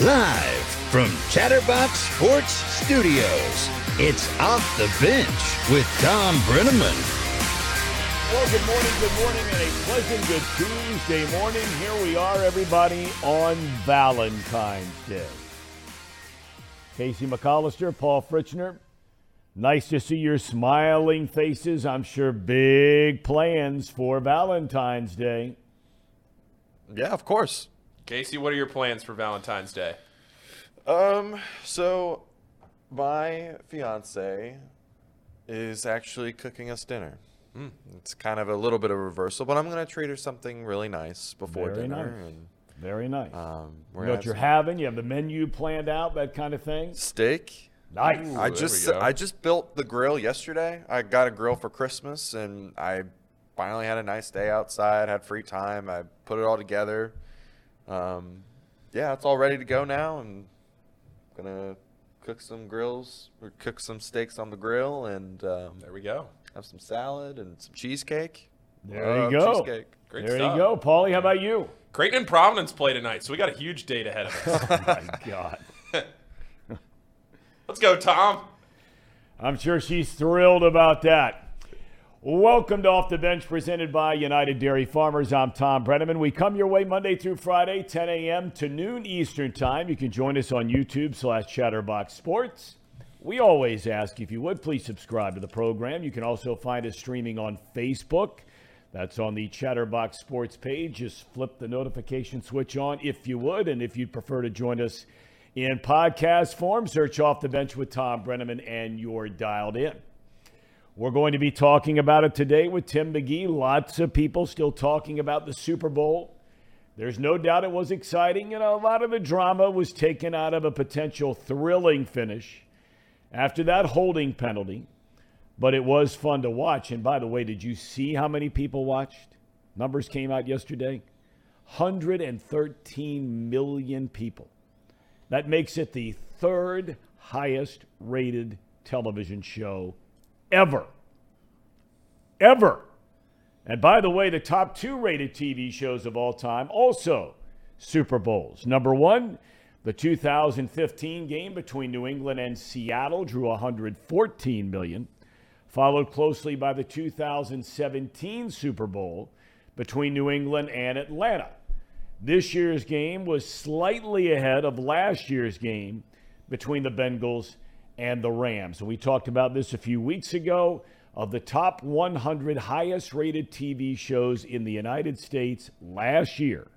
Live from Chatterbox Sports Studios, it's Off the Bench with Thom Brennaman. Well, good morning, good morning, and a pleasant good Tuesday morning. Here we are, everybody, on Valentine's Day. Casey McAllister, Paul Fritchner. Nice to see your smiling faces. I'm sure big plans for Valentine's Day. Yeah, of course. Casey, what are your plans for Valentine's Day? Um, so my fiance is actually cooking us dinner. Mm. It's kind of a little bit of a reversal, but I'm going to treat her something really nice before Very dinner. Nice. And, Very nice. um, you know what you're having? You have the menu planned out, that kind of thing. steak. Nice. Ooh. I just. I just built the grill yesterday. I got a grill for Christmas, and I finally had a nice day outside. Had free time. I put it all together. Um, yeah, it's all ready to go now, and gonna cook some grills or cook some steaks on the grill, and um, There we go. have some salad and some cheesecake. There Love you go. Cheesecake. Great there stuff. you go. Paulie, how about you? Creighton and Providence play tonight, so we got a huge date ahead of us. Oh, my God. Let's go, Thom. I'm sure she's thrilled about that. Welcome to Off the Bench, presented by United Dairy Farmers. I'm Thom Brennaman. We come your way Monday through Friday, 10 a.m. to noon Eastern Time. You can join us on YouTube slash Chatterbox Sports. We always ask if you would please subscribe to the program. You can also find us streaming on Facebook. That's on the Chatterbox Sports page. Just flip the notification switch on if you would. And if you'd prefer to join us in podcast form, search Off the Bench with Thom Brennaman and you're dialed in. We're going to be talking about it today with Tim McGee. Lots of people still talking about the Super Bowl. There's no doubt it was exciting, and a lot of the drama was taken out of a potential thrilling finish after that holding penalty. But it was fun to watch. And by the way, did you see how many people watched? Numbers came out yesterday 113 million people. That makes it the third highest rated television show ever. Ever. And by the way, the top two rated TV shows of all time also Super Bowls. Number one, the 2015 game between New England and Seattle drew 114 million, followed closely by the 2017 Super Bowl between New England and Atlanta. This year's game was slightly ahead of last year's game between the Bengals and the Rams. And we talked about this a few weeks ago. Of the top 100 highest rated TV shows in the United States last year,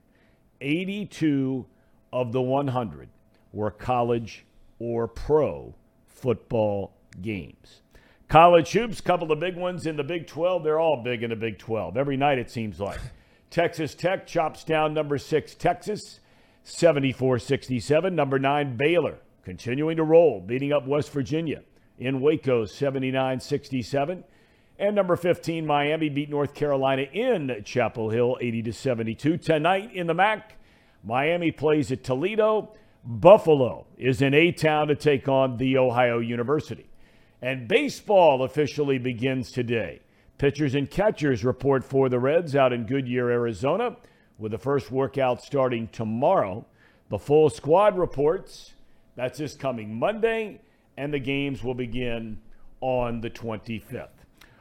82 of the 100 were college or pro football games. College hoops, couple of big ones in the Big 12. They're all big in the Big 12. Every night it seems like. Texas Tech chops down number six Texas, 74 67. Number nine Baylor continuing to roll, beating up West Virginia in Waco, 79 67. And number 15 Miami beat North Carolina in Chapel Hill, 80 to 72. Tonight in the MAC, Miami plays at Toledo. Buffalo is in A Town to take on the Ohio University. And baseball officially begins today. Pitchers and catchers report for the Reds out in Goodyear, Arizona, with the first workout starting tomorrow. The full squad reports that's this coming Monday, and the games will begin on the 25th.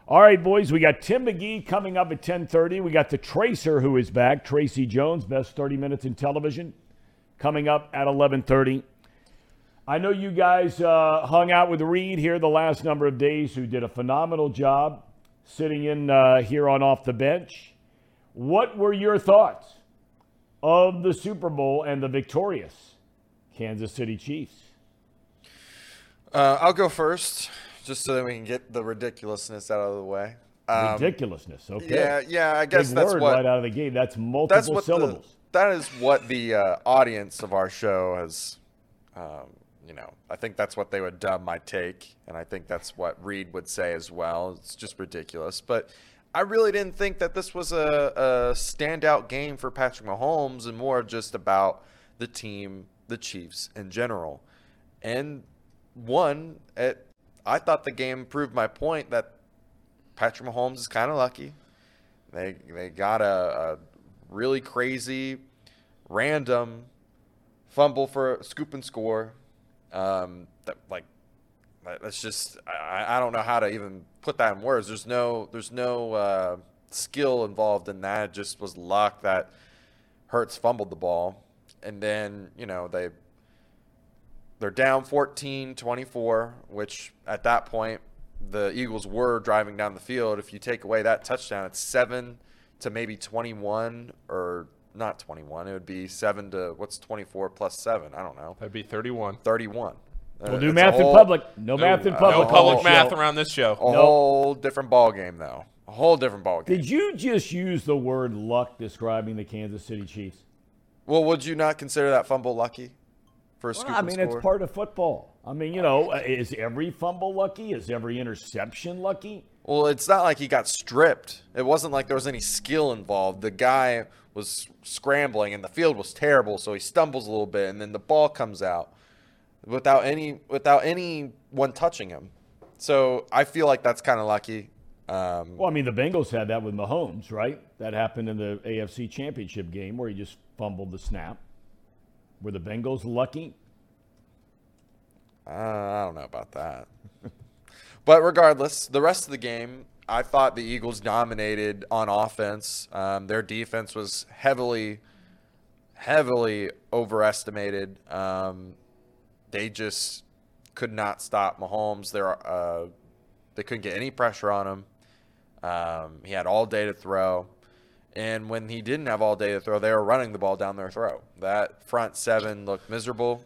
All right, boys, we got Tim McGee coming up at 10:30. We got the Tracer who is back, Tracy Jones, best 30 minutes in television, coming up at 11:30. I know you guys uh, hung out with Reed here the last number of days, who did a phenomenal job sitting in uh, here on off the bench. What were your thoughts of the Super Bowl and the victorious Kansas City Chiefs? Uh, I'll go first, just so that we can get the ridiculousness out of the way. Um, Ridiculousness. Okay. Yeah, yeah. I guess Big that's word what right out of the gate. That's multiple that's what syllables. the that is what the uh, audience of our show has. Um, you know, I think that's what they would dub my take, and I think that's what Reed would say as well. It's just ridiculous, but I really didn't think that this was a, a standout game for Patrick Mahomes, and more just about the team, the Chiefs in general. And one, it, I thought the game proved my point that Patrick Mahomes is kind of lucky. They they got a, a really crazy, random fumble for scoop and score. Um, that, like that- that's just I, I don't know how to even put that in words. There's no there's no uh, skill involved in that. It just was luck that Hurts fumbled the ball, and then you know they they're down 14-24, which at that point the Eagles were driving down the field. If you take away that touchdown, it's seven to maybe 21 or not 21. It would be seven to what's 24 plus seven? I don't know. That'd be 31. 31. We'll Uh, do it's a math in public. No, math in uh, public. No public this math show. around this show. A whole different ball game, though. A whole different ball game. Did you just use the word luck describing the Kansas City Chiefs? Well, would you not consider that fumble lucky for a scoop Well, I mean, score? it's part of football. I mean, you know, uh, is every fumble lucky? Is every interception lucky? Well, it's not like he got stripped. It wasn't like there was any skill involved. The guy was scrambling and the field was terrible, so he stumbles a little bit and then the ball comes out without any without anyone touching him. So I feel like that's kind of lucky. Um, Well, I mean, the Bengals had that with Mahomes, right? That happened in the AFC Championship game where he just fumbled the snap. Were the Bengals lucky? Uh, I don't know about that. but regardless, the rest of the game, I thought the Eagles dominated on offense. Um, their defense was heavily, heavily overestimated. Um, they just could not stop Mahomes. Uh, they couldn't get any pressure on him. Um, he had all day to throw. And when he didn't have all day to throw, they were running the ball down their throat. That front seven looked miserable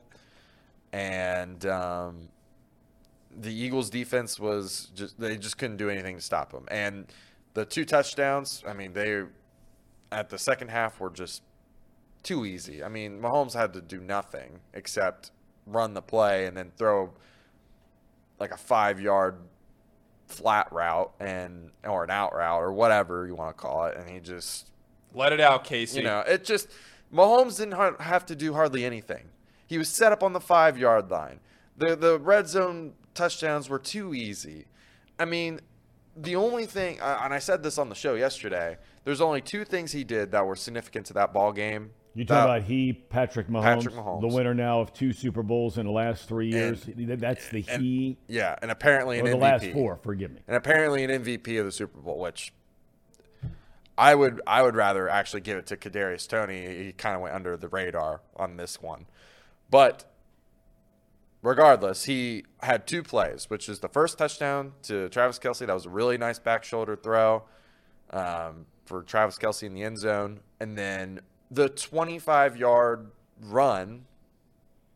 and um, the Eagles' defense was just they just couldn't do anything to stop them. And the two touchdowns, I mean, they at the second half were just too easy. I mean, Mahomes had to do nothing except run the play and then throw like a five yard flat route and or an out route or whatever you want to call it, and he just Let it out, Casey. you know, it just Mahomes didn't have to do hardly anything. He was set up on the five yard line. The the red zone touchdowns were too easy. I mean, the only thing, and I said this on the show yesterday. There's only two things he did that were significant to that ball game. You talk about he, Patrick Mahomes, Patrick Mahomes. the winner now of two Super Bowls in the last three years. That's the and- he, Yeah, and apparently an the MVP. last four. Forgive me. and apparently an MVP of the Super Bowl, which I would I would rather actually give it to Kadarius Toney. He kind of went under the radar on this one, but regardless, he had two plays, which is the first touchdown to Travis Kelce. That was a really nice back shoulder throw um, for Travis Kelce in the end zone, and then the 25 yard run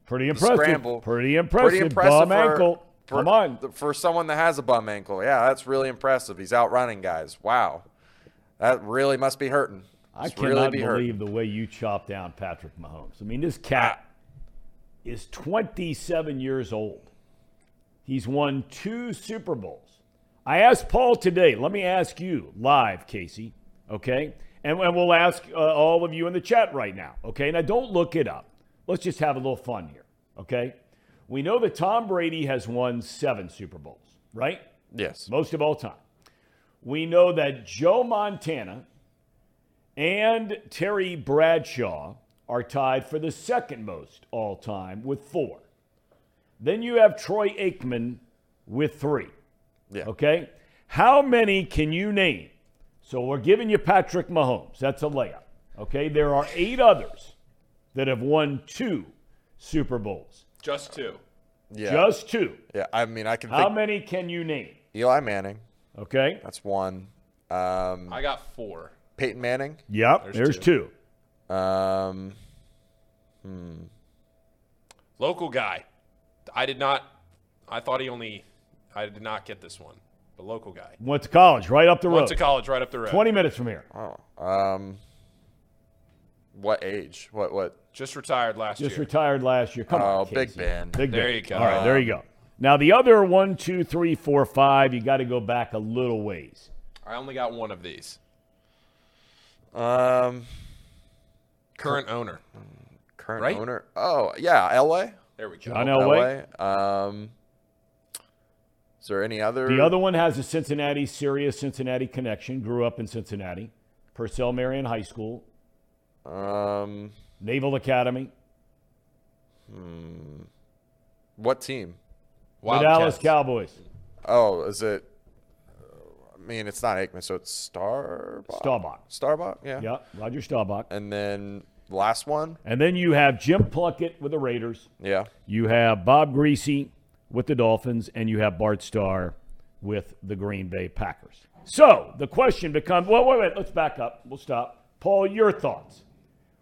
Pretty impressive. scramble. Pretty impressive. Pretty impressive Bum for, ankle. For, Come on. For someone that has a bum ankle. Yeah, that's really impressive. He's outrunning guys. Wow. That really must be hurting. I Must cannot really be hurting. believe the way you chop down Patrick Mahomes. I mean, this cat is 27 years old. He's won two Super Bowls. I asked Paul today. Let me ask you live, Casey. Okay, and, and we'll ask uh, all of you in the chat right now. Okay, now don't look it up. Let's just have a little fun here. Okay, we know that Tom Brady has won seven Super Bowls, right? Yes. most of all time. We know that Joe Montana and Terry Bradshaw are tied for the second most all time with four. Then you have Troy Aikman with three. Yeah. Okay? How many can you name? So we're giving you Patrick Mahomes. That's a layup. Okay? There are eight others that have won two Super Bowls. Just two. Yeah. Just two. yeah. I mean, I can How think many can you name? Eli Manning. Okay? That's one. Um, I got four. Peyton Manning. Yep, There's there's, two. two. Um, Local guy. I did not. I thought he only. I did not get this one. The local guy. Went to college right up the road. Went to college right up the road. 20 minutes from here. oh, um, what age? What? What? Just retired last Just year. Just retired last year. Come Oh, on. Big Ben. Big There Ben. you go. All right, there you go. Now, the other one, two, three, four, five, you got to go back a little ways. I only got one of these. Um, Current owner. current Right? owner. Oh, yeah, L.A. There we go. John Elway. Um, is there any other? The other one has a Cincinnati, serious Cincinnati connection. Grew up in Cincinnati. Purcell Marian High School, Um, Naval Academy. Hmm. What team? The Dallas Cowboys. Oh, is it? I mean, it's not Aikman, so it's Starbuck. Staubach. Starbuck, yeah. Yeah, Roger Staubach. And then last one, And then you have Jim Plunkett with the Raiders. yeah. You have Bob Greasy with the Dolphins, and you have Bart Starr with the Green Bay Packers. So the question becomes well, wait, wait, let's back up. We'll stop. Paul, your thoughts.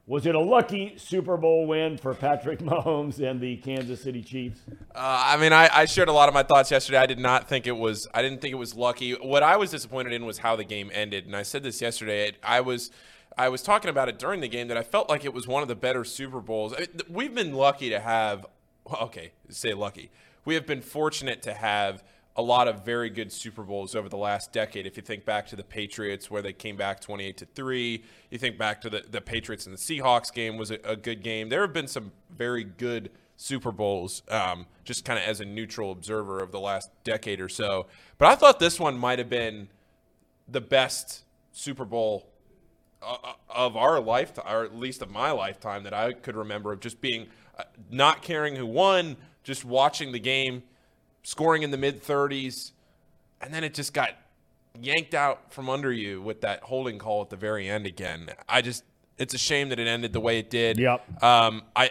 Was it a lucky Super Bowl win for Patrick Mahomes and the Kansas City Chiefs? Uh, I mean, I, I shared a lot of my thoughts yesterday. I did not think it was. I didn't think it was lucky. What I was disappointed in was how the game ended, and I said this yesterday. I was, I was talking about it during the game that I felt like it was one of the better Super Bowls. I mean, we've been lucky to have. Okay, say lucky. We have been fortunate to have a lot of very good Super Bowls over the last decade. If you think back to the Patriots, where they came back 28 to 3, you think back to the, the Patriots and the Seahawks game was a, a good game. There have been some very good Super Bowls, um, just kind of as a neutral observer of the last decade or so. But I thought this one might have been the best Super Bowl uh, of our lifetime, or at least of my lifetime, that I could remember of just being uh, not caring who won, just watching the game, scoring in the mid 30s, and then it just got yanked out from under you with that holding call at the very end again. I just, it's a shame that it ended the way it did. Yep. Um, I.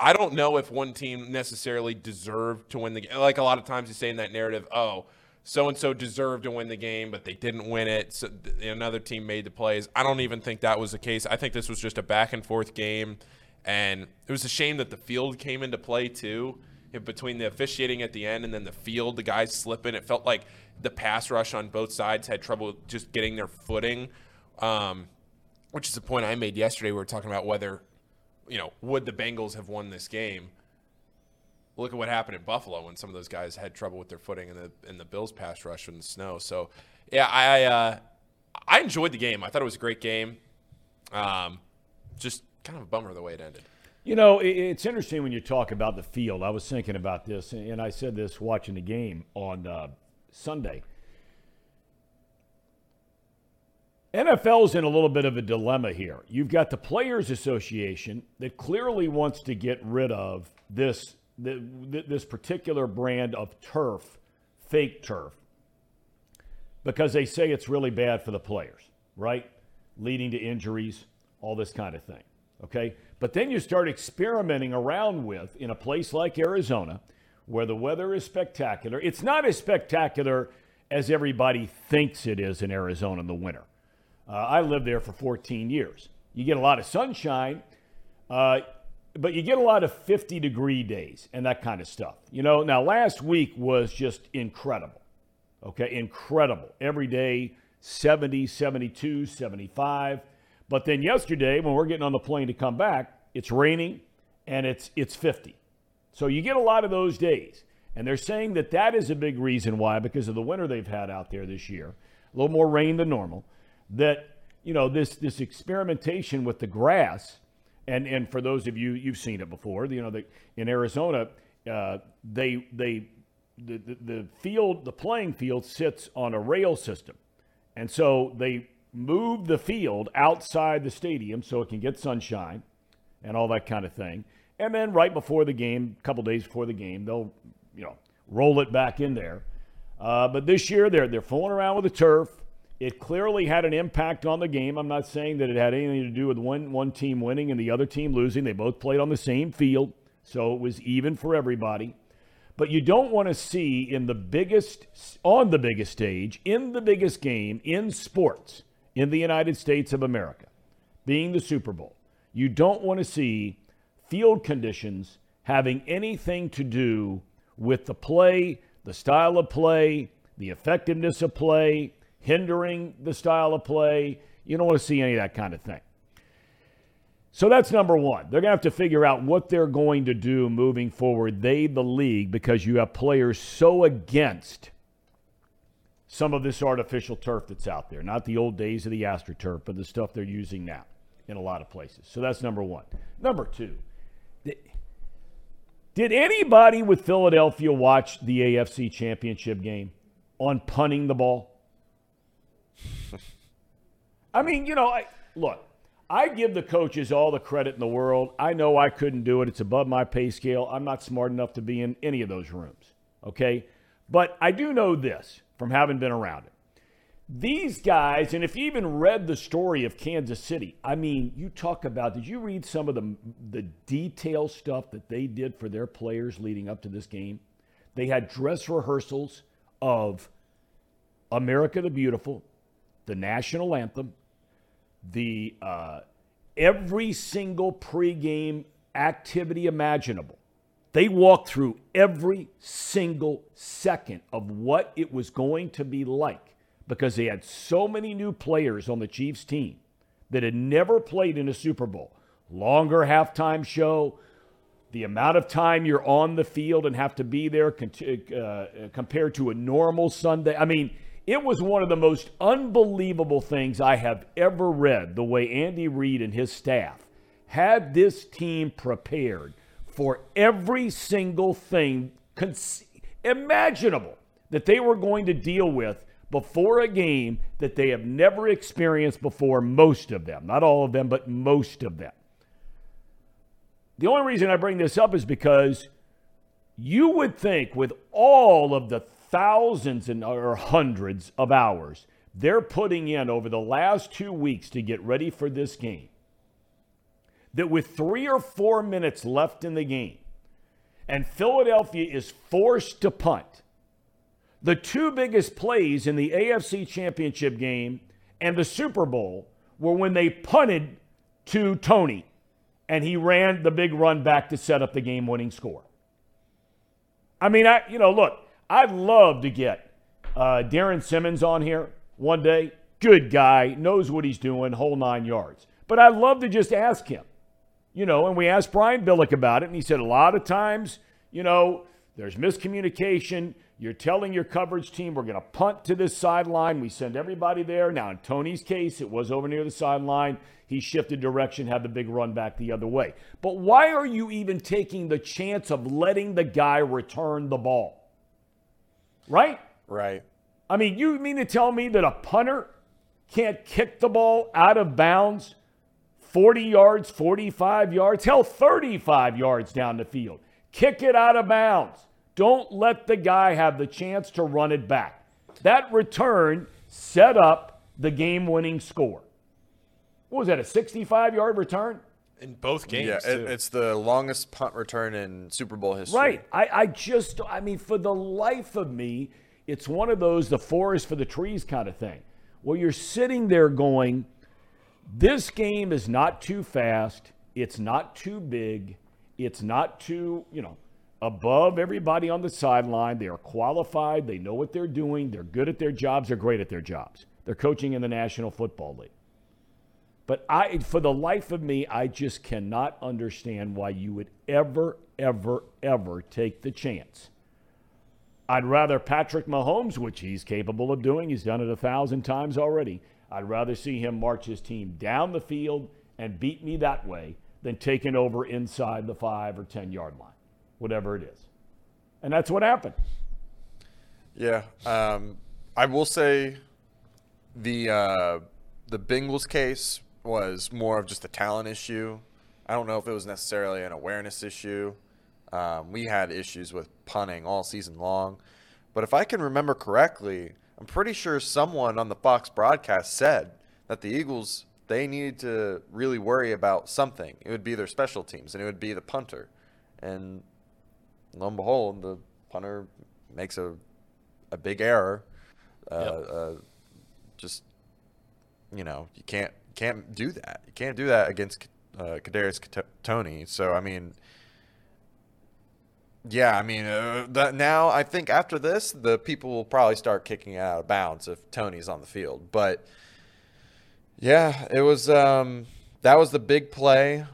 I don't know if one team necessarily deserved to win the game. Like a lot of times you say in that narrative, oh, so and so deserved to win the game, but they didn't win it. So th- another team made the plays. I don't even think that was the case. I think this was just a back and forth game, and it was a shame that the field came into play too. Between the officiating at the end and then the field, the guys slipping, it felt like the pass rush on both sides had trouble just getting their footing. Um, which is the point I made yesterday. We were talking about whether, you know, would the Bengals have won this game? Look at what happened in Buffalo when some of those guys had trouble with their footing in the in the Bills pass rush in the snow. So, yeah, I uh, I enjoyed the game. I thought it was a great game. Um, just kind of a bummer the way it ended. You know, it's interesting when you talk about the field. I was thinking about this, and I said this watching the game on uh, Sunday. NFL's in a little bit of a dilemma here. You've got the Players Association that clearly wants to get rid of this th- th- this particular brand of turf, fake turf, because they say it's really bad for the players, right? Leading to injuries, all this kind of thing. Okay? But then you start experimenting around with in a place like Arizona where the weather is spectacular. It's not as spectacular as everybody thinks it is in Arizona in the winter. Uh, I lived there for 14 years. You get a lot of sunshine, uh, but you get a lot of 50 degree days and that kind of stuff. You know, now last week was just incredible. Okay, incredible. Every day, 70, 72, 75. But then yesterday, when we're getting on the plane to come back, it's raining and it's it's 50. So you get a lot of those days. And they're saying that that is a big reason why, because of the winter they've had out there this year, a little more rain than normal, that, you know, this, this experimentation with the grass, and, and for those of you, you've seen it before, you know, the, in Arizona, uh, they, they, the, the, the field, the playing field sits on a rail system. And so they move the field outside the stadium so it can get sunshine and all that kind of thing. And then right before the game, a couple days before the game, they'll you know roll it back in there. Uh, but this year they're they're fooling around with the turf. It clearly had an impact on the game. I'm not saying that it had anything to do with one one team winning and the other team losing. They both played on the same field, so it was even for everybody. But you don't want to see in the biggest on the biggest stage, in the biggest game in sports in the United States of America, being the Super Bowl. You don't want to see field conditions having anything to do with the play, the style of play, the effectiveness of play, hindering the style of play. You don't want to see any of that kind of thing. So that's number one. They're going to have to figure out what they're going to do moving forward, they, the league, because you have players so against some of this artificial turf that's out there. Not the old days of the AstroTurf, but the stuff they're using now in a lot of places. So that's number one. Number two, did anybody with Philadelphia watch the AFC Championship game on punting the ball? I mean, you know, I, look, I give the coaches all the credit in the world. I know I couldn't do it. It's above my pay scale. I'm not smart enough to be in any of those rooms. Okay? But I do know this from having been around it. These guys, and if you even read the story of Kansas City, I mean, you talk about, did you read some of the, the detail stuff that they did for their players leading up to this game? They had dress rehearsals of America the Beautiful, the national anthem, the uh, every single pregame activity imaginable. They walked through every single second of what it was going to be like because they had so many new players on the Chiefs team that had never played in a Super Bowl. Longer halftime show, the amount of time you're on the field and have to be there uh, compared to a normal Sunday. I mean, it was one of the most unbelievable things I have ever read the way Andy Reid and his staff had this team prepared for every single thing imaginable that they were going to deal with before a game that they have never experienced before, most of them. Not all of them, but most of them. The only reason I bring this up is because you would think, with all of the thousands and or hundreds of hours they're putting in over the last two weeks to get ready for this game, that with three or four minutes left in the game, and Philadelphia is forced to punt, the two biggest plays in the AFC Championship game and the Super Bowl were when they punted to Toney and he ran the big run back to set up the game winning score. I mean, I you know, look, I'd love to get uh, Darrin Simmons on here one day. Good guy, knows what he's doing, whole nine yards. But I'd love to just ask him, you know, and we asked Brian Billick about it, and he said a lot of times, you know, there's miscommunication. You're telling your coverage team we're going to punt to this sideline. We send everybody there. Now, in Toney's case, it was over near the sideline. He shifted direction, had the big run back the other way. But why are you even taking the chance of letting the guy return the ball? Right? Right. I mean, you mean to tell me that a punter can't kick the ball out of bounds 40 yards, 45 yards, hell, 35 yards down the field? Kick it out of bounds. Don't let the guy have the chance to run it back. That return set up the game winning score. What was that, a 65 yard return? In both games. Yeah, it, it's the longest punt return in Super Bowl history. Right. I, I just, I mean, for the life of me, it's one of those the forest for the trees kind of thing where you're sitting there going, this game is not too fast. It's not too big. It's not too, you know, above everybody on the sideline. They are qualified. They know what they're doing. They're good at their jobs. They're great at their jobs. They're coaching in the National Football League. But I, for the life of me, I just cannot understand why you would ever, ever, ever take the chance. I'd rather Patrick Mahomes, which he's capable of doing, he's done it a thousand times already. I'd rather see him march his team down the field and beat me that way than taking over inside the five or 10 yard line whatever it is. And that's what happened. Yeah. Um, I will say the uh, the Bengals case was more of just a talent issue. I don't know if it was necessarily an awareness issue. Um, we had issues with punting all season long. But if I can remember correctly, I'm pretty sure someone on the Fox broadcast said that the Eagles they needed to really worry about something. It would be their special teams and it would be the punter. And lo and behold, the punter makes a a big error. Uh, yep. uh, just you know, you can't can't do that. You can't do that against uh, Kadarius Toney. So I mean, yeah, I mean, uh, that now I think after this, the people will probably start kicking it out of bounds if Toney's on the field. But yeah, it was um, that was the big play.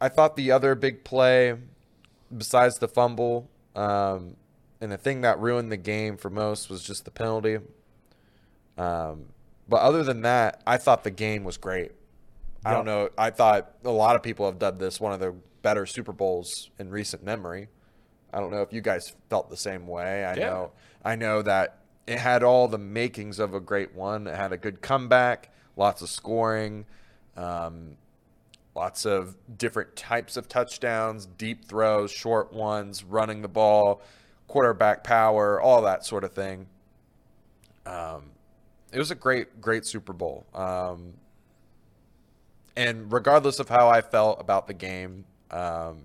I thought the other big play besides the fumble, um, and the thing that ruined the game for most was just the penalty. Um, but other than that, I thought the game was great. I don't know. I thought a lot of people have dubbed this one of the better Super Bowls in recent memory. I don't know if you guys felt the same way. I yeah. know. I know that it had all the makings of a great one. It had a good comeback, lots of scoring. Um, lots of different types of touchdowns, deep throws, short ones, running the ball, quarterback power, all that sort of thing. Um, it was a great, great Super Bowl. Um, and regardless of how I felt about the game, um,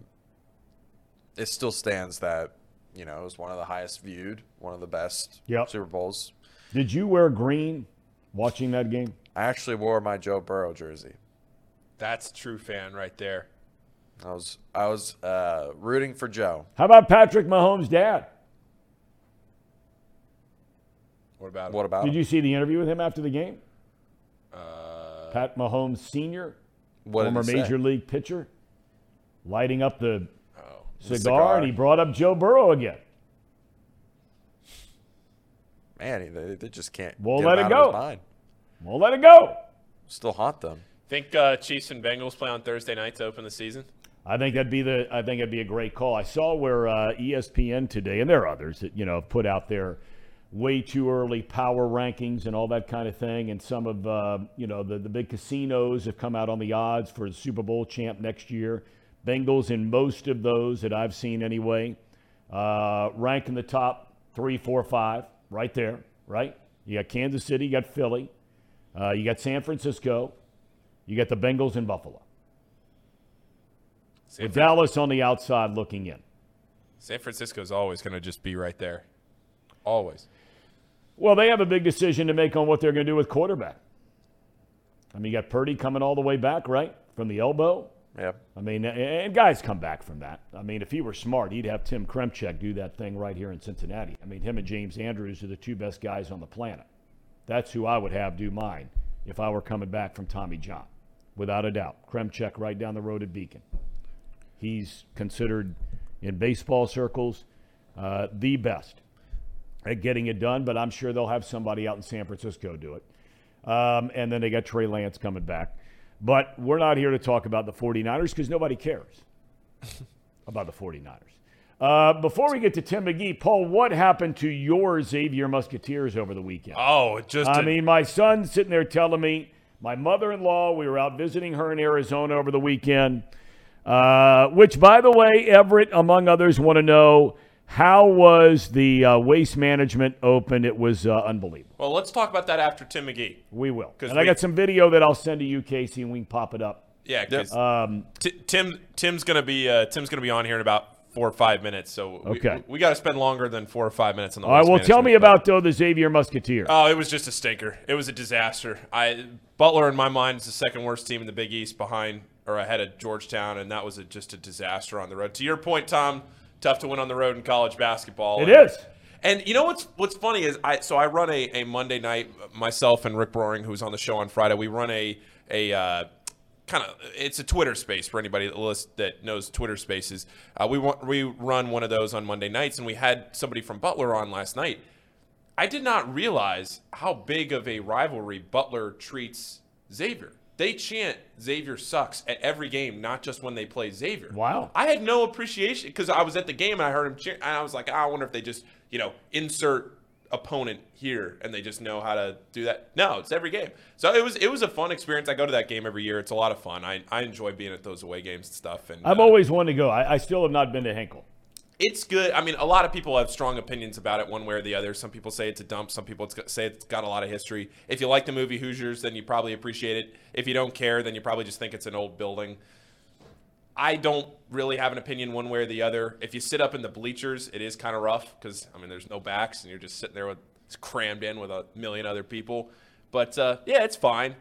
it still stands that you know it was one of the highest viewed, one of the best Yep. Super Bowls. Did you wear green watching that game? I actually wore my Joe Burrow jersey. That's true fan right there. I was I was uh, rooting for Joe. How about Patrick Mahomes' dad? What about What about Did him? you see the interview with him after the game? Uh, Pat Mahomes Sr., former major league pitcher, lighting up the. Cigar, cigar. and he brought up Joe Burrow again. Man, they, they just can't. We'll get let him it out go. his mind. Well, let it go. Still haunt them. Think uh, Chiefs and Bengals play on Thursday night to open the season? I think that'd be the. I think it'd be a great call. I saw where uh, ESPN today, and there are others that you know have put out their way too early power rankings and all that kind of thing. And some of uh, you know the the big casinos have come out on the odds for the Super Bowl champ next year. Bengals in most of those that I've seen anyway, uh, rank in the top three, four, five, right there. Right? You got Kansas City, you got Philly, uh, you got San Francisco, you got the Bengals in Buffalo. San, With Dallas on the outside looking in. San Francisco's always going to just be right there. Always. Well, they have a big decision to make on what they're going to do with quarterback. I mean, you got Purdy coming all the way back, right? From the elbow. Yeah. I mean, and guys come back from that. I mean, if he were smart, he'd have Tim Kremchek do that thing right here in Cincinnati. I mean, him and James Andrews are the two best guys on the planet. That's who I would have do mine if I were coming back from Tommy John, without a doubt. Kremchek right down the road at Beacon. He's considered in baseball circles uh, the best at getting it done, but I'm sure they'll have somebody out in San Francisco do it. Um, and then they got Trey Lance coming back. But we're not here to talk about the 49ers because nobody cares about the 49ers. Uh, before we get to Tim McGee, Paul, what happened to your Xavier Musketeers over the weekend? Oh, it just I mean, my son's sitting there telling me, my mother in law, we were out visiting her in Arizona over the weekend, uh, which, by the way, Everett, among others, want to know how was the uh, waste management open? It was uh, unbelievable. well, let's talk about that after Tim McGee. We will. 'Cause And I got some video that I'll send to you, Casey, and we can pop it up. Yeah, 'cause Um, T- Tim Tim's gonna be uh, Tim's gonna be on here in about four or five minutes. So we, Okay. we, got to spend longer than four or five minutes on the. all right, waste well, tell me but- about, though, the Xavier Musketeer. Oh, it was just a stinker. It was a disaster. I Butler in my mind is the second worst team in the Big East behind or ahead of Georgetown, and that was a, just a disaster on the road. To your point, Thom, tough to win on the road in college basketball. It and, is. And you know what's what's funny is I so I run a, a Monday night myself and Rick Roaring who's on the show on Friday. We run a a uh, kind of it's a Twitter space for anybody that list, that knows Twitter spaces. Uh, we want, we run one of those on Monday nights, and we had somebody from Butler on last night. I did not realize how big of a rivalry Butler treats Xavier. They chant Xavier sucks at every game, not just when they play Xavier. Wow. I had no appreciation because I was at the game and I heard him cheer, and I was like, "Ah, I wonder if they just, you know, insert opponent here and they just know how to do that. No, it's every game. So it was it was a fun experience. I go to that game every year. It's a lot of fun. I, I enjoy being at those away games and stuff. And I've uh, always wanted to go. I, I still have not been to Hinkle. It's good. I mean, a lot of people have strong opinions about it, one way or the other. Some people say it's a dump. Some people say it's got a lot of history. If you like the movie Hoosiers, then you probably appreciate it. If you don't care, then you probably just think it's an old building. I don't really have an opinion one way or the other. If you sit up in the bleachers, it is kind of rough because I mean, there's no backs and you're just sitting there with it's crammed in with a million other people. But uh, yeah, it's fine.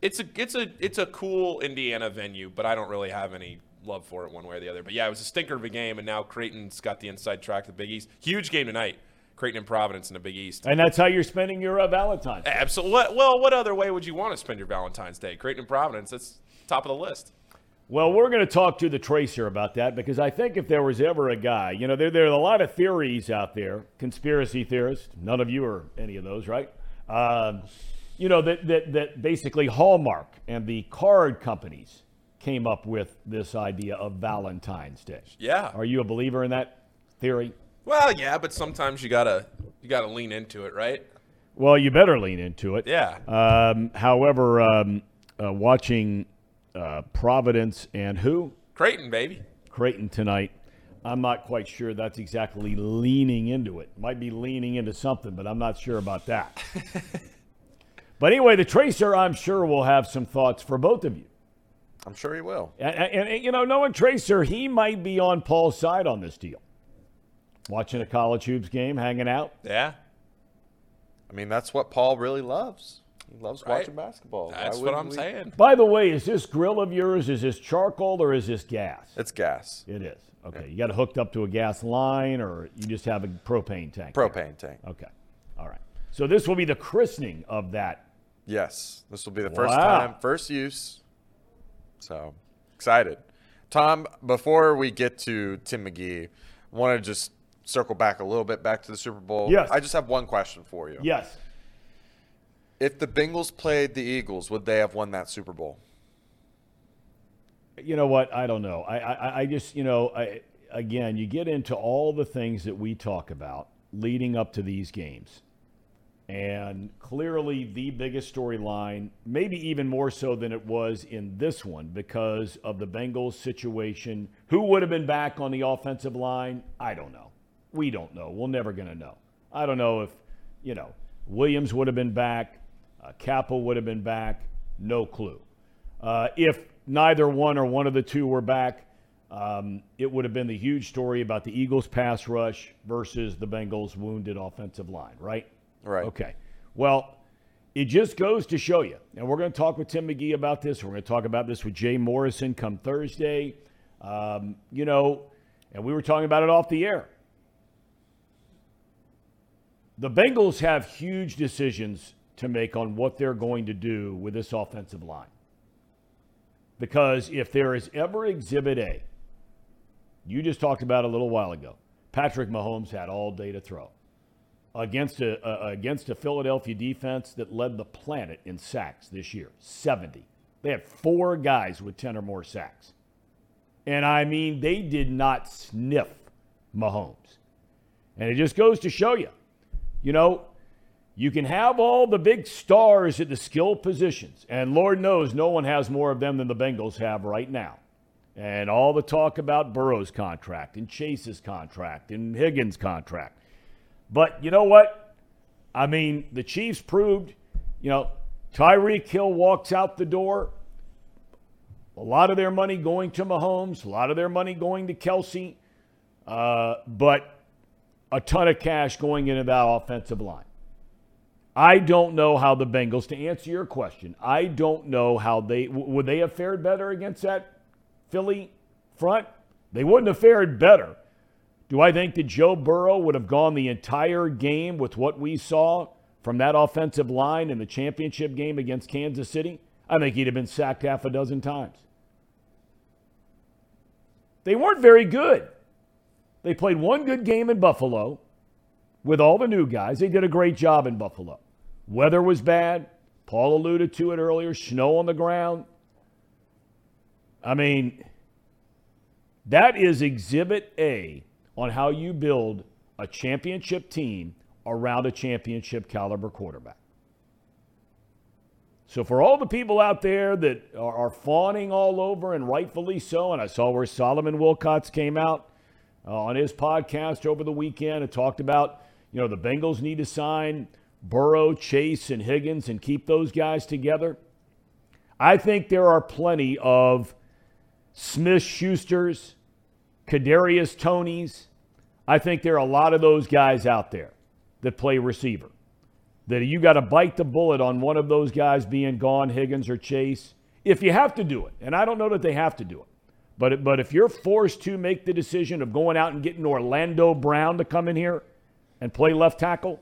It's a it's a it's a cool Indiana venue, but I don't really have any love for it one way or the other. But yeah, it was a stinker of a game, and now Creighton's got the inside track to the Big East. Huge game tonight, Creighton and Providence in the Big East. And that's how you're spending your uh, Valentine's. Absolutely. Well, what other way would you want to spend your Valentine's Day? Creighton and Providence. That's top of the list. Well, we're going to talk to the Tracer about that because I think if there was ever a guy, you know, there, there are a lot of theories out there, conspiracy theorists. None of you are any of those, right? Um, you know, that, that, that basically Hallmark and the card companies came up with this idea of Valentine's Day. Yeah. Are you a believer in that theory? Well, yeah, but sometimes you gotta you gotta lean into it, right? Well, you better lean into it. Yeah. Um, however, um, uh, watching uh, Providence and who? Creighton, baby. Creighton tonight. I'm not quite sure that's exactly leaning into it. Might be leaning into something, but I'm not sure about that. but anyway, the Tracer, I'm sure, will have some thoughts for both of you. I'm sure he will. And, and, and, you know, knowing Tracer, he might be on Paul's side on this deal. Watching a college hoops game, hanging out. Yeah. I mean, that's what Paul really loves. He loves Right. watching basketball. That's what I'm we- saying. By the way, is this grill of yours, is this charcoal or is this gas? It's gas, It is. Okay. You got it hooked up to a gas line or you just have a propane tank? there? propane tank. Okay. All right. So this will be the christening of that. Yes, this will be the first Wow. time, first use. So excited, Thom. Before we get to Tim McGee, I want to just circle back a little bit back to the Super Bowl. Yes. I just have one question for you. Yes. If the Bengals played the Eagles, would they have won that Super Bowl? You know what? I don't know. I, I, I just, you know, I, again, you get into all the things that we talk about leading up to these games. And clearly, the biggest storyline, maybe even more so than it was in this one, because of the Bengals situation. Who would have been back on the offensive line? I don't know. We don't know. We're never going to know. I don't know if, you know, Williams would have been back, uh, Cappa would have been back. No clue. Uh, if neither one or one of the two were back, um, it would have been the huge story about the Eagles' pass rush versus the Bengals' wounded offensive line, right? Right. Okay. Well, it just goes to show you, and we're going to talk with Tim McGee about this. We're going to talk about this with Jay Morrison come Thursday. Um, you know, and we were talking about it off the air. The Bengals have huge decisions to make on what they're going to do with this offensive line. Because if there is ever Exhibit A, you just talked about a little while ago, Patrick Mahomes had all day to throw against a, against a Philadelphia defense that led the planet in sacks this year, 70. They had four guys with 10 or more sacks. And I mean, they did not sniff Mahomes. And it just goes to show you, you know, you can have all the big stars at the skill positions, and Lord knows no one has more of them than the Bengals have right now. And all the talk about Burrow's contract and Chase's contract and Higgins' contract. But you know what? I mean, the Chiefs proved, you know, Tyreek Hill walks out the door. A lot of their money going to Mahomes, a lot of their money going to Kelce, uh, but a ton of cash going into that offensive line. I don't know how the Bengals, to answer your question, I don't know how they would they have fared better against that Philly front. They wouldn't have fared better. Do I think that Joe Burrow would have gone the entire game with what we saw from that offensive line in the championship game against Kansas City? I think he'd have been sacked half a dozen times. They weren't very good. They played one good game in Buffalo with all the new guys. They did a great job in Buffalo. Weather was bad. Paul alluded to it earlier snow on the ground. I mean, that is exhibit A on how you build a championship team around a championship caliber quarterback. So, for all the people out there that are, fawning all over, and rightfully so, and I saw where Solomon Wilcots came out uh, on his podcast over the weekend and talked about, you know, the Bengals need to sign Burrow, Chase, and Higgins and keep those guys together. I think there are plenty of Smith Schusters, Kadarius Toneys. I think there are a lot of those guys out there that play receiver. That you got to bite the bullet on one of those guys being gone, Higgins or Chase, if you have to do it. And I don't know that they have to do it. But, but if you're forced to make the decision of going out and getting Orlando Brown to come in here and play left tackle,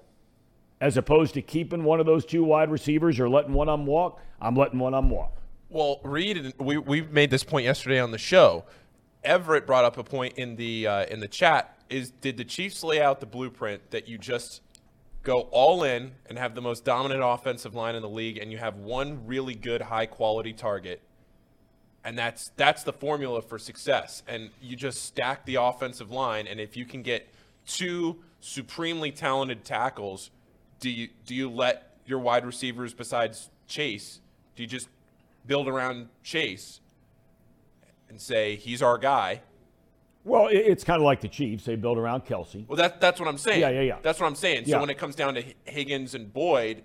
as opposed to keeping one of those two wide receivers or letting one of them walk, I'm letting one of them walk. Well, Reed, we we made this point yesterday on the show. Everett brought up a point in the uh, in the chat. Is did the Chiefs lay out the blueprint that you just go all in and have the most dominant offensive line in the league, and you have one really good, high quality target, and that's that's the formula for success. And you just stack the offensive line, and if you can get two supremely talented tackles, do you do you let your wide receivers besides Chase? Do you just build around Chase and say he's our guy. Well, it's kind of like the Chiefs. They build around Kelce. Well, that, that's what I'm saying. Yeah, yeah, yeah. That's what I'm saying. So Yeah. when it comes down to Higgins and Boyd,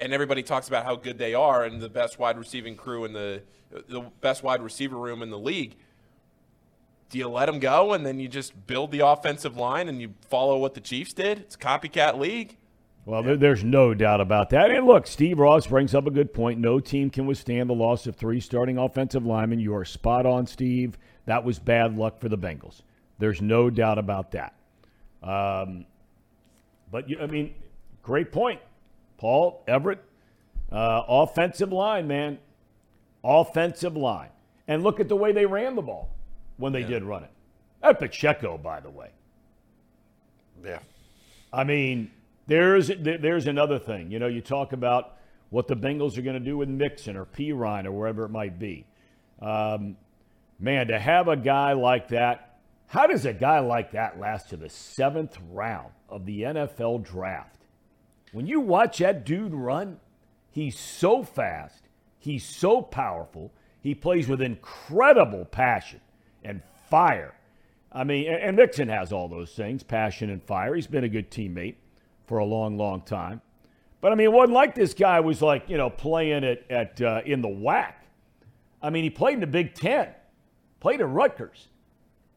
and everybody talks about how good they are and the best wide receiving crew in the the best wide receiver room in the league, do you let them go and then you just build the offensive line and you follow what the Chiefs did? It's a copycat league. Well, there, there's no doubt about that. And look, Steve Ross brings up a good point. No team can withstand the loss of three starting offensive linemen. You are spot on, Steve. That was bad luck for the Bengals. There's no doubt about that. Um, but, you, I mean, great point. Paul, Everett, uh, offensive line, man. Offensive line. And look at the way they ran the ball when they did run it. That Pacheco, by the way. Yeah. I mean, there's there's another thing. You know, you talk about what the Bengals are going to do with Mixon or P. Or wherever it might be. Um, man, to have a guy like that, how does a guy like that last to the seventh round of the NFL draft? When you watch that dude run, he's so fast, he's so powerful, he plays with incredible passion and fire. I mean, and and Mixon has all those things passion and fire. He's been a good teammate for a long, long time. But I mean, it wasn't like this guy was like, you know, playing at, at uh, in the WAC. I mean, he played in the Big Ten, played at Rutgers.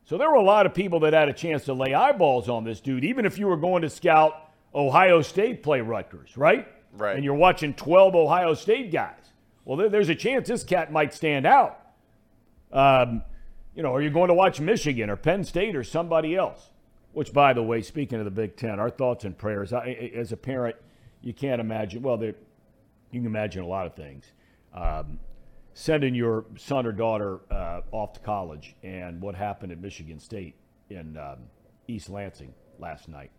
So there were a lot of people that had a chance to lay eyeballs on this dude, even if you were going to scout Ohio State play Rutgers, right? Right. And you're watching 12 Ohio State guys. Well, there, there's a chance this cat might stand out. Um, you know, are you going to watch Michigan or Penn State or somebody else? Which, by the way, speaking of the Big Ten, our thoughts and prayers. I, as a parent, you can't imagine. Well, you can imagine a lot of things. Um, sending your son or daughter uh, off to college and what happened at Michigan State in um, East Lansing last night.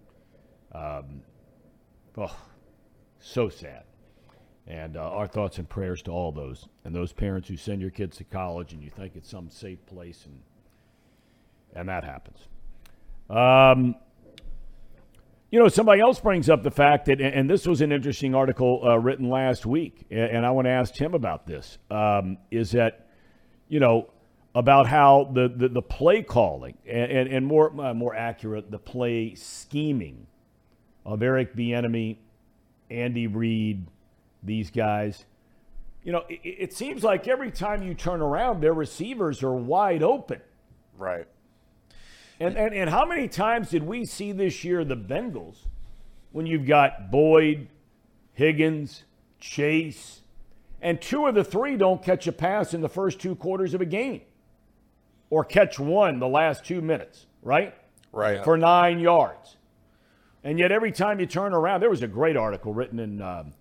Um, oh, so sad. And uh, our thoughts and prayers to all those and those parents who send your kids to college and you think it's some safe place and and that happens. Um, you know, somebody else brings up the fact that, and this was an interesting article uh, written last week, and I want to ask Tim about this. Um, is that, you know, about how the, the, the play calling and, and, and more uh, more accurate, the play scheming of Eric Bieniemy, Andy Reid, these guys. You know, it, it seems like every time you turn around, their receivers are wide open. Right. And, and, and how many times did we see this year the Bengals when you've got Boyd, Higgins, Chase, and two of the three don't catch a pass in the first two quarters of a game or catch one the last two minutes, right? Right. For nine yards. And yet every time you turn around, there was a great article written in um,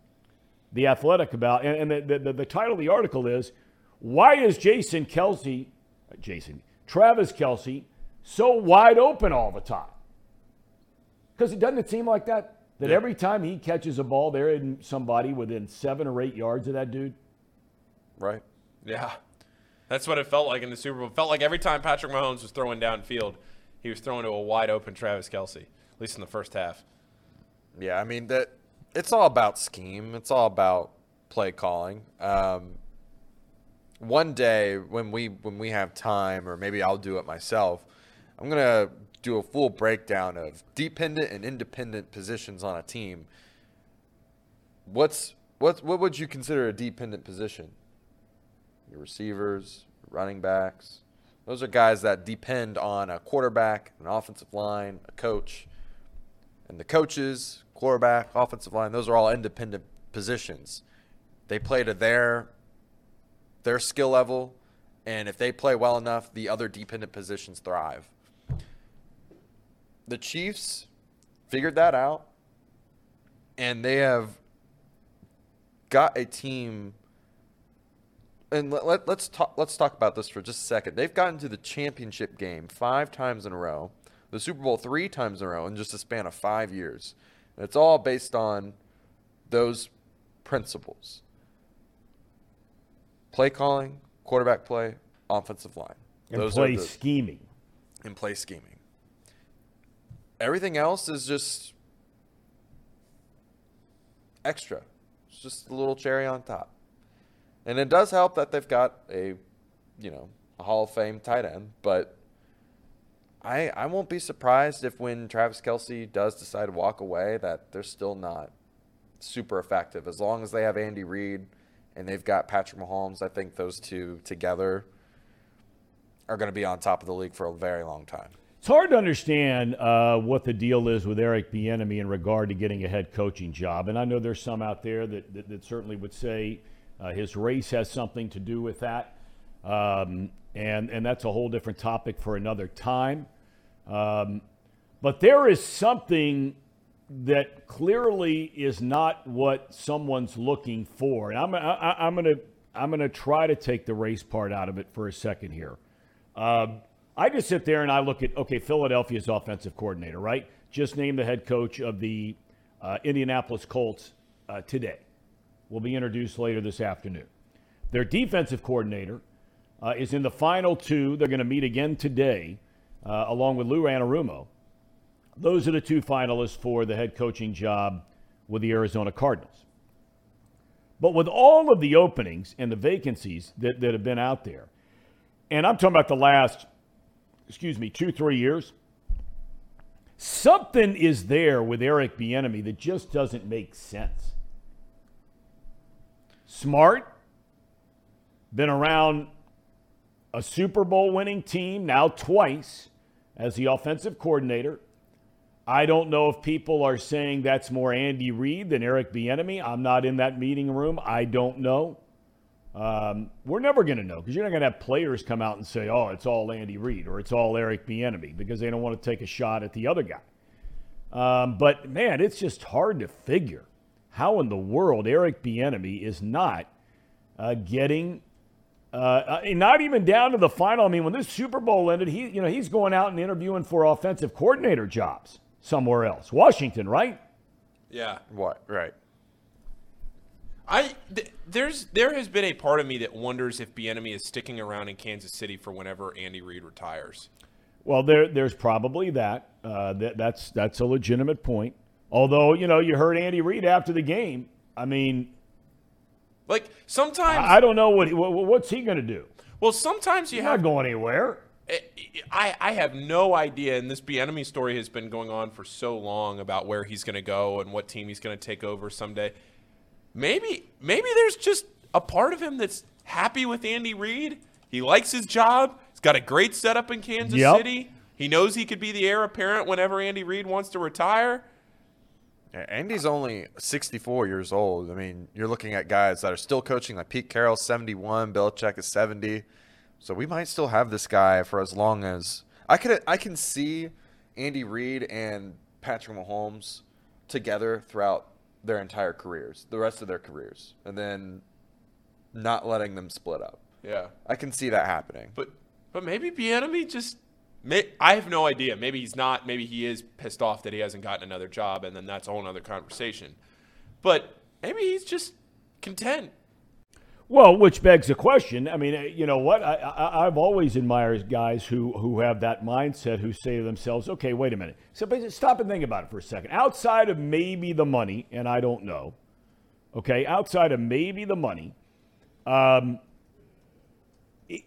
The Athletic about, and, and the, the, the title of the article is, Why is Jason Kelce, Jason, Travis Kelce, so wide open all the time? Because it doesn't it seem like that? That every time he catches a ball, there isn't somebody within seven or eight yards of that dude? Right. Yeah. That's what it felt like in the Super Bowl. It felt like every time Patrick Mahomes was throwing downfield, he was throwing to a wide open Travis Kelce, at least in the first half. Yeah, I mean that it's all about scheme. It's all about play calling. Um, one day when we when we have time, or maybe I'll do it myself, I'm gonna do a full breakdown of dependent and independent positions on a team. What's what what would you consider a dependent position? Your receivers, running backs. Those are guys that depend on a quarterback, an offensive line, a coach. And the coaches, quarterback, offensive line, those are all independent positions. They play to their their skill level, and if they play well enough, the other dependent positions thrive. The Chiefs figured that out, and they have got a team. And let, let, let's talk. Let's talk about this for just a second. They've gotten to the championship game five times in a row, the Super Bowl three times in a row in just a span of five years. And it's all based on those principles: play calling, quarterback play, offensive line. And Those play are the, scheming. and play scheming. Everything else is just extra. It's just a little cherry on top. And it does help that they've got a, you know, a Hall of Fame tight end. But I I won't be surprised if when Travis Kelce does decide to walk away, that they're still not super effective. As long as they have Andy Reid and they've got Patrick Mahomes, I think those two together are going to be on top of the league for a very long time. It's hard to understand uh, what the deal is with Eric Bieniemy in regard to getting a head coaching job, and I know there's some out there that that, that certainly would say uh, his race has something to do with that, um, and and that's a whole different topic for another time. Um, but there is something that clearly is not what someone's looking for, and I'm I, going to I'm to try to take the race part out of it for a second here. Um, I just sit there and I look at, okay, Philadelphia's offensive coordinator, right? Just named the head coach of the uh, Indianapolis Colts uh, today. Will be introduced later this afternoon. Their defensive coordinator uh, is in the final two. They're going to meet again today, uh, along with Lou Anarumo. Those are the two finalists for the head coaching job with the Arizona Cardinals. But with all of the openings and the vacancies that, that have been out there, and I'm talking about the last excuse me, two, three years. Something is there with Eric Bieniemy that just doesn't make sense. Smart, been around a Super Bowl winning team now twice as the offensive coordinator. I don't know if people are saying that's more Andy Reid than Eric Bieniemy. I'm not in that meeting room. I don't know. Um, we're never going to know because you're not going to have players come out and say, "Oh, it's all Andy Reid" or "It's all Eric Bieniemy" because they don't want to take a shot at the other guy. Um, but man, it's just hard to figure how in the world Eric Bieniemy is not uh, getting, uh, uh, not even down to the final. I mean, when this Super Bowl ended, he, you know, he's going out and interviewing for offensive coordinator jobs somewhere else, Washington, right? Yeah. What? Right. I th- there's there has been a part of me that wonders if Bieniemy is sticking around in Kansas City for whenever Andy Reid retires. Well, there there's probably that. Uh, that that's that's a legitimate point. Although you know you heard Andy Reid after the game. I mean, like sometimes I, I don't know what, he, what what's he going to do. Well, sometimes you He's have not going anywhere. I, I have no idea, and this Bieniemy story has been going on for so long about where he's going to go and what team he's going to take over someday maybe maybe there's just a part of him that's happy with Andy Reid. He likes his job. He's got a great setup in Kansas yep. City. He knows he could be the heir apparent whenever Andy Reid wants to retire. Yeah, Andy's only 64 years old. I mean, you're looking at guys that are still coaching, like Pete Carroll, 71, Belichick is 70. So we might still have this guy for as long as I could. I can see Andy Reid and Patrick Mahomes together throughout their entire careers, the rest of their careers, and then not letting them split up. Yeah, I can see that happening. But but maybe Bieniemy just. May, I have no idea. Maybe he's not. Maybe he is pissed off that he hasn't gotten another job, and then that's a whole other conversation. But maybe he's just content well, which begs the question. I mean, uh, you know what? I, have always admired guys who, who have that mindset, who say to themselves, okay, wait a minute. So stop and think about it for a second. Outside of maybe the money, and I don't know, okay, outside of maybe the money, um, it,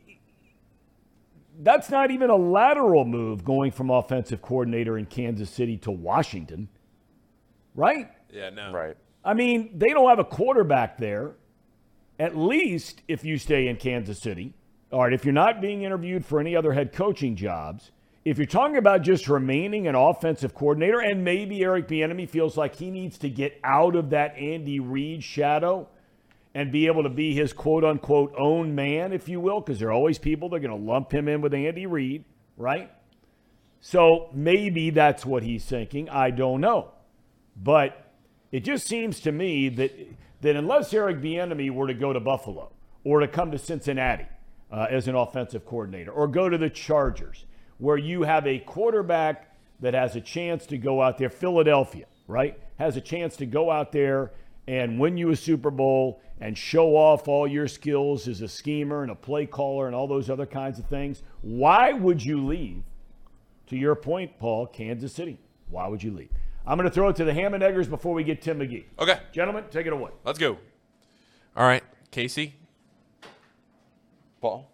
that's not even a lateral move going from offensive coordinator in Kansas City to Washington, right? Yeah, no. Right. I mean, they don't have a quarterback there at least if you stay in Kansas City, all right, if you're not being interviewed for any other head coaching jobs, if you're talking about just remaining an offensive coordinator, and maybe Eric Bieniemy feels like he needs to get out of that Andy Reid shadow and be able to be his quote unquote own man, if you will, because there are always people that are going to lump him in with Andy Reid, right? So maybe that's what he's thinking. I don't know. But it just seems to me that that unless Eric Bieniemy were to go to Buffalo or to come to Cincinnati uh, as an offensive coordinator or go to the Chargers, where you have a quarterback that has a chance to go out there, Philadelphia, right, has a chance to go out there and win you a Super Bowl and show off all your skills as a schemer and a play caller and all those other kinds of things, why would you leave? To your point, Paul, Kansas City. Why would you leave? I'm going to throw it to the Ham and Eggers before we get Tim McGee. Okay. Gentlemen, take it away. Let's go. All right, Casey, Paul.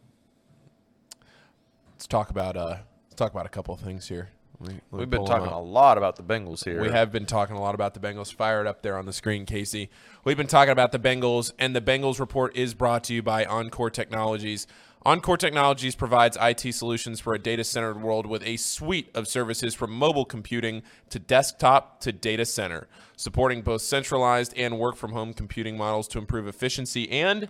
Let's talk about uh, let's talk about a couple of things here. Let me- let We've been talking a lot about the Bengals here. We have been talking a lot about the Bengals. Fire it up there on the screen, Casey. We've been talking about the Bengals, and the Bengals report is brought to you by Encore Technologies. Encore Technologies provides IT solutions for a data centered world with a suite of services from mobile computing to desktop to data center, supporting both centralized and work from home computing models to improve efficiency and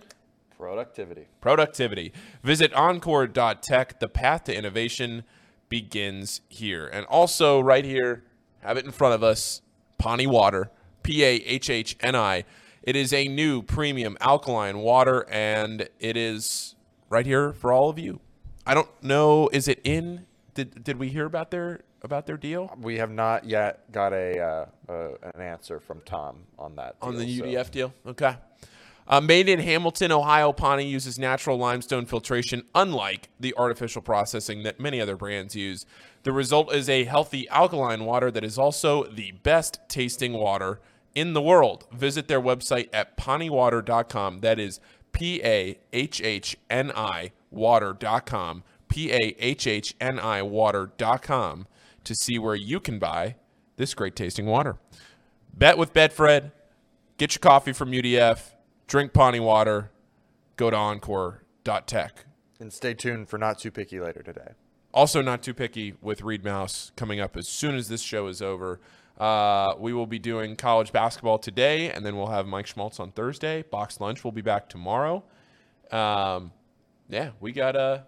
productivity. productivity. Visit encore.tech. The path to innovation begins here. And also, right here, have it in front of us Pahhni Water, P A H H N I. It is a new premium alkaline water, and it is right here for all of you. I don't know. Is it in? Did, did we hear about their about their deal We have not yet got a uh, uh, an answer from Tom on that. on the deal, so- UDF deal? Okay. Uh, made in Hamilton, Ohio, Pahhni uses natural limestone filtration, unlike the artificial processing that many other brands use. The result is a healthy alkaline water that is also the best tasting water in the world. Visit their website at pahhniwater.com. That is P A H H N I water.com. P A H H N I water.com to see where you can buy this great tasting water. Bet with Betfred. Get your coffee from UDF. Drink Pahhni water. Go to encore.tech. And stay tuned for not too picky later today. Also, not too picky with Reed Mouse coming up as soon as this show is over. Uh, we will be doing college basketball today, and then we'll have Mike Schmaltz on Thursday. Box lunch will be back tomorrow. Um, yeah, we got a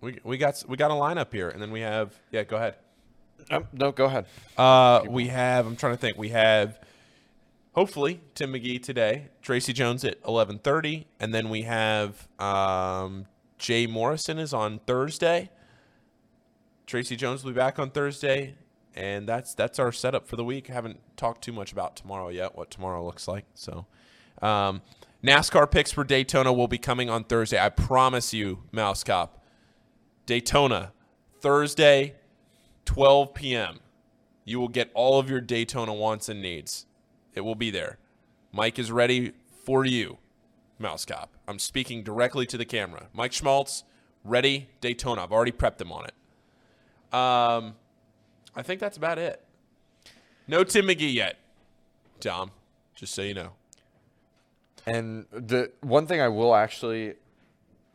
we, we got we got a lineup here, and then we have yeah. Go ahead. Um, no, go ahead. Uh, we have. I'm trying to think. We have hopefully Tim McGee today, Tracy Jones at 11:30, and then we have um, Jay Morrison is on Thursday. Tracy Jones will be back on Thursday, and that's that's our setup for the week. I haven't talked too much about tomorrow yet, what tomorrow looks like. So, um, NASCAR picks for Daytona will be coming on Thursday. I promise you, Mouse Cop. Daytona, Thursday, 12 p.m. You will get all of your Daytona wants and needs. It will be there. Mike is ready for you, Mouse Cop. I'm speaking directly to the camera. Mike Schmaltz, ready, Daytona. I've already prepped them on it. Um, I think that's about it. No Tim McGee yet, Tom, just so you know. And the one thing I will actually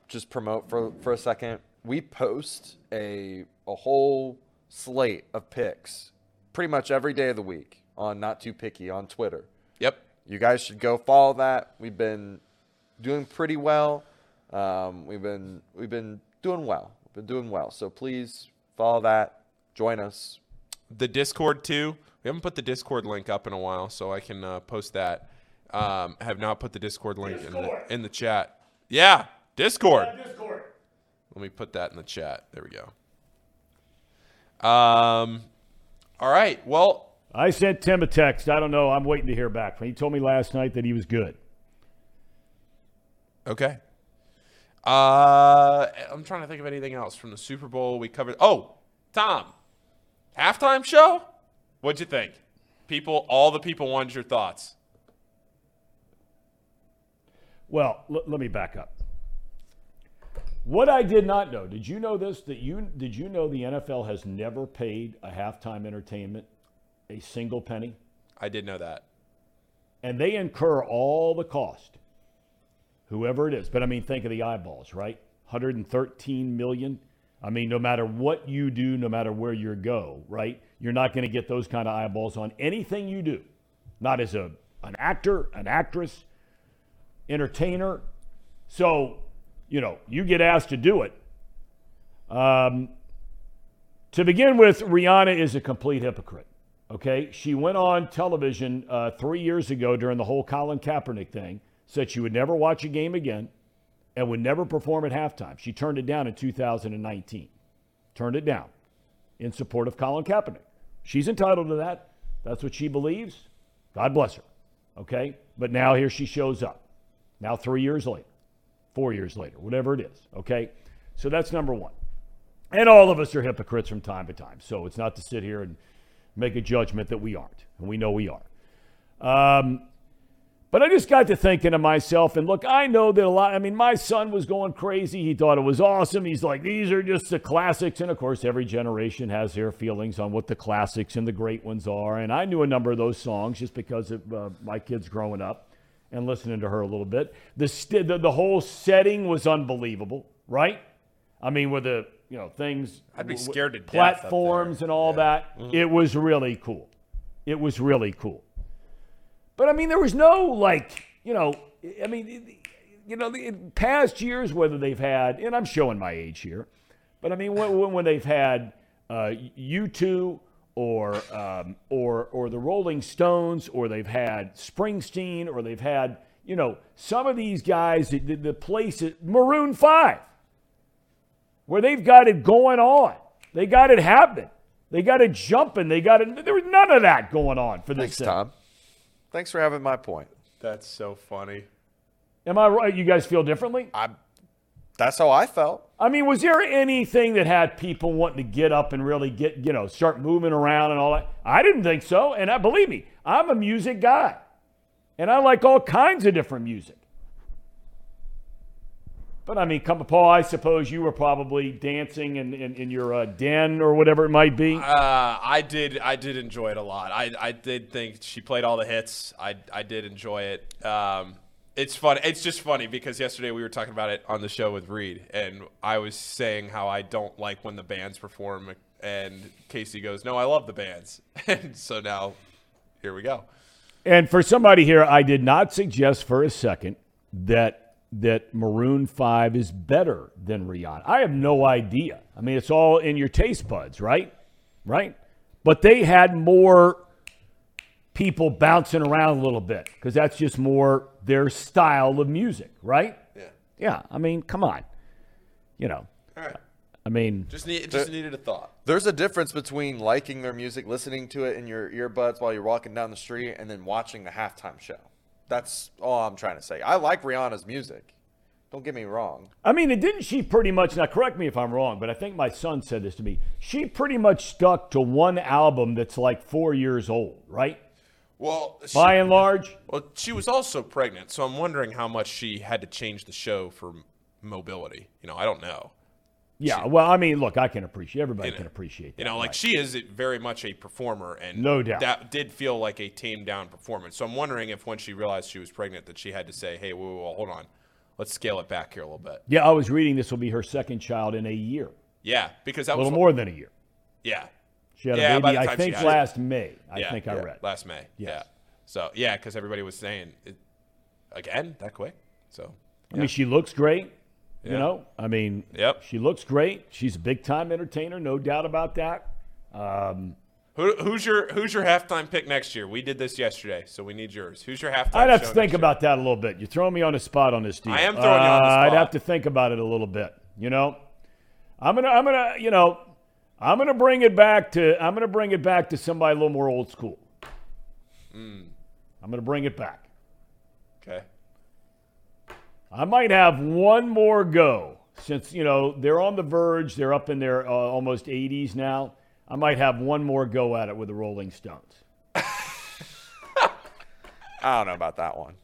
just promote for for a second, we post a a whole slate of picks pretty much every day of the week on Not Too Picky on Twitter. Yep. You guys should go follow that. We've been doing pretty well. Um, we've been we've been doing well. We've been doing well. So please follow that. Join us. The Discord too. We haven't put the Discord link up in a while, so I can uh, post that. Um, have not put the Discord link in the, in the chat. Yeah, Discord. Discord. Let me put that in the chat. There we go. Um, all right. Well, I sent Tim a text. I don't know. I'm waiting to hear back from him. He told me last night that he was good. okay. Uh, I'm trying to think of anything else from the Super Bowl. We covered. Oh, Tom, halftime show. What'd you think? People, all the people wanted your thoughts. Well, l- let me back up. What I did not know, did you know this? That you did you know the NFL has never paid a halftime entertainment a single penny, I did know that. and they incur all the cost. Whoever it is, but I mean, think of the eyeballs, right? 113 million. I mean, no matter what you do, no matter where you go, right? You're not going to get those kind of eyeballs on anything you do. Not as a an actor, an actress, entertainer. So, you know, you get asked to do it. Um, to begin with, Rihanna is a complete hypocrite. Okay, she went on television uh, three years ago during the whole Colin Kaepernick thing, said she would never watch a game again, and would never perform at halftime. She turned it down in 2019. Turned it down in support of Colin Kaepernick. She's entitled to that. That's what she believes. God bless her. Okay, but now here she shows up. Now three years later, four years later, whatever it is. Okay, so that's number one. And all of us are hypocrites from time to time. So it's not to sit here and make a judgment that we aren't. And we know we are. Um, But I just got to thinking to myself, and look, I know that a lot. I mean, my son was going crazy. He thought it was awesome. He's like, these are just the classics. And of course, every generation has their feelings on what the classics and the great ones are. And I knew a number of those songs just because of uh, my kids growing up and listening to her a little bit. The, st- the, the whole setting was unbelievable, right? I mean, with the you know things, I'd be scared to platforms and all that. It was really cool. It was really cool. But I mean, there was no like, you know, I mean, you know, in past years, whether they've had, and I'm showing my age here, but I mean, when, when- they've had uh, U2 or um, or or the Rolling Stones, or they've had Springsteen, or they've had, you know, some of these guys, the, the place, Maroon Five, where they've got it going on, they got it happening, they got it jumping, they got it. There was none of that going on for this. Thanks. Tom. Thanks for having my point. That's so funny. Am I right? You guys feel differently? I. That's how I felt. I mean, was there anything that had people wanting to get up and really get, you know, start moving around and all that? I didn't think so. And I believe me, I'm a music guy. And I like all kinds of different music. But I mean, come Paul, I suppose you were probably dancing in, in, in your uh, den or whatever it might be. Uh, I did. I did enjoy it a lot. I, I did think she played all the hits. I, I did enjoy it. Um, it's fun. It's just funny because yesterday we were talking about it on the show with Reed, and I was saying how I don't like when the bands perform, and Casey goes, "No, I love the bands," and so now here we go. And for somebody here, I did not suggest for a second that that Maroon 5 is better than Rihanna. I have no idea. I mean, it's all in your taste buds, right? Right? But they had more people bouncing around a little bit because that's just more their style of music, right? Yeah. Yeah. I mean, come on. You know, All right. I mean, Just need. Just needed a thought. There's a difference between liking their music, listening to it in your earbuds while you're walking down the street, and then watching the halftime show. That's all I'm trying to say. I like Rihanna's music. Don't get me wrong. I mean, and didn't she pretty much, now correct me if I'm wrong, but I think my son said this to me. She pretty much stuck to one album that's like four years old, right? Well, she, By and large. well, she was also pregnant, so I'm wondering how much she had to change the show for mobility. You know, I don't know. Yeah, well, I mean, look, I can appreciate, everybody You know, can appreciate that. You know, like right. she is very much a performer, and No doubt. that did feel like a tamed down performance. So I'm wondering if when she realized she was pregnant, that she had to say, "Hey, whoa, whoa, whoa, hold on, let's scale it back here a little bit." Yeah, I was reading this will be her second child in a year, Yeah, because that a was little more than a year. Yeah, She had Yeah, a baby, I think, had it. last May. I yeah, think I yeah, read. last May. Yes. Yeah. So yeah, because everybody was saying it, again that quick. So I mean, she looks great. You know, I mean, Yep. she looks great. She's a big time entertainer, no doubt about that. Um, Who, who's your who's your halftime pick next year? We did this yesterday, so we need yours. Who's your halftime? I'd have to think about that a little bit. You're throwing me on the spot on this deal. I am throwing you on the Uh, I'd spot. have to think about it a little bit. You know, I'm gonna, I'm gonna, you know, I'm gonna bring it back to, I'm gonna bring it back to somebody a little more old school. Hmm. I'm gonna bring it back. I might have one more go since you know they're on the verge. They're up in their uh, almost 80s now. I might have one more go at it with the Rolling Stones. I don't know about that one,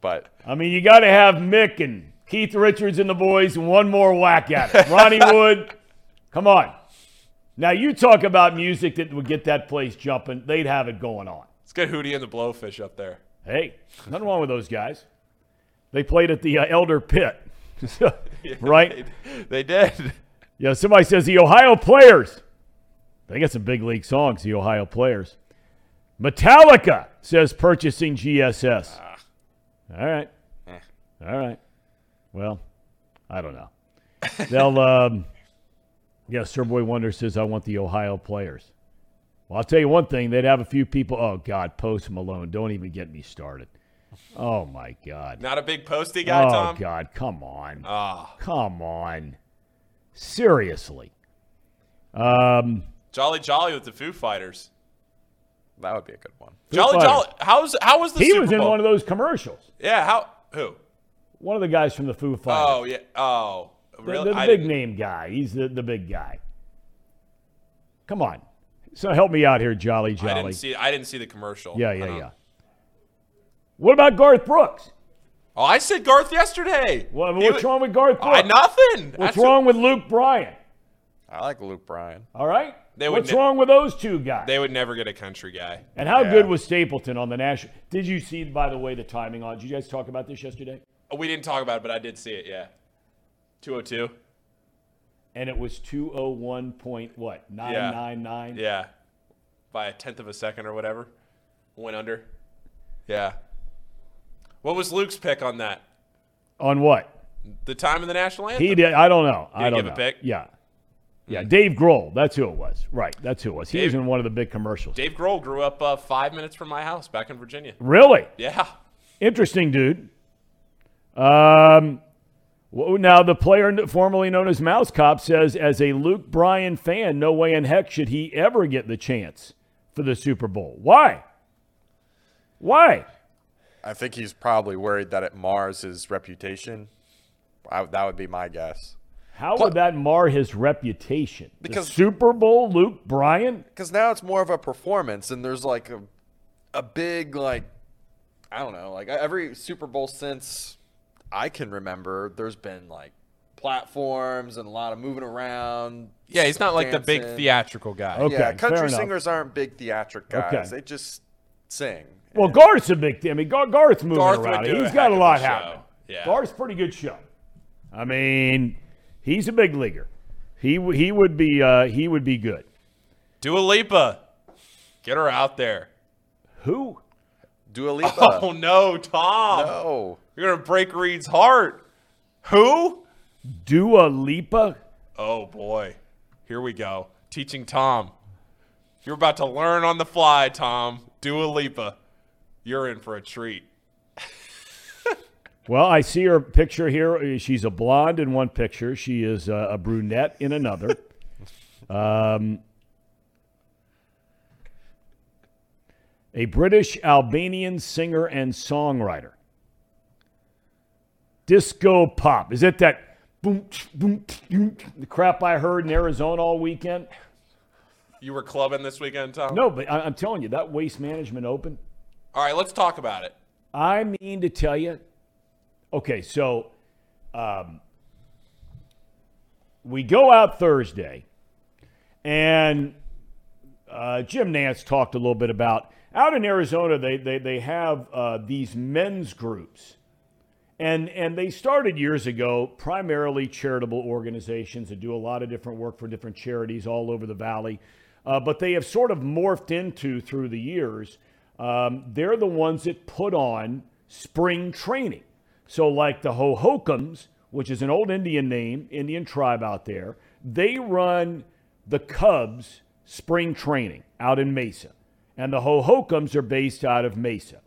but I mean, you got to have Mick and Keith Richards and the boys one more whack at it. Ronnie Wood, come on. Now you talk about music that would get that place jumping. They'd have it going on. Let's get Hootie and the Blowfish up there. Hey, nothing wrong with those guys. They played at the uh, Elder Pit, right? They did. Yeah, somebody says the Ohio Players. They got some big league songs, the Ohio Players. Metallica says purchasing GSS. All right. All right. Well, I don't know. They'll, um, yeah, Sir Boy Wonder says, I want the Ohio Players. Well, I'll tell you one thing. They'd have a few people. Oh, God, Post Malone. Don't even get me started. Oh, my God. Not a big posty guy, Tom. oh, Tom. God, come on. Ah, Come on. Seriously. Um, Jolly Jolly with the Foo Fighters. that would be a good one. Jolly Fighters. Jolly. How's how was the he Super was in Bowl? one of those commercials. yeah. How who? One of the guys from the Foo Fighters. Oh yeah. Oh the, really? the I big name guy. He's the, the big guy. Come on. So help me out here, Jolly I Jolly. didn't see. I didn't see the commercial. yeah, I yeah, yeah. What about Garth Brooks? Oh, I said Garth yesterday. He what's wa- wrong with Garth Brooks? I, nothing. What's That's wrong with Luke Bryan? I like Luke Bryan. All right. They What's ne- wrong with those two guys? They would never get a country guy. and how Yeah. good was Stapleton on the national? Did you see, by the way, the timing on? Did you guys talk about this yesterday? Oh, We didn't talk about it, but I did see it. Yeah, two hundred two. And it was two oh one point what nine nine nine. Yeah, by a tenth of a second or whatever, went under. Yeah. What was Luke's pick on that? On what? The time of the national anthem. He did. I don't know. I don't give a pick? Yeah. Yeah, Dave Grohl. That's who it was. Right. That's who it was. He was in one of the big commercials. Dave Grohl grew up uh, five minutes from my house back in Virginia. Really? Yeah. Interesting, dude. Um, now the player formerly known as Mouse Cop says, as a Luke Bryan fan, no way in heck should he ever get the chance for the Super Bowl. Why? Why? I think he's probably worried that it mars his reputation. I, that would be my guess. How would that mar his reputation? Because- the Super Bowl, Luke Bryan. Because now it's more of a performance, and there's like a, a big like, I don't know, like every Super Bowl since I can remember, there's been like platforms and a lot of moving around. Yeah, he's not like the big theatrical guy. Okay, yeah, country singers aren't big theatric guys. Okay. They just sing. Well, Garth's a big. I mean, Gar- Garth's moving Garth would around. do a He's heck got a lot happening. Yeah. Garth's pretty good show. I mean, he's a big leaguer. He w- he would be uh, he would be good. Dua Lipa, get her out there. Who? Dua Lipa. Oh no, Tom! no. You're gonna break Reed's heart. Who? Dua Lipa? Oh boy, here we go. Teaching Tom. You're about to learn on the fly, Tom. Dua Lipa. You're in for a treat. Well, I see her picture here. She's a blonde in one picture. She is uh, a brunette in another. um, a British Albanian singer and songwriter. Disco pop. Is it that boom, boom, boom, the crap I heard in Arizona all weekend? You were clubbing this weekend, Tom? No, but I'm telling you, that Waste Management Open, All right, let's talk about it. I mean to tell you. Okay, so um, we go out Thursday, and uh, Jim Nantz talked a little bit about out in Arizona. They they they have uh, these men's groups, and and they started years ago, primarily charitable organizations that do a lot of different work for different charities all over the valley. Uh, but they have sort of morphed into through the years. Um, they're the ones that put on spring training. So, like the Hohokams, which is an old Indian name, Indian tribe out there, they run the Cubs spring training out in Mesa. And the Hohokams are based out of Mesa.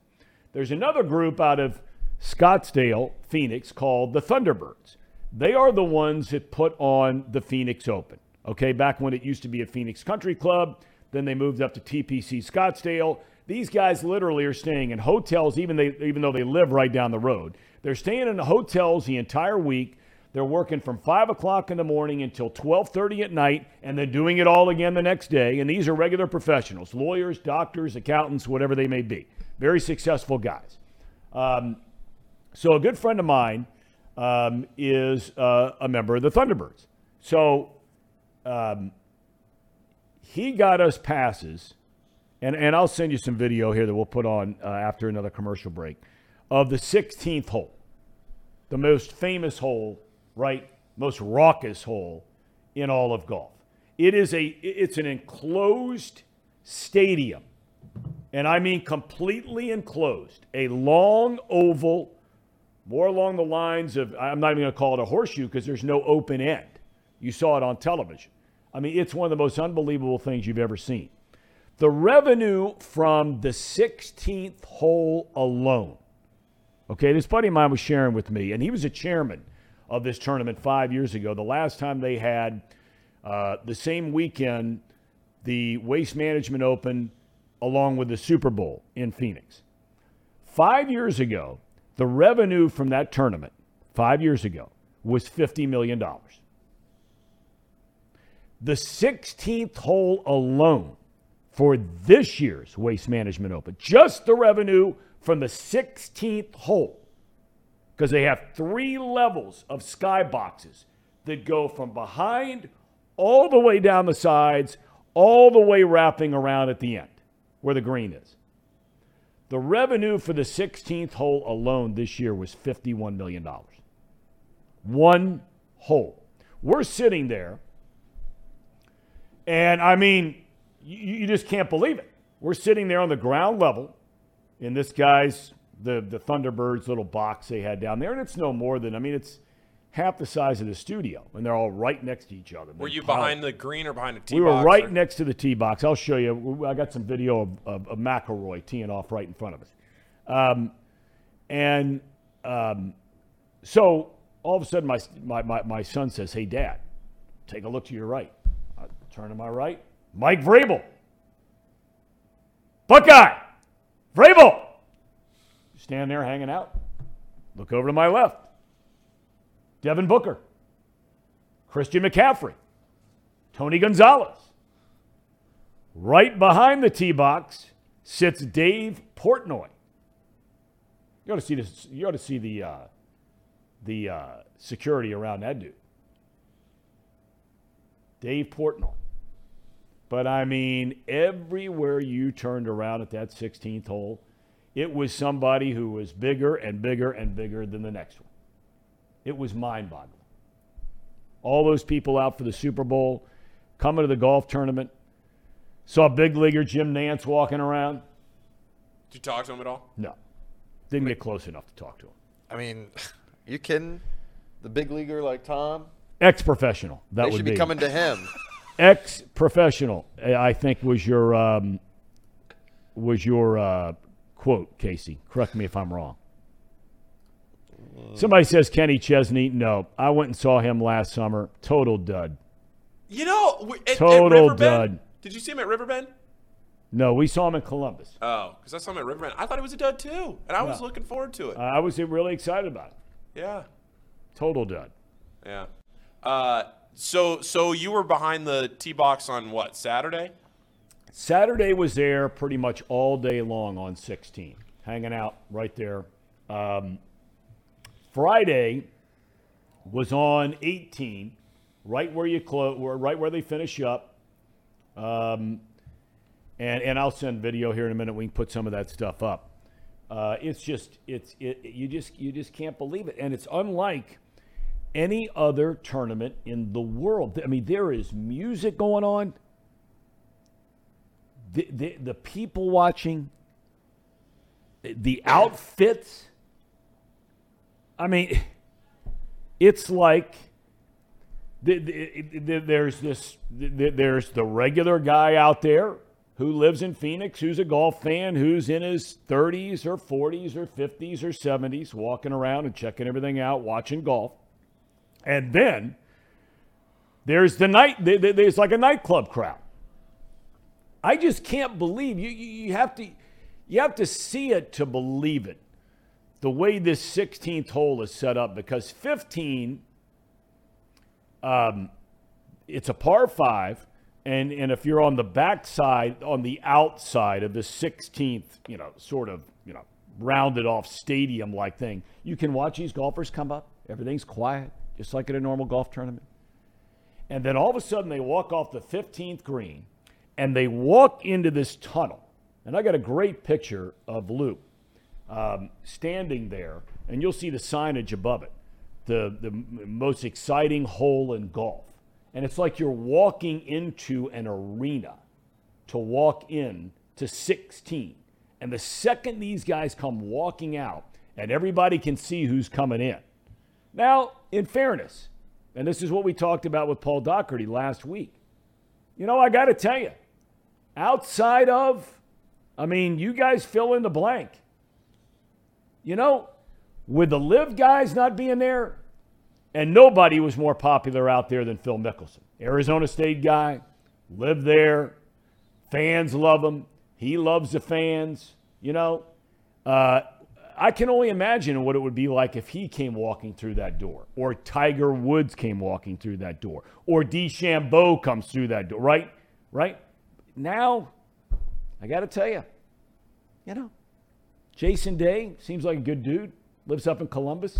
There's another group out of Scottsdale, Phoenix, called the Thunderbirds. They are the ones that put on the Phoenix Open. Okay, back when it used to be a Phoenix Country Club, then they moved up to TPC Scottsdale. These guys literally are staying in hotels, even they, even though they live right down the road. They're staying in the hotels the entire week. They're working from five o'clock in the morning until twelve thirty at night, and then doing it all again the next day. And these are regular professionals, lawyers, doctors, accountants, whatever they may be. Very successful guys. Um, so a good friend of mine um, is uh, a member of the Thunderbirds. So um, he got us passes, and, and I'll send you some video here that we'll put on uh, after another commercial break of the 16th hole, the most famous hole, right? Most raucous hole in all of golf. It is a it's an enclosed stadium, and I mean completely enclosed. A long oval, more along the lines of I'm not even going to call it a horseshoe because there's no open end. You saw it on television. I mean, it's one of the most unbelievable things you've ever seen. The revenue from the 16th hole alone. Okay, this buddy of mine was sharing with me, and he was a chairman of this tournament five years ago. The last time they had uh, the same weekend the Waste Management Open along with the Super Bowl in Phoenix. Five years ago, the revenue from that tournament, five years ago, was $50 million. The 16th hole alone for this year's Waste Management Open, just the revenue from the 16th hole, because they have three levels of skyboxes that go from behind all the way down the sides, all the way wrapping around at the end where the green is. The revenue for the 16th hole alone this year was $51 million. One hole. We're sitting there, and I mean, you, you just can't believe it. We're sitting there on the ground level in this guy's, the, the Thunderbirds little box they had down there, and it's no more than, I mean, it's half the size of the studio, and they're all right next to each other. Were you Piled- behind the green or behind the tee box? we were right or- next to the tee box. I'll show you. I got some video of, of, of McIlroy teeing off right in front of us. Um, and um, so all of a sudden, my, my, my, my son says, Hey, Dad, take a look to your right. I turn to my right. Mike Vrabel. Buckeye. Vrabel. Stand there hanging out. Look over to my left. Devin Booker. Christian McCaffrey. Tony Gonzalez. Right behind the tee box sits Dave Portnoy. You ought to see this. You ought to see the uh, the uh, security around that dude, Dave Portnoy. But I mean, everywhere you turned around at that 16th hole, it was somebody who was bigger and bigger and bigger than the next one. It was mind-boggling. All those people out for the Super Bowl, coming to the golf tournament. Saw big leaguer Jim Nantz walking around. Did you talk to him at all? No, didn't get close enough to talk to him. I mean, you kidding? The big leaguer like Tom? Ex-professional. That They would should be be coming to him. ex-professional. I think was your um, was your uh, quote, Casey. Correct me if I'm wrong. Somebody says Kenny Chesney. No, I went and saw him last summer. Total dud. You know, at, at Total Riverbend, dud. Did you see him at Riverbend? No, we saw him in Columbus. Oh, because I saw him at Riverbend. I thought he was a dud too, and I was looking forward to it. I was really excited about it. yeah, Total dud. yeah. Uh, so, so you were behind the tee box on what Saturday? Saturday was there pretty much all day long on 16, hanging out right there. Um, Friday was on 18, right where you close, right where they finish up. Um, and and I'll send video here in a minute. We can put some of that stuff up. Uh, it's just it's it, you just you just can't believe it, and it's unlike any other tournament in the world. I mean, there is music going on the, the, the people watching, the outfits. I mean, it's like the, the, the, there's this the, there's the regular guy out there who lives in Phoenix, who's a golf fan, who's in his 30s or 40s or 50s or 70s, walking around and checking everything out, watching golf, and then there's the night. there- there- There's like a nightclub crowd. I just can't believe you, you. Have to, you have to see it to believe it. The way this 16th hole is set up, because 15, um, it's a par five, and and if you're on the back side, on the outside of the 16th, you know, sort of, you know, rounded off stadium like thing, you can watch these golfers come up. Everything's quiet, just like at a normal golf tournament. And then all of a sudden, they walk off the 15th green and they walk into this tunnel. And I got a great picture of Luke um, standing there, and you'll see the signage above it the, the most exciting hole in golf. And it's like you're walking into an arena to walk in to 16. And the second these guys come walking out, and everybody can see who's coming in. Now, in fairness, and this is what we talked about with Paul Doherty last week. You know, I got to tell you, outside of, I mean, you guys fill in the blank. You know, with the LIV guys not being there, and nobody was more popular out there than Phil Mickelson. Arizona State guy, lived there, fans love him. He loves the fans. You know, uh, I can only imagine what it would be like if he came walking through that door, or Tiger Woods came walking through that door, or DeChambeau comes through that door. Right, right. Now, I got to tell you, you know, Jason Day seems like a good dude. Lives up in Columbus,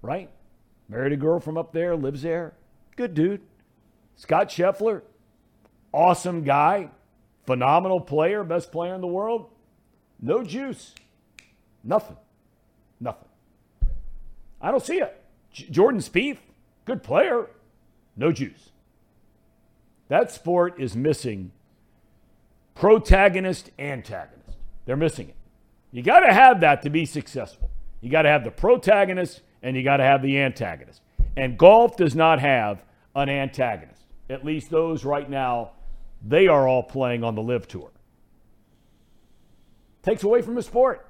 right? Married a girl from up there, lives there. Good dude. Scott Scheffler, awesome guy, phenomenal player, best player in the world. No juice. Nothing. Nothing. I don't see it. J- Jordan Spieth, good player. No juice. That sport is missing protagonist, antagonist. They're missing it. You got to have that to be successful. You got to have the protagonist and you got to have the antagonist. And golf does not have an antagonist. At least those right now, they are all playing on the LIV tour. Takes away from the sport.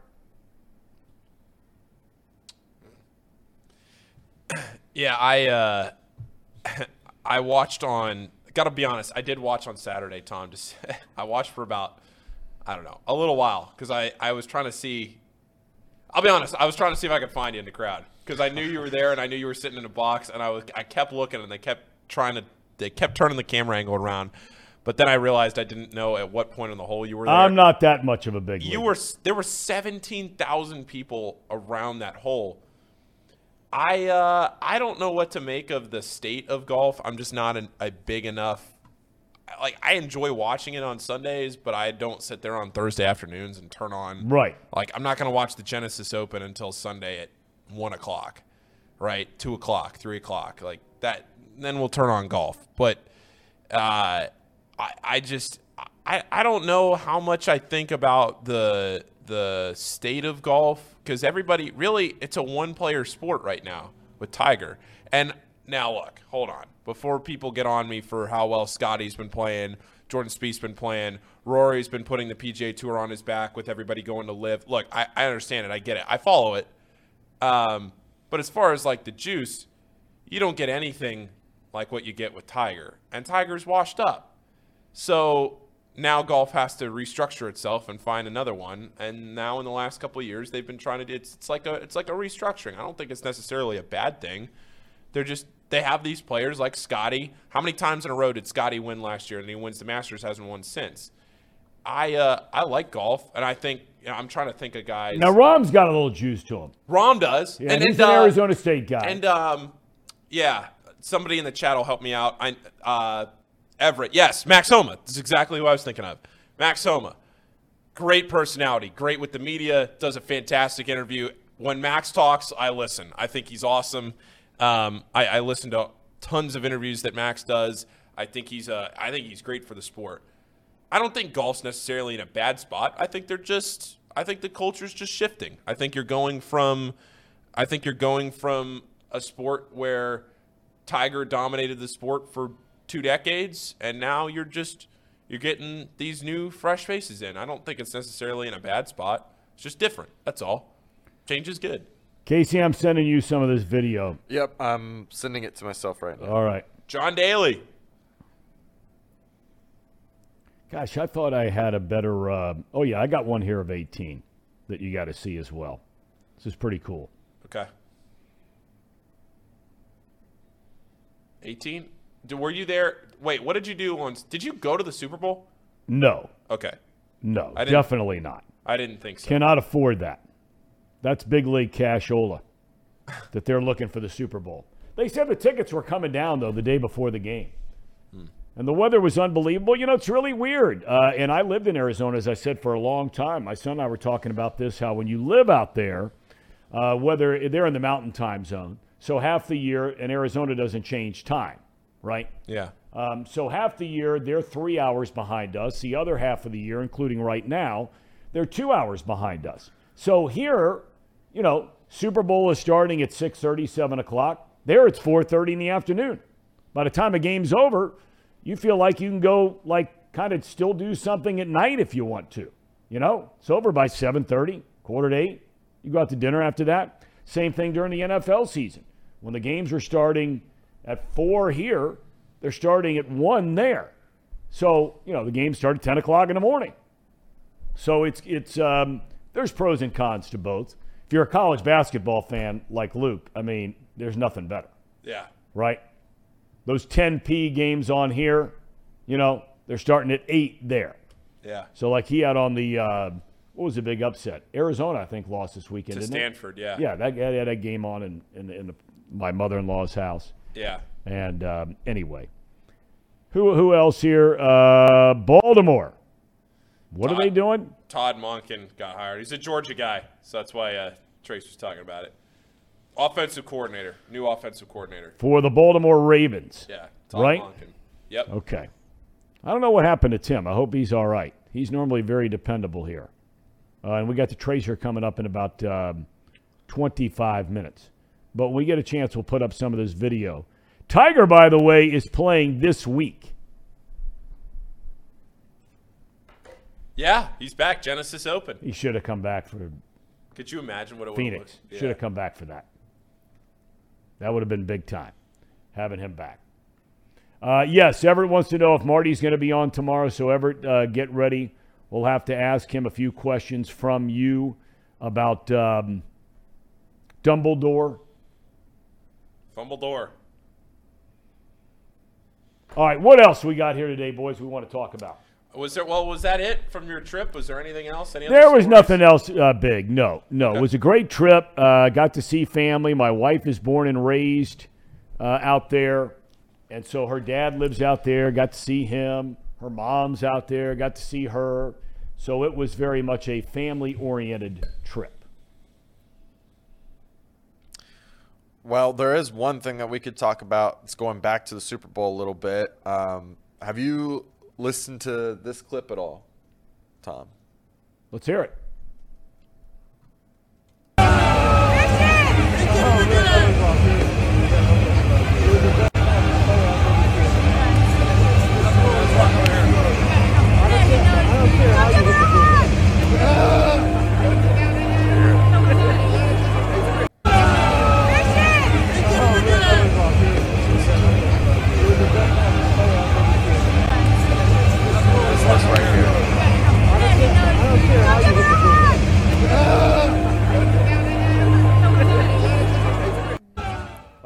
Yeah, I uh, I watched on. Got to be honest, I did watch on Saturday, Thom. Just I watched for about I don't know a little while because I I was trying to see. I'll be honest, I was trying to see if I could find you in the crowd because I knew you were there and I knew you were sitting in a box and I was I kept looking and they kept trying to they kept turning the camera angle around, but then I realized I didn't know at what point in the hole you were there. I'm not that much of a big You were there were seventeen thousand people around that hole. I uh, I don't know what to make of the state of golf. I'm just not an, a big enough. Like I enjoy watching it on Sundays, but I don't sit there on Thursday afternoons and turn on. Right. Like I'm not going to watch the Genesis Open until Sunday at one o'clock, right? Two o'clock, three o'clock, like that. Then we'll turn on golf. But uh, I I just I I don't know how much I think about the the state of golf because everybody really it's a one player sport right now with Tiger. And now look, hold on. Before people get on me for how well Scotty's been playing, Jordan Spieth's been playing, Rory's been putting the PGA Tour on his back with everybody going to LIV. Look, I, I understand it. I get it. I follow it. Um, but as far as like the juice, you don't get anything like what you get with Tiger. And Tiger's washed up. So now golf has to restructure itself and find another one. And now in the last couple of years, they've been trying to. It's, it's like a it's like a restructuring. I don't think it's necessarily a bad thing. They're just they have these players like Scotty. How many times in a row did Scotty win last year? And he wins the Masters, hasn't won since. I uh, I like golf, and I think you know, I'm trying to think of guys. Now, Rahm's got a little juice to him. Rahm does, Yeah, and, he's and, an uh, Arizona State guy. and um, yeah, somebody in the chat will help me out. I uh, Everett, yes, Max Homa. That's exactly what I was thinking of. Max Homa, great personality, great with the media, does a fantastic interview. When Max talks, I listen. I think he's awesome. Um, I, I listen to tons of interviews that Max does. I think he's uh, I think he's great for the sport. I don't think golf's necessarily in a bad spot. I think they're just I think the culture's just shifting. I think you're going from I think you're going from a sport where Tiger dominated the sport for two decades and now you're just you're getting these new fresh faces in. I don't think it's necessarily in a bad spot. It's just different. That's all. Change is good. Casey, I'm sending you some of this video. Yep, I'm sending it to myself right now. All right. John Daly. Gosh, I thought I had a better. Uh, oh, yeah, I got one here of 18 that you got to see as well. This is pretty cool. Okay. 18? Were you there? Wait, what did you do once? Did you go to the Super Bowl? No, Okay. no, definitely not. I didn't think so. Cannot afford that. That's big league cashola that they're looking for the Super Bowl. They said the tickets were coming down, though, the day before the game. And the weather was unbelievable. You know, it's really weird. Uh, and I lived in Arizona, as I said, for a long time. My son and I were talking about this how when you live out there, uh, whether they're in the mountain time zone, so half the year, and Arizona doesn't change time, right? yeah. Um, so half the year they're three hours behind us. The other half of the year, including right now, they're two hours behind us. So here, you know, Super Bowl is starting at 6:30, 7 o'clock. There it's 4:30 in the afternoon. By the time the game's over, you feel like you can go like kind of still do something at night if you want to. You know, it's over by 7:30, quarter to eight. You go out to dinner after that. Same thing during the NFL season. When the games are starting at four here, they're starting at one there. So, you know, the game started 10 o'clock in the morning. So it's, it's um, there's pros and cons to both. If you're a college basketball fan like Luke, I mean, there's nothing better, Yeah. right? Those 10P games on here, you know, they're starting at 8 there. Yeah. So, like he had on the, uh, what was the big upset? Arizona, I think, lost this weekend. To didn't it? Stanford, yeah. Yeah, that, they had that game on in, in, in the, my mother in law's house. Yeah. And um, anyway, who who else here? Uh, Baltimore. What are they doing? Todd Monken got hired. He's a Georgia guy, so that's why uh, Trace was talking about it. Offensive coordinator, new offensive coordinator. For the Baltimore Ravens. Yeah, Todd Right? Monken. Yep. Okay. I don't know what happened to Tim. I hope he's all right. He's normally very dependable here. Uh, and we got the Tracer coming up in about um, 25 minutes. But when we get a chance, we'll put up some of this video. Tiger, by the way, is playing this week. Yeah, he's back. Genesis Open. He should have come back for Could you imagine what it would Phoenix. look? Yeah. Should have come back for that. That would have been big time, having him back. Uh, yes, Everett wants to know if Marty's going to be on tomorrow. So, Everett, uh, get ready. We'll have to ask him a few questions from you about um, Dumbledore. Fumbledore. All right, what else we got here today, boys? We want to talk about. Was there? Well, was that it from your trip? Was there anything else? Any There was stories? nothing else uh, big. No, no. It was a great trip. Uh, got to see family. My wife is born and raised uh, out there, and so her dad lives out there. Got to see him. Her mom's out there. Got to see her. So it was very much a family-oriented trip. Well, there is one thing that we could talk about. It's going back to the Super Bowl a little bit. Um, have you listened to this clip at all, Thom? Let's hear it.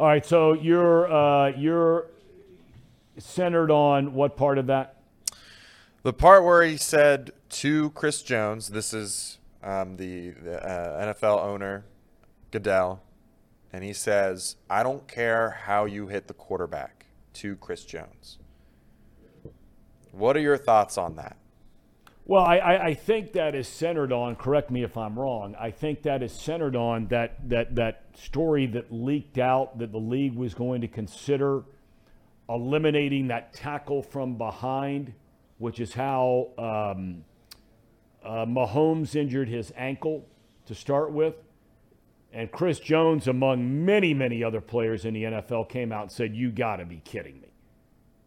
All right. So you're uh, you're centered on what part of that? The part where he said to Chris Jones, this is um, the, the uh, NFL owner, Goodell, and he says, I don't care how you hit the quarterback to Chris Jones. What are your thoughts on that? Well, I, I, think that is centered on. Correct me if I'm wrong. I think that is centered on that that that story that leaked out that the league was going to consider eliminating that tackle from behind, which is how um, uh, Mahomes injured his ankle to start with. And Chris Jones, among many, many other players in the NFL, came out and said, You got to be kidding me.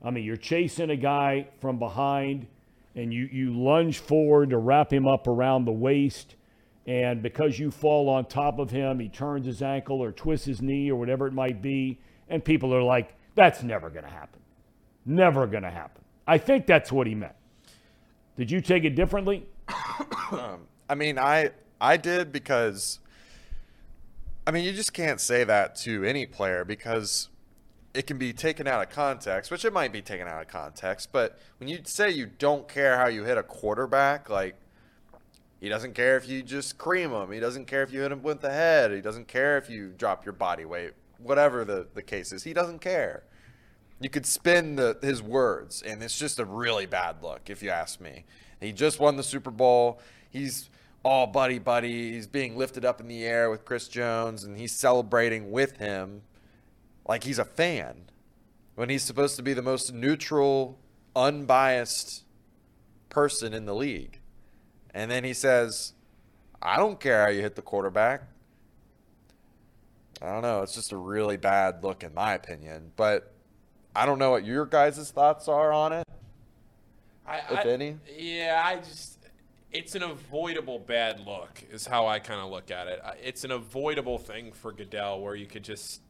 I mean, you're chasing a guy from behind and you, you lunge forward to wrap him up around the waist. And because you fall on top of him, he turns his ankle or twists his knee or whatever it might be. And people are like, That's never going to happen. Never going to happen. I think that's what he meant. Did you take it differently? I mean, I I did because I mean, you just can't say that to any player because it can be taken out of context, which it might be taken out of context, but when you say you don't care how you hit a quarterback, like he doesn't care if you just cream him, he doesn't care if you hit him with the head, he doesn't care if you drop your body weight, whatever the, the case is, he doesn't care. You could spin the, his words, and it's just a really bad look, if you ask me. He just won the Super Bowl. He's all buddy buddy. He's being lifted up in the air with Chris Jones, and he's celebrating with him like he's a fan when he's supposed to be the most neutral, unbiased person in the league. And then he says, I don't care how you hit the quarterback. I don't know. It's just a really bad look, in my opinion. But I don't know what your guys' thoughts are on it. I, if I- any? Yeah, I just it's an avoidable bad look is how I kind of look at it. It's an avoidable thing for Goodell where you could just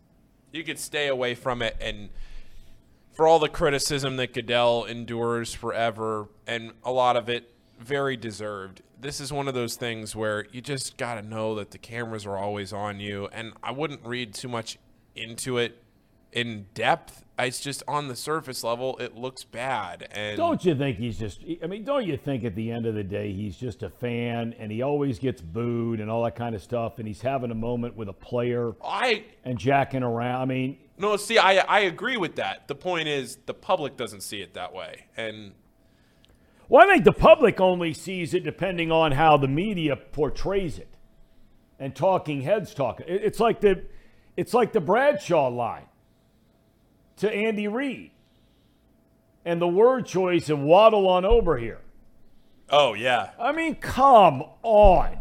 you could stay away from it and for all the criticism that Goodell endures forever and a lot of it very deserved. This is one of those things where you just got to know that the cameras are always on you and I wouldn't read too much into it in depth, it's just on the surface level, it looks bad. And Don't you think he's just? I mean, don't you think at the end of the day he's just a fan and he always gets booed and all that kind of stuff, and he's having a moment with a player I and jacking around. I mean, no see, I I agree with that. The point is, the public doesn't see it that way, and well, I think the public only sees it depending on how the media portrays it, and talking heads talk. It's like the, it's like the Bradshaw line to Andy Reid, and the word choice and waddle on over here. oh yeah, I mean, come on.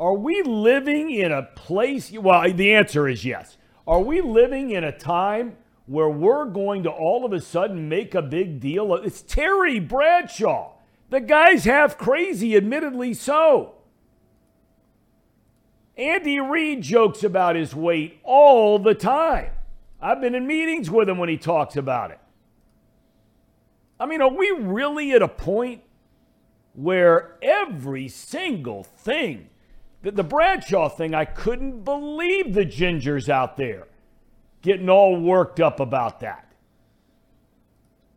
Are we living in a place? Well, the answer is yes. Are we living in a time where we're going to all of a sudden make a big deal? of It's Terry Bradshaw. The guy's half crazy, admittedly so. Andy Reid jokes about his weight all the time. I've been in meetings with him when he talks about it. I mean, are we really at a point where every single thing, the, the Bradshaw thing, I couldn't believe the gingers out there getting all worked up about that.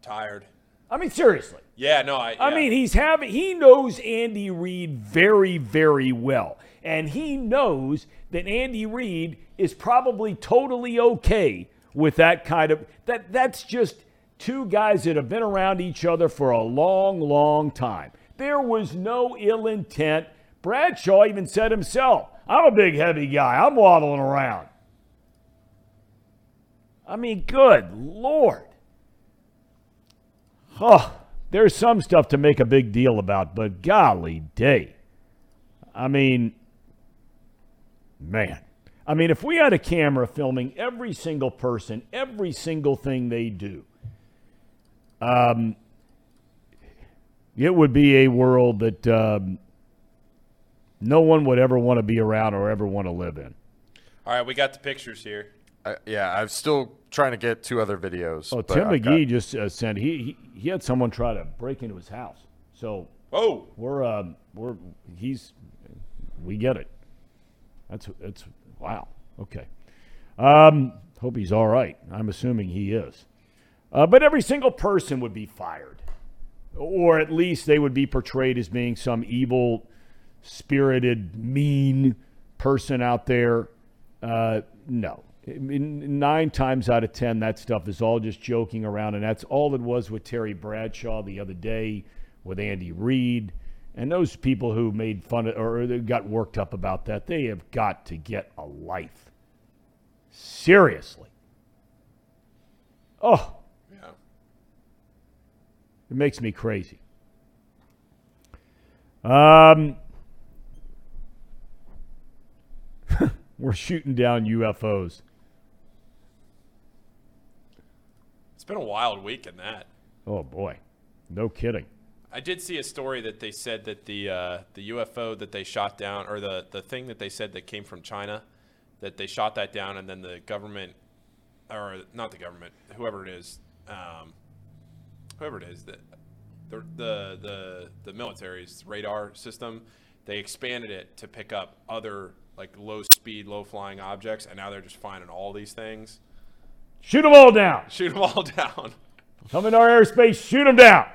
tired. I mean, seriously. Yeah, no, I. I mean, he's having he knows Andy Reid very, very well. And he knows that Andy Reid is probably totally okay with that kind of that that's just two guys that have been around each other for a long, long time. There was no ill intent. Bradshaw even said himself, I'm a big heavy guy. I'm waddling around. I mean, good Lord. Oh, there's some stuff to make a big deal about, but golly day. I mean, man. I mean, if we had a camera filming every single person, every single thing they do, um, it would be a world that um, no one would ever want to be around or ever want to live in. All right, we got the pictures here. I, yeah, I'm still trying to get two other videos. Oh, Tim I've got- McGee just uh, sent he, he he had someone try to break into his house. So Whoa, we're um, we're he's we get it. That's that's wow. Okay. Um, hope he's all right. I'm assuming he is. Uh, but every single person would be fired, or at least they would be portrayed as being some evil, spirited, mean person out there. Uh, no. Nine times out of ten, that stuff is all just joking around, and that's all it was with Terry Bradshaw the other day, with Andy Reid, and those people who made fun of or got worked up about that. They have got to get a life. Seriously. Oh, yeah. it makes me crazy. Um, we're shooting down UFOs. It's been a wild week in that. Oh boy, no kidding. I did see a story that they said that the uh, the UFO that they shot down, or the the thing that they said that came from China, that they shot that down, and then the government, or not the government, whoever it is, um, whoever it is, that the the the the military's radar system, they expanded it to pick up other like low speed, low flying objects, and now they're just finding all these things. Shoot them all down. Shoot them all down. Come in our airspace, shoot them down.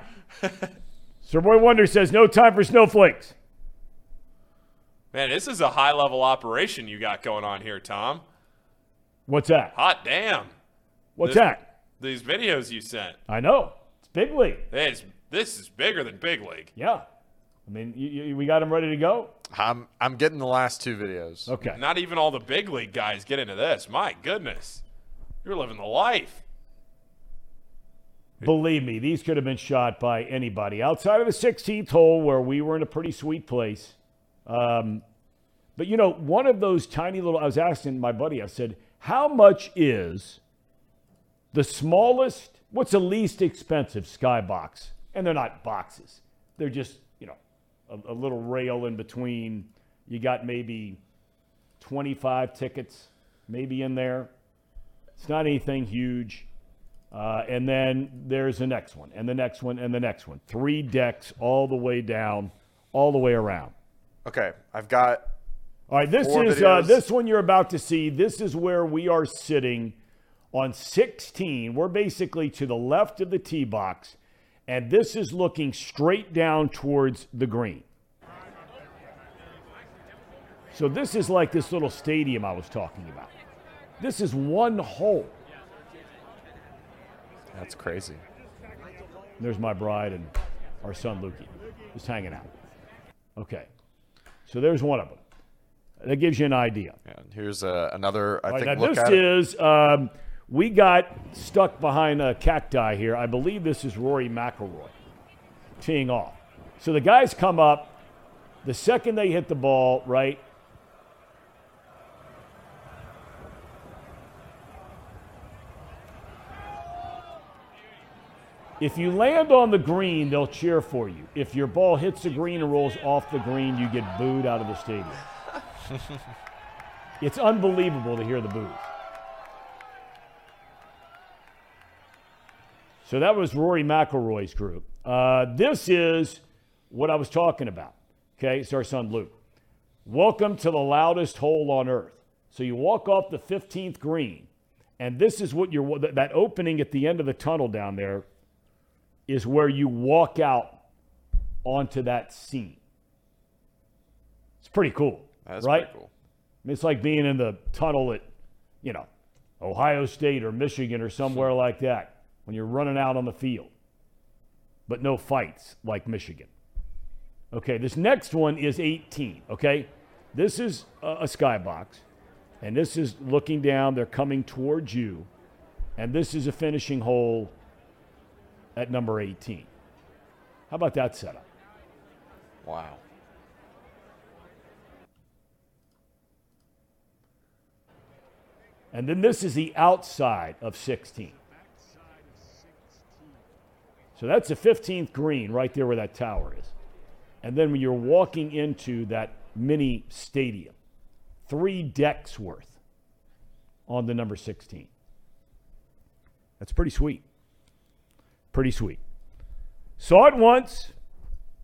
Sir Boy Wonder says no time for snowflakes. Man, this is a high level operation you got going on here, Thom. What's that? Hot damn. What's This- that? These videos you sent. I know. It's big league. It's, this is bigger than Big League. Yeah. I mean, you, you, we got them ready to go. I'm I'm getting the last two videos. Okay. Not even all the big league guys get into this. My goodness. You're living the life. Believe me, these could have been shot by anybody outside of the 16th hole where we were in a pretty sweet place. Um, but you know, one of those tiny little, I was asking my buddy, I said, how much is the smallest, what's the least expensive skybox? And they're not boxes, they're just, you know, a, a little rail in between. You got maybe 25 tickets, maybe in there. It's not anything huge. Uh, and then there's the next one, and the next one, and the next one. Three decks all the way down, all the way around. Okay, I've got All right, this is uh, this one you're about to see. This is where we are sitting On 16, we're basically to the left of the tee box, and this is looking straight down towards the green. So this is like this little stadium I was talking about. This is one hole. That's crazy. There's my bride and our son Lukey, just hanging out. Okay, so there's one of them. That gives you an idea. And here's uh, another. I All right, think now look this is um, we got stuck behind a cacti here. I believe this is Rory McIlroy teeing off. So the guys come up. The second they hit the ball, right? If you land on the green, they'll cheer for you. If your ball hits the green and rolls off the green, you get booed out of the stadium. it's unbelievable to hear the boos. So that was Rory McIlroy's group. Uh, this is what I was talking about. Okay, it's our son Luke. Welcome to the loudest hole on earth. So you walk off the 15th green, and this is what you're that opening at the end of the tunnel down there is where you walk out onto that scene. It's pretty cool, That's right? pretty cool. It's like being in the tunnel at, you know, Ohio State or Michigan or somewhere like that when you're running out on the field. But no fights like Michigan. Okay, this next one is 18. Okay, this is a, a skybox, and this is looking down. They're coming towards you, and this is a finishing hole at number 18. How about that setup? Wow. And then this is the outside of 16. So that's the 15th green right there where that tower is. And then when you're walking into that mini stadium, three decks worth on the number 16. That's pretty sweet. Pretty sweet. Saw it once.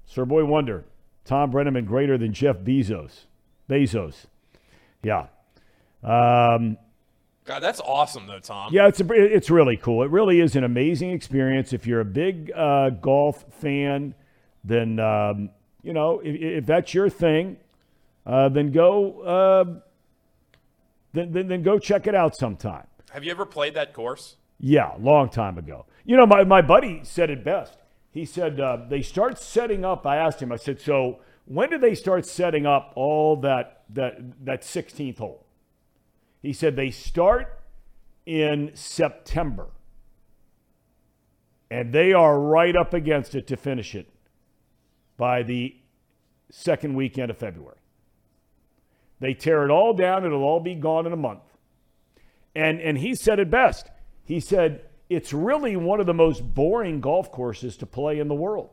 Sir Boy Wonder. Thom Brennaman greater than Jeff Bezos. Bezos. Yeah. Um, God, that's awesome though, Thom. yeah, it's a, it's really cool. It really is an amazing experience. If you're a big uh, golf fan, then um, you know if, if that's your thing, uh, then go uh, then, then then go check it out sometime. Have you ever played that course? Yeah, long time ago. You know, my, my buddy said it best. He said uh, they start setting up. I asked him. I said, so when do they start setting up all that that that 16th hole? He said they start in September, and they are right up against it to finish it by the second weekend of February. They tear it all down. It'll all be gone in a month. And and he said it best. He said it's really one of the most boring golf courses to play in the world.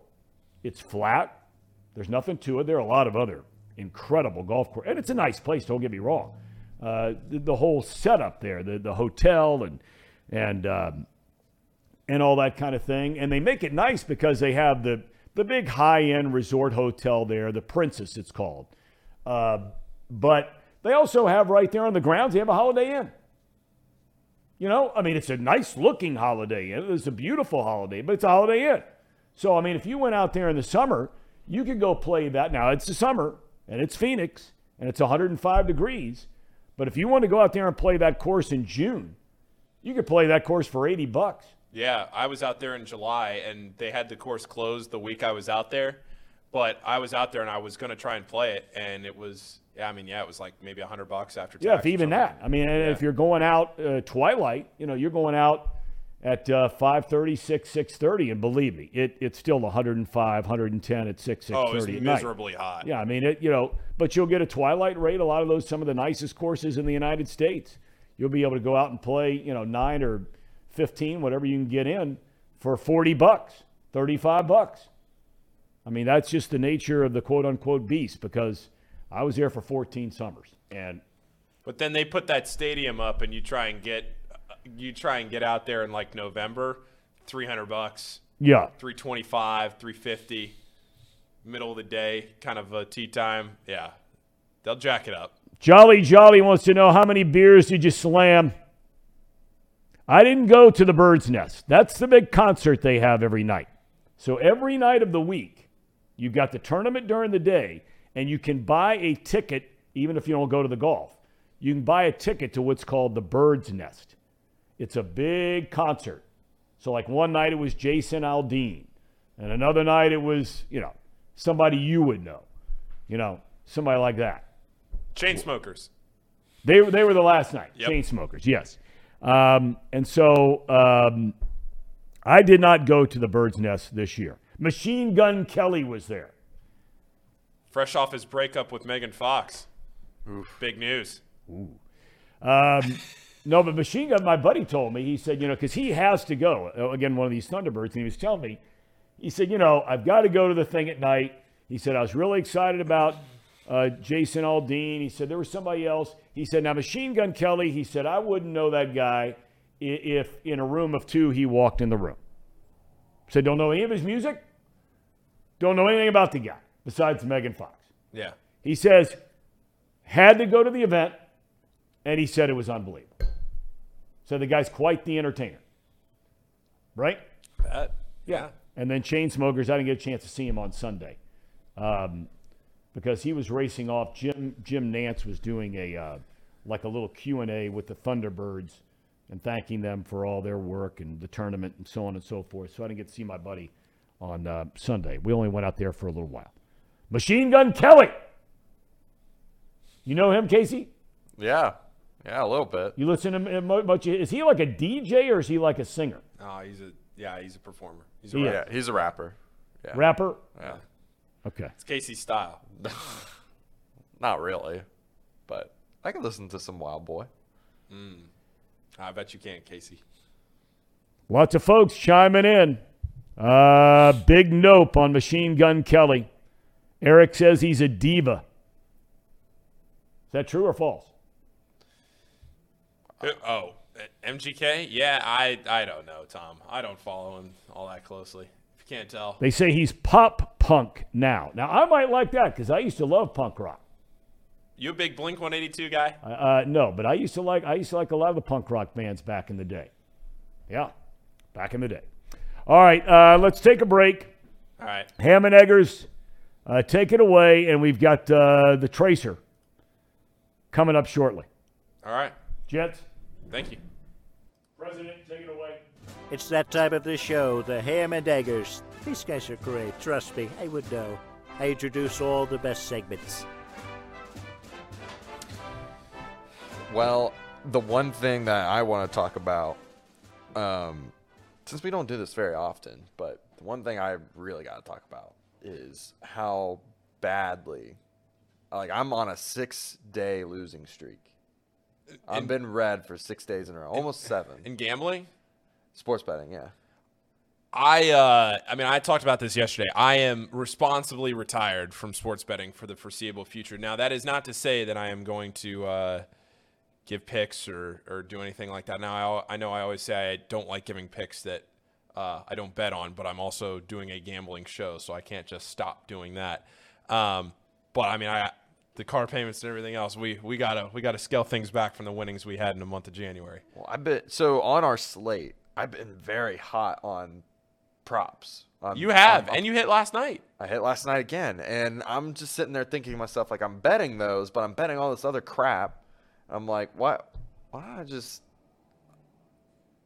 It's flat. There's nothing to it. There are a lot of other incredible golf courses, and it's a nice place. Don't get me wrong. Uh, the, the whole setup there, the the hotel and and um, and all that kind of thing, and they make it nice because they have the the big high end resort hotel there, the Princess, it's called. Uh, but they also have right there on the grounds, they have a Holiday Inn. You know, I mean, it's a nice looking Holiday It's a beautiful Holiday, but it's a Holiday Inn. So, I mean, if you went out there in the summer, you could go play that. Now, it's the summer and it's Phoenix and it's 105 degrees. But if you want to go out there and play that course in June, you could play that course for 80 bucks. Yeah, I was out there in July and they had the course closed the week I was out there. But I was out there and I was going to try and play it, and it was, yeah, I mean, yeah, it was like maybe a hundred bucks after tax. Yeah, if even that. I mean, and if you're going out uh, twilight, you know, you're going out at uh, 5.30, 6, 6.30, and believe me, it, it's still 105, 110 at 6, 6.30 Oh, it was at night. miserably hot. Yeah, I mean, it, you know, but you'll get a twilight rate. A lot of those, some of the nicest courses in the United States, you'll be able to go out and play, you know, nine or 15, whatever you can get in for 40 bucks, 35 bucks. I mean, that's just the nature of the quote unquote beast because I was there for 14 summers and But then they put that stadium up, and you try and get, you try and get out there in like November, three hundred bucks, yeah, three twenty five, three fifty, middle of the day, kind of a tee time. Yeah, they'll jack it up. Jolly Jolly wants to know how many beers did you slam? I didn't go to the Bird's Nest. That's the big concert they have every night. So every night of the week, you've got the tournament during the day, and you can buy a ticket even if you don't go to the golf. You can buy a ticket to what's called the Bird's Nest. It's a big concert. So, like one night it was Jason Aldean, and another night it was, you know, somebody you would know, you know, somebody like that. Chainsmokers. They were they were the last night. Yep. Chainsmokers, yes. Um, and so um, I did not go to the Bird's Nest this year. Machine Gun Kelly was there. Fresh off his breakup with Megan Fox. Big news. Um, no, but Machine Gun, my buddy told me, he said, you know, because he has to go. Uh, Again, one of these Thunderbirds, and he was telling me, he said, you know, I've got to go to the thing at night. He said, I was really excited about uh, Jason Aldean. He said, there was somebody else. He said, now Machine Gun Kelly, he said, I wouldn't know that guy if in a room of two he walked in the room. Said, don't know any of his music, don't know anything about the guy besides Megan Fox. Yeah. He says, had to go to the event, and he said it was unbelievable. So the guy's quite the entertainer. Right? That. Yeah. And then Chainsmokers, I didn't get a chance to see him on Sunday um, because he was racing off. Jim Jim Nantz was doing a uh, like a little Q and A with the Thunderbirds and thanking them for all their work and the tournament and so on and so forth. So I didn't get to see my buddy on uh, Sunday. We only went out there for a little while. Machine Gun Kelly. You know him, Casey? Yeah, yeah, a little bit. You listen to him mu- much? Is he like a DJ or is he like a singer? Oh, he's a yeah, he's a performer. He's a He rapper. Yeah, he's a rapper. Yeah, Rapper? yeah. Okay. It's Casey's style. Not really, but I can listen to some Wild Boy. I bet you can't, Casey. Lots of folks chiming in. Uh, big nope on Machine Gun Kelly. Eric says he's a diva. Is that true or false? Uh, Oh, MGK? Yeah, I I don't know, Thom. I don't follow him all that closely. If you can't tell. They say he's pop punk now. Now, I might like that because I used to love punk rock. You a big Blink 182 guy? Uh, uh, no, but I used to like I used to like a lot of the punk rock bands back in the day. Yeah, back in the day. All right, uh, let's take a break. All right. Ham and Eggers, uh, take it away, and we've got uh, the Tracer coming up shortly. All right. Jets, Thank you. President, take it away. It's that time of the show, the Ham and Eggers. These guys are great, trust me, I would know. I introduce all the best segments. Well, the one thing that I want to talk about, um, since we don't do this very often, but the one thing I really got to talk about is how badly, like, I'm on a six day losing streak. I've In- been red for six days in a row, almost seven. In gambling? Sports betting, yeah. I uh, I mean, I talked about this yesterday. I am responsibly retired from sports betting for the foreseeable future. Now, that is not to say that I am going to uh, give picks or, or do anything like that. Now, I, I know I always say I don't like giving picks that uh, I don't bet on, but I'm also doing a gambling show, so I can't just stop doing that. Um, but I mean, I the car payments and everything else, we we gotta we gotta scale things back from the winnings we had in the month of January. Well, I've been so on our slate. I've been very hot on props. Um, You have, I'm- and you hit last night. I hit last night again, and I'm just sitting there thinking to myself, like, I'm betting those, but I'm betting all this other crap. I'm like, what? Why don't I just?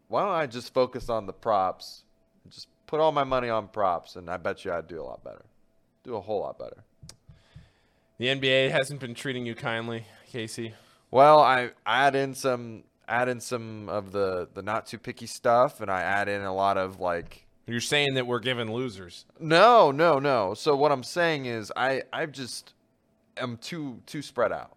Why don't I just focus on the props? Just put all my money on props, and I bet you I'd do a lot better. Do a whole lot better. The NBA hasn't been treating you kindly, Casey. Well, I add in some, add in some of the the not too picky stuff, and I add in a lot of like You're saying that we're giving losers. No, no, no. So what I'm saying is I I just am too too spread out.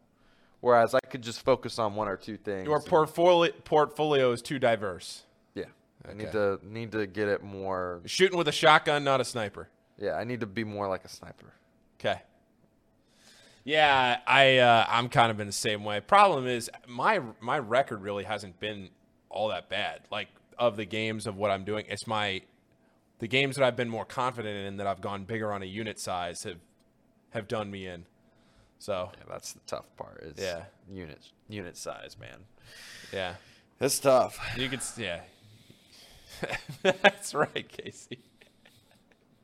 Whereas I could just focus on one or two things. Your portfolio portfolio is too diverse. yeah. I need to need to get it more Shooting with a shotgun, not a sniper. yeah, I need to be more like a sniper. Okay. Yeah, I uh, I'm kind of in the same way. Problem is my my record really hasn't been all that bad. Like of the games of what I'm doing, it's my the games that I've been more confident in that I've gone bigger on a unit size have have done me in. So Yeah, that's the tough part. Is Yeah. unit unit size, man. yeah. It's tough. You could, yeah. That's right, Casey.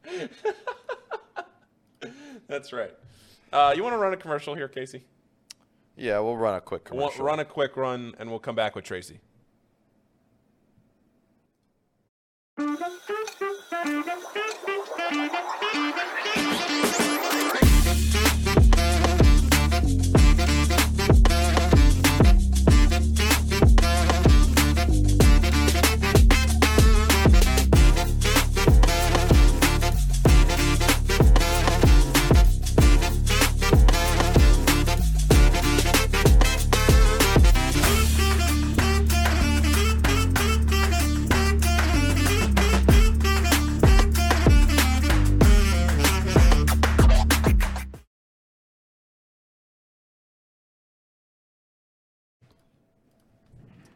That's right. Uh, you want to run a commercial here, Casey? Yeah, we'll run a quick We'll commercial. run a quick run, and we'll come back with Tracy.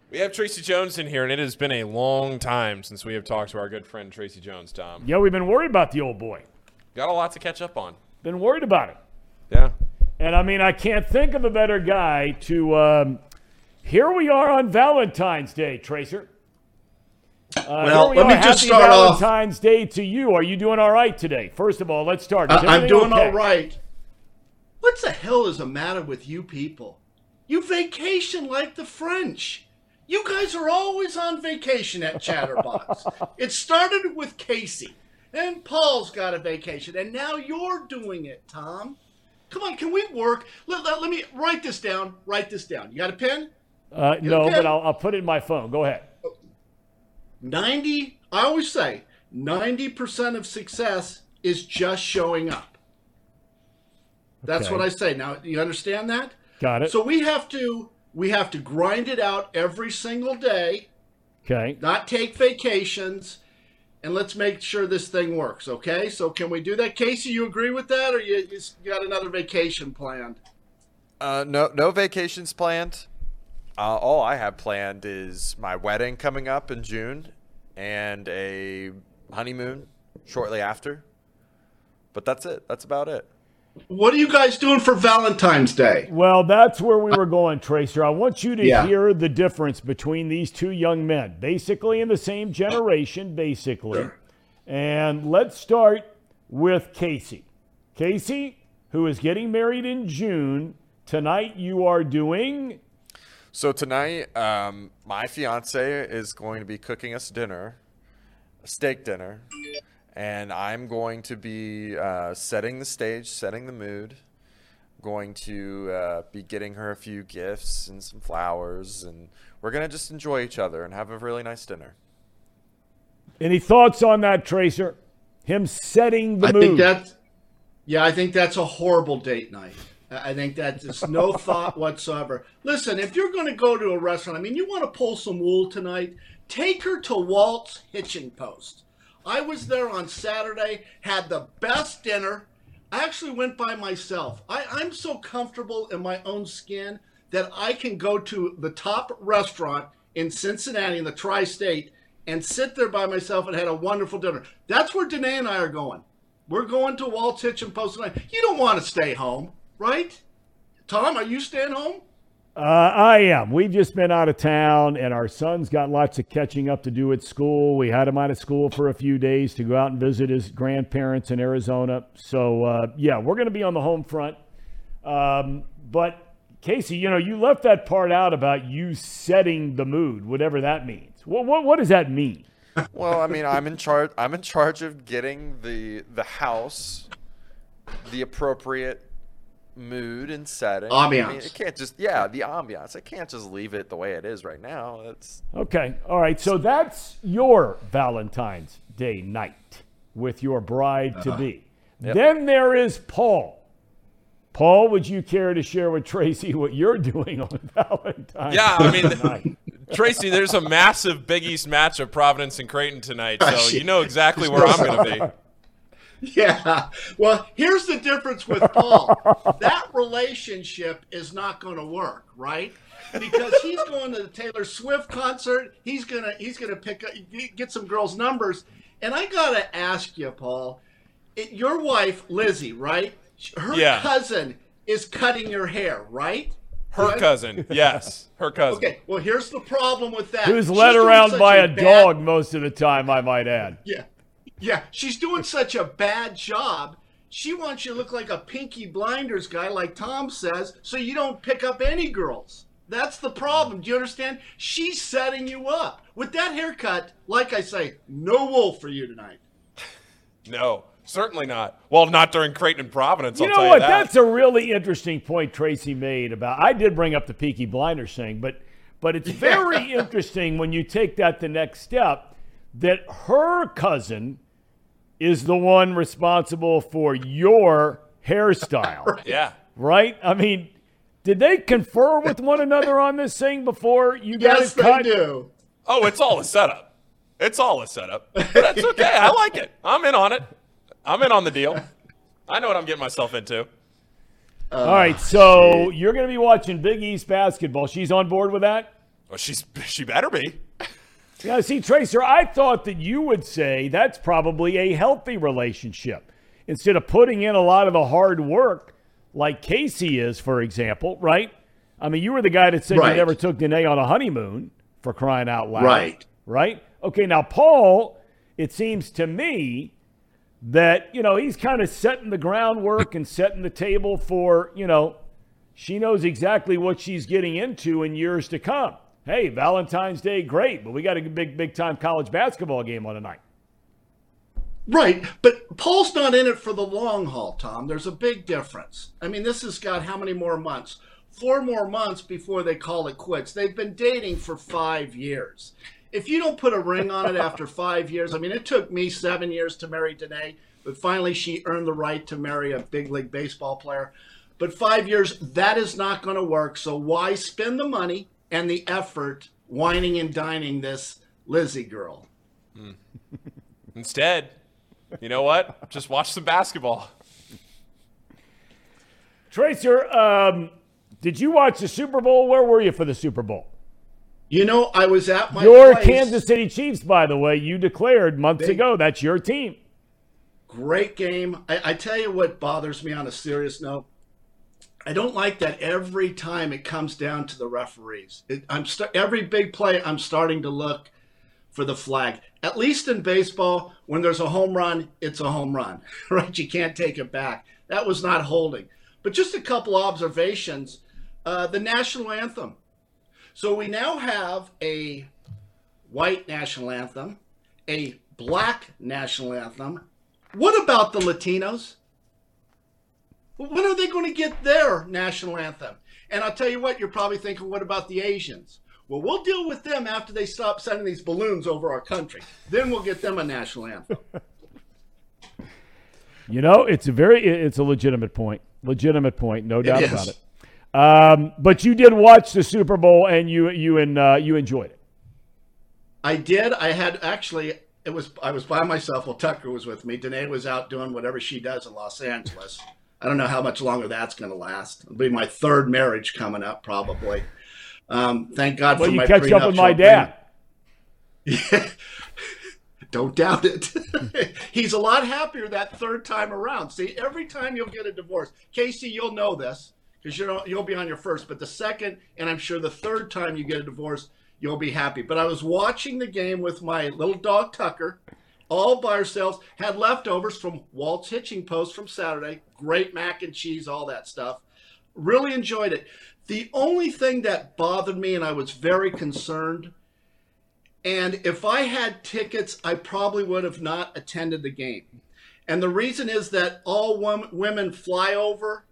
We have Tracy Jones in here, and it has been a long time since we have talked to our good friend Tracy Jones, Thom. Yeah, we've been worried about the old boy. Got a lot to catch up on. Been worried about it. Yeah. And I mean, I can't think of a better guy to. Um, here we are on Valentine's Day, Tracer. Uh, Well, we let are. me just Happy start off- Valentine's Day to you. Are you doing all right today? First of all, let's start. Is I- I'm doing okay? all right. What the hell is the matter with you people? You vacation like the French. You guys are always on vacation at Chatterbox. it started with Casey, and Paul's got a vacation, and now you're doing it, Thom. Come on, can we work? Let, let, let me write this down. Write this down. You got a pen? Uh, no, okay? but I'll, I'll put it in my phone. Go ahead. 90, I always say, 90% of success is just showing up. That's Okay. what I say. Now, you understand that? Got it. So we have to we have to grind it out every single day, okay. not take vacations, and let's make sure this thing works, okay? So can we do that? Casey, you agree with that or you, you got another vacation planned? Uh, no, no vacations planned. Uh, all I have planned is my wedding coming up in June, and a honeymoon shortly after. But that's it. That's about it. What are you guys doing for Valentine's Day? Well, that's where we were going, Tracer. I want you to Yeah. hear the difference between these two young men, basically in the same generation, basically. And let's start with Casey. Casey, who is getting married in June. Tonight, you are doing. So tonight, um, my fiance is going to be cooking us dinner, a steak dinner, and I'm going to be uh, setting the stage, setting the mood. Going to uh, be getting her a few gifts and some flowers, and we're gonna just enjoy each other and have a really nice dinner. Any thoughts on that, Tracer? Him setting the I mood. think that's yeah, I think that's a horrible date night. I I think that's just no thought whatsoever. Listen, if you're going to go to a restaurant, I mean, you want to pull some wool tonight, take her to Walt's Hitching Post. I was there on Saturday, had the best dinner. I actually went by myself. I, I'm so comfortable in my own skin that I can go to the top restaurant in Cincinnati in the tri-state and sit there by myself and had a wonderful dinner. That's where Danae and I are going. We're going to Walt's Hitching Post tonight. You don't want to stay home, right? Thom, are you staying home? Uh, I am. We've just been out of town, and our son's got lots of catching up to do at school. We had him out of school for a few days to go out and visit his grandparents in Arizona. So, uh, yeah, we're going to be on the home front. Um, but, Casey, you know, you left that part out about you setting the mood, whatever that means. What, what, what does that mean? Well, I mean, I'm in charge. I'm in charge of getting the the house the appropriate mood and setting. I mean, Ambiance. it can't just yeah the ambiance. I can't just leave it the way it is right now. It's Okay. All right. So that's your Valentine's Day night with your bride to uh-huh. be. Then there is Paul. Paul, would you care to share with Tracy what you're doing on Valentine's Yeah, I mean, night? Tracy, there's a massive Big East match of Providence and Creighton tonight, so Shit. you know exactly where I'm going to be. Yeah. Well, here's the difference with Paul. that relationship is not going to work, right? Because he's going to the Taylor Swift concert. He's gonna he's gonna pick up, get some girls' numbers. And I gotta ask you, Paul, it, your wife Lizzie, right? Her Yeah. cousin is cutting your hair, right? Her cousin, yes, her cousin. Okay, well, here's the problem with that. Who's led doing around such by a bad- dog most of the time, I might add. Yeah. Yeah. She's doing such a bad job. She wants you to look like a Peaky Blinders guy, like Thom says, so you don't pick up any girls. That's the problem. Do you understand? She's setting you up. With that haircut, like I say, no wool for you tonight. No, certainly not. Well, not during Creighton and Providence. You I'll know tell what? you that. That's a really interesting point Tracy made about. I did bring up the Peaky Blinders thing, but but it's very interesting when you take that the next step that her cousin is the one responsible for your hairstyle, yeah. right? I mean, did they confer with one another on this thing before you got Yes, it they cut? do. Oh, it's all a setup. It's all a setup. But that's okay. I like it. I'm in on it. I'm in on the deal. I know what I'm getting myself into. All right, ah, so you're going to be watching Big East basketball. She's on board with that. Well, she's she better be. Yeah, see, Tracer, I thought that you would say that's probably a healthy relationship. Instead of putting in a lot of the hard work, like Casey is, for example, right? I mean, you were the guy that said Right. you never took Danae on a honeymoon for crying out loud. Right. Right? Okay, now, Paul, it seems to me that, you know, he's kind of setting the groundwork and setting the table for, you know, she knows exactly what she's getting into in years to come. Hey, Valentine's Day, great, but we got a big, big time college basketball game on tonight. Right, but Paul's not in it for the long haul, Tom. There's a big difference. I mean, this has got how many more months? Four more months before they call it quits. They've been dating for five years. If you don't put a ring on it after five years, I mean, it took me seven years to marry Danae, but finally she earned the right to marry a big league baseball player. But five years, that is not going to work. So why spend the money and the effort wining and dining this Lizzie girl? Instead, you know what? Just watch some basketball. Tracer, um, did you watch the Super Bowl? Where were you for the Super Bowl? You know, I was at my Your place. Kansas City Chiefs, by the way, you declared months Big- ago that's your team. Great game. I, I tell you what bothers me on a serious note. I don't like that every time it comes down to the referees. It, I'm st- every big play. I'm starting to look for the flag. At least in baseball, when there's a home run, it's a home run, right? You can't take it back. That was not holding. But just a couple observations. Uh, the national anthem. So we now have a white national anthem, a black national anthem. What about the Latinos? When are they going to get their national anthem? And I'll tell you what, you're probably thinking, what about the Asians? Well, we'll deal with them after they stop sending these balloons over our country. Then we'll get them a national anthem. You know, it's a very, it's a legitimate point. Legitimate point, no doubt is. about it. Um, but you did watch the Super Bowl and you you and uh, you enjoyed it. I did. I had actually. It was. I was by myself. Well, Tucker was with me. Danae was out doing whatever she does in Los Angeles. I don't know how much longer that's going to last. It'll be my third marriage coming up, probably. Um, thank God Well, for you my catch up with my dad. agreement. Don't doubt it. He's a lot happier that third time around. See, every time you'll get a divorce, Casey, you'll know this because you'll you'll be on your first, but the second, and I'm sure the third time you get a divorce, you'll be happy. But I was watching the game with my little dog Tucker, all by ourselves. Had leftovers from Walt's hitching post from Saturday. Great mac and cheese, all that stuff. Really enjoyed it. The only thing that bothered me, and I was very concerned, and if I had tickets, I probably would have not attended the game. And the reason is that all wom- women fly over.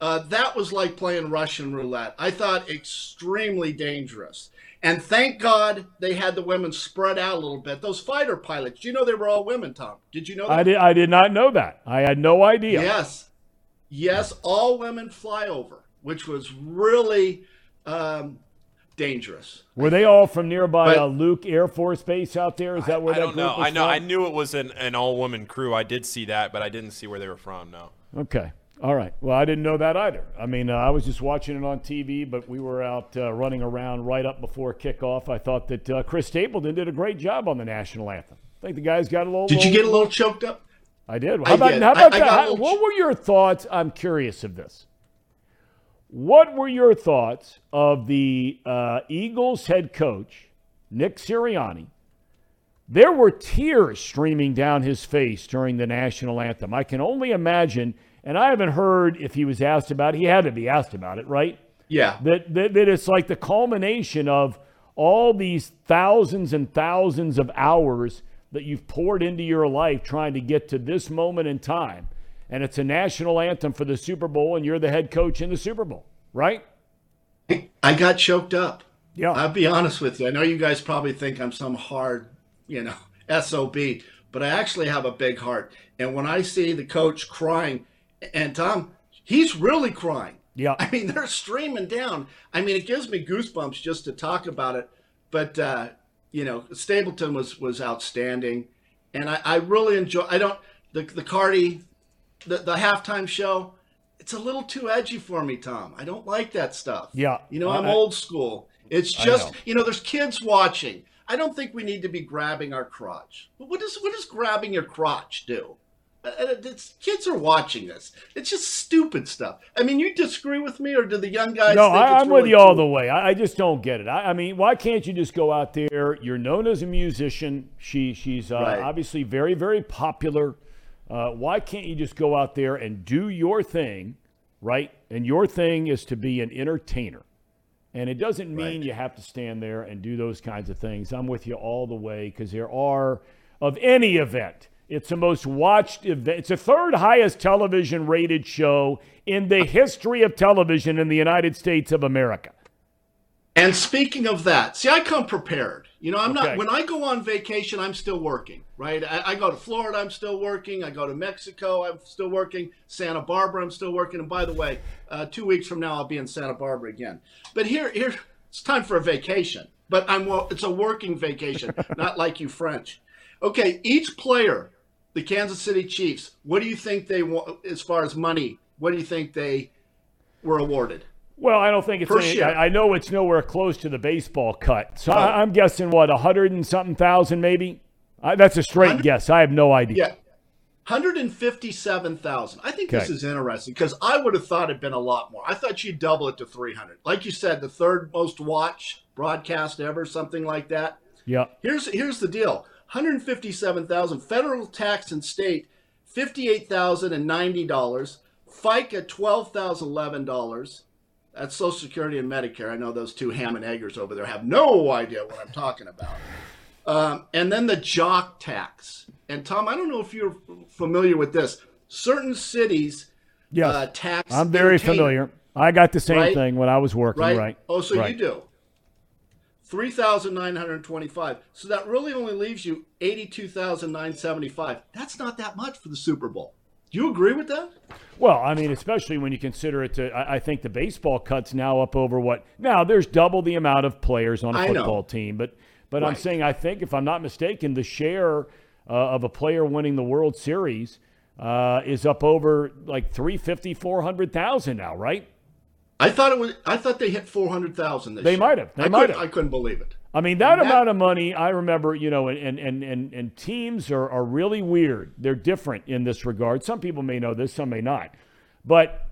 Uh, that was like playing Russian roulette. I thought extremely dangerous. And thank God they had the women spread out a little bit. Those fighter pilots, you know, they were all women, Tom. Did you know that? I did I did not know that. I had no idea. Yes. Yes, all women fly over, which was really um, dangerous. Were they all from nearby But- uh, Luke Air Force Base out there? Is that where I that don't group know. was I know. I knew it was an, an all woman crew. I did see that, but I didn't see where they were from. No. Okay. All right. Well, I didn't know that either. I mean, uh, I was just watching it on TV, but we were out uh, running around right up before kickoff. I thought that uh, Chris Stapleton did a great job on the national anthem. I think the guys got a little. Did you get a little choked up? I did. I How about, did. how about I that? a How- what were your thoughts? I'm curious of this. What were your thoughts of the uh, Eagles head coach, Nick Sirianni? There were tears streaming down his face during the national anthem. I can only imagine, and I haven't heard if he was asked about it. He had to be asked about it, right? Yeah. That, that, that it's like the culmination of all these thousands and thousands of hours that you've poured into your life trying to get to this moment in time. And it's a national anthem for the Super Bowl, and you're the head coach in the Super Bowl, right? I got choked up. Yeah. I'll be honest with you. I know you guys probably think I'm some hard, you know, SOB, but I actually have a big heart. And when I see the coach crying, and Tom, he's really crying. Yeah. I mean, they're streaming down. I mean, it gives me goosebumps just to talk about it. But uh, you know, Stapleton was was outstanding, and I, I really enjoy. I don't the the Cardi, the the halftime show. It's a little too edgy for me, Tom. I don't like that stuff. Yeah. you know, I'm I- old school. It's just know. you know, there's kids watching. I don't think we need to be grabbing our crotch. But what does what does grabbing your crotch do? Uh, uh, it's, kids are watching this. It's just stupid stuff. I mean, you disagree with me, or do the young guys? No, think I, I'm really with you all the way. I, I just don't get it. I, I mean, why can't you just go out there? You're known as a musician. She she's uh, Right. obviously very very popular. Uh, why can't you just go out there and do your thing, right? And your thing is to be an entertainer. And it doesn't mean Right. you have to stand there and do those kinds of things. I'm with you all the way because there are, of any event, it's the most watched event. It's the third highest television rated show in the history of television in the United States of America. And speaking of that, see, I come prepared. You know, I'm Okay. not, when I go on vacation, I'm still working, right? I, I go to Florida, I'm still working. I go to Mexico, I'm still working. Santa Barbara, I'm still working. And by the way, uh, two weeks from now, I'll be in Santa Barbara again. But here, here, it's time for a vacation. But I'm, well, it's a working vacation, not like you French. Okay, each player, the Kansas City Chiefs, what do you think they want as far as money? What do you think they were awarded? Well, I don't think it's. Any. I, I know it's nowhere close to the baseball cut. So Oh. I, I'm guessing what a hundred and something thousand, maybe. I, that's a straight guess. I have no idea. Yeah. 157,000. I think this is interesting because I would have thought it'd been a lot more. I thought you'd double it to 300. Like you said, the third most watched broadcast ever, something like that. Yeah. Here's here's the deal. 157,000 federal tax and state $58,090, FICA $12,011. That's Social Security and Medicare. I know those two ham and eggers over there have no idea what I'm talking about. Um, and then the jock tax. And Tom, I don't know if you're familiar with this. Certain cities Yes. uh, tax. I'm very familiar. I got the same Right? thing when I was working. Right? Right. Oh, so right. you do. Three thousand nine hundred twenty-five. So that really only leaves you eighty-two thousand nine seventy-five. That's not that much for the Super Bowl. Do you agree with that? Well, I mean, especially when you consider it to, I, I think the baseball cut's now up over what? Now, there's double the amount of players on a I know. football team, but but I'm saying, I think, if I'm not mistaken, the share uh, of a player winning the World Series uh, is up over like 350, 400,000 now, right? I thought it was. I thought they hit four hundred thousand They year. might have. They I might couldn't- have. I couldn't believe it. I mean, that, that- amount of money, I remember, you know, and, and, and, and teams are, are really weird. They're different in this regard. Some people may know this, some may not. But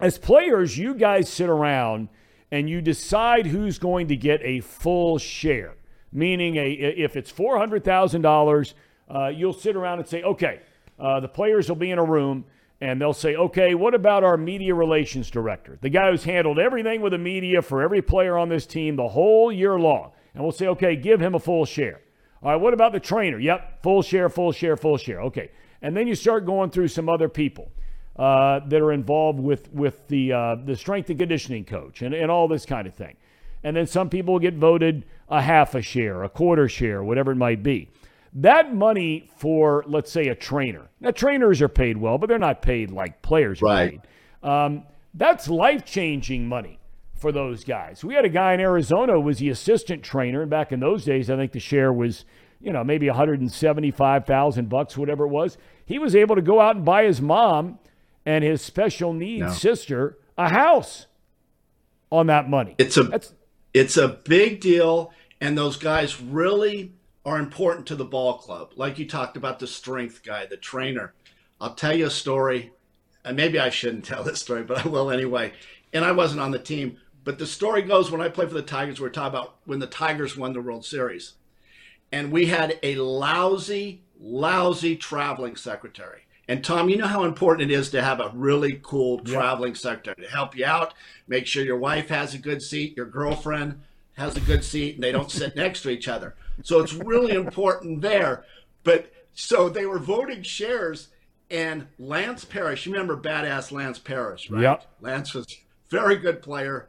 as players, you guys sit around and you decide who's going to get a full share. Meaning, a, if it's $400,000, uh, you'll sit around and say, okay, uh, the players will be in a room and they'll say, okay, what about our media relations director? The guy who's handled everything with the media for every player on this team the whole year long. And we'll say, okay, give him a full share. All right, what about the trainer? Yep, full share, full share, full share. Okay. And then you start going through some other people uh, that are involved with, with the, uh, the strength and conditioning coach and, and all this kind of thing. And then some people get voted a half a share, a quarter share, whatever it might be. That money for, let's say, a trainer. Now, trainers are paid well, but they're not paid like players are Right. paid. Um, that's life changing money for those guys. We had a guy in Arizona who was the assistant trainer, and back in those days, I think the share was, you know, maybe 175,000 bucks, whatever it was. He was able to go out and buy his mom and his special needs No. sister a house on that money. It's a That's it's a big deal, and those guys really are important to the ball club. Like you talked about the strength guy, the trainer. I'll tell you a story. and maybe I shouldn't tell this story, but I will anyway. And I wasn't on the team, but the story goes when I played for the Tigers, we are talking about when the Tigers won the World Series, and we had a lousy, lousy traveling secretary. And Tom, you know how important it is to have a really cool traveling secretary to help you out, make sure your wife has a good seat, your girlfriend has a good seat, and they don't sit next to each other. So it's really important there. But so they were voting shares, and Lance Parrish, you remember badass Lance Parrish, right? Yep. Lance was very good player.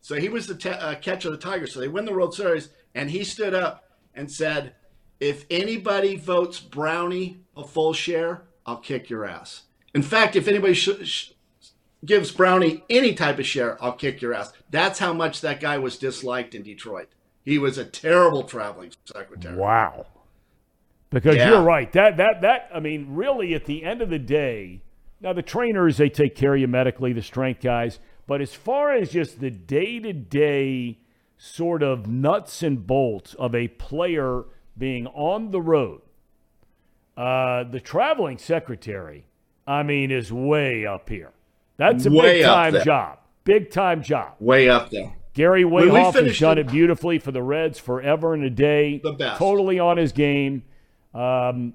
So he was the te- uh, catcher of the Tigers. So they win the World Series, and he stood up and said, "If anybody votes Brownie a full share, I'll kick your ass. In fact, if anybody sh- sh- gives Brownie any type of share, I'll kick your ass. That's how much that guy was disliked in Detroit. He was a terrible traveling secretary. Wow. Because Yeah. you're right. That that that I mean, really at the end of the day, now the trainers they take care of you medically, the strength guys, but as far as just the day-to-day sort of nuts and bolts of a player being on the road, uh, the traveling secretary, I mean, is way up here. That's a Way big time job. Big time job. Way up there. Gary Wahoff has done it beautifully for the Reds forever and a day. The best. Totally on his game. Um,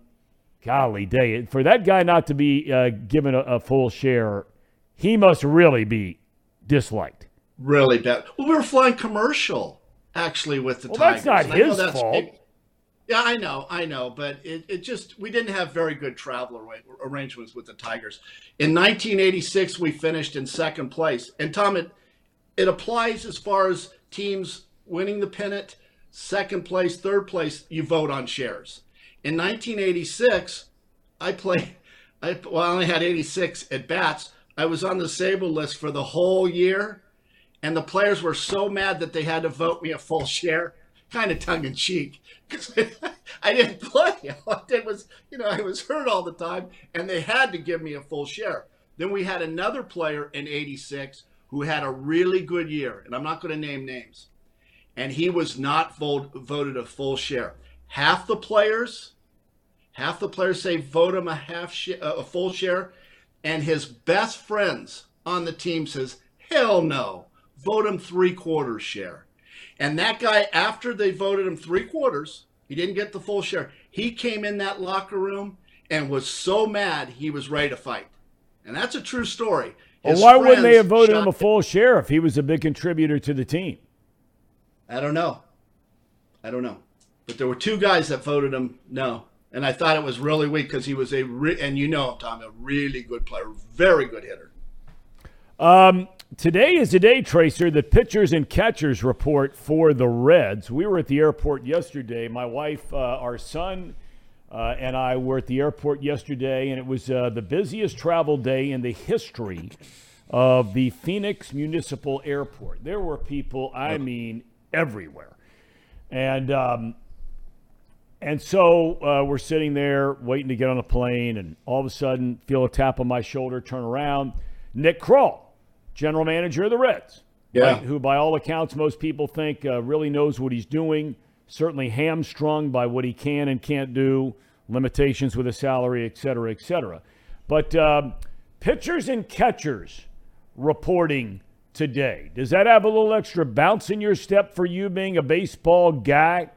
golly day. For that guy not to be uh, given a, a full share, he must really be disliked. Really bad. Well, we were flying commercial actually with the Well, Tigers. that's not and I know his that's fault. big- Yeah, I know, I know, but it, it just we didn't have very good travel arrangements with the Tigers. In 1986, we finished in second place, and Tom, it it applies as far as teams winning the pennant, second place, third place. You vote on shares. In 1986, I played. I well, I only had 86 at bats. I was on the Sable list for the whole year, and the players were so mad that they had to vote me a full share, kind of tongue in cheek, because I didn't play. All I did was, you know, I was hurt all the time, and they had to give me a full share. Then we had another player in '86 who had a really good year, and I'm not going to name names, and he was not vote, voted a full share. Half the players, half the players say vote him a half sh- uh, a full share, and his best friends on the team says hell no, vote him three quarters share. And that guy, after they voted him three quarters, he didn't get the full share. He came in that locker room and was so mad he was ready to fight. And that's a true story. Well, why wouldn't they have voted him a full share if he was a big contributor to the team? I don't know. I don't know. But there were two guys that voted him no. And I thought it was really weak because he was a, re- and you know him, Tom, a really good player, very good hitter. Um, today is the day, Tracer, the pitchers and catchers report for the Reds. We were at the airport yesterday. My wife, uh, our son, uh, and I were at the airport yesterday, and it was uh, the busiest travel day in the history of the Phoenix Municipal Airport. There were people, I mean, everywhere. And um, and so uh, we're sitting there waiting to get on a plane, and all of a sudden, feel a tap on my shoulder, turn around. Nick Krall, general manager of the Reds, Yeah. right, who, by all accounts, most people think uh, really knows what he's doing, certainly hamstrung by what he can and can't do, limitations with his salary, et cetera, et cetera. But um, pitchers and catchers reporting today. Does that have a little extra bounce in your step for you being a baseball guy?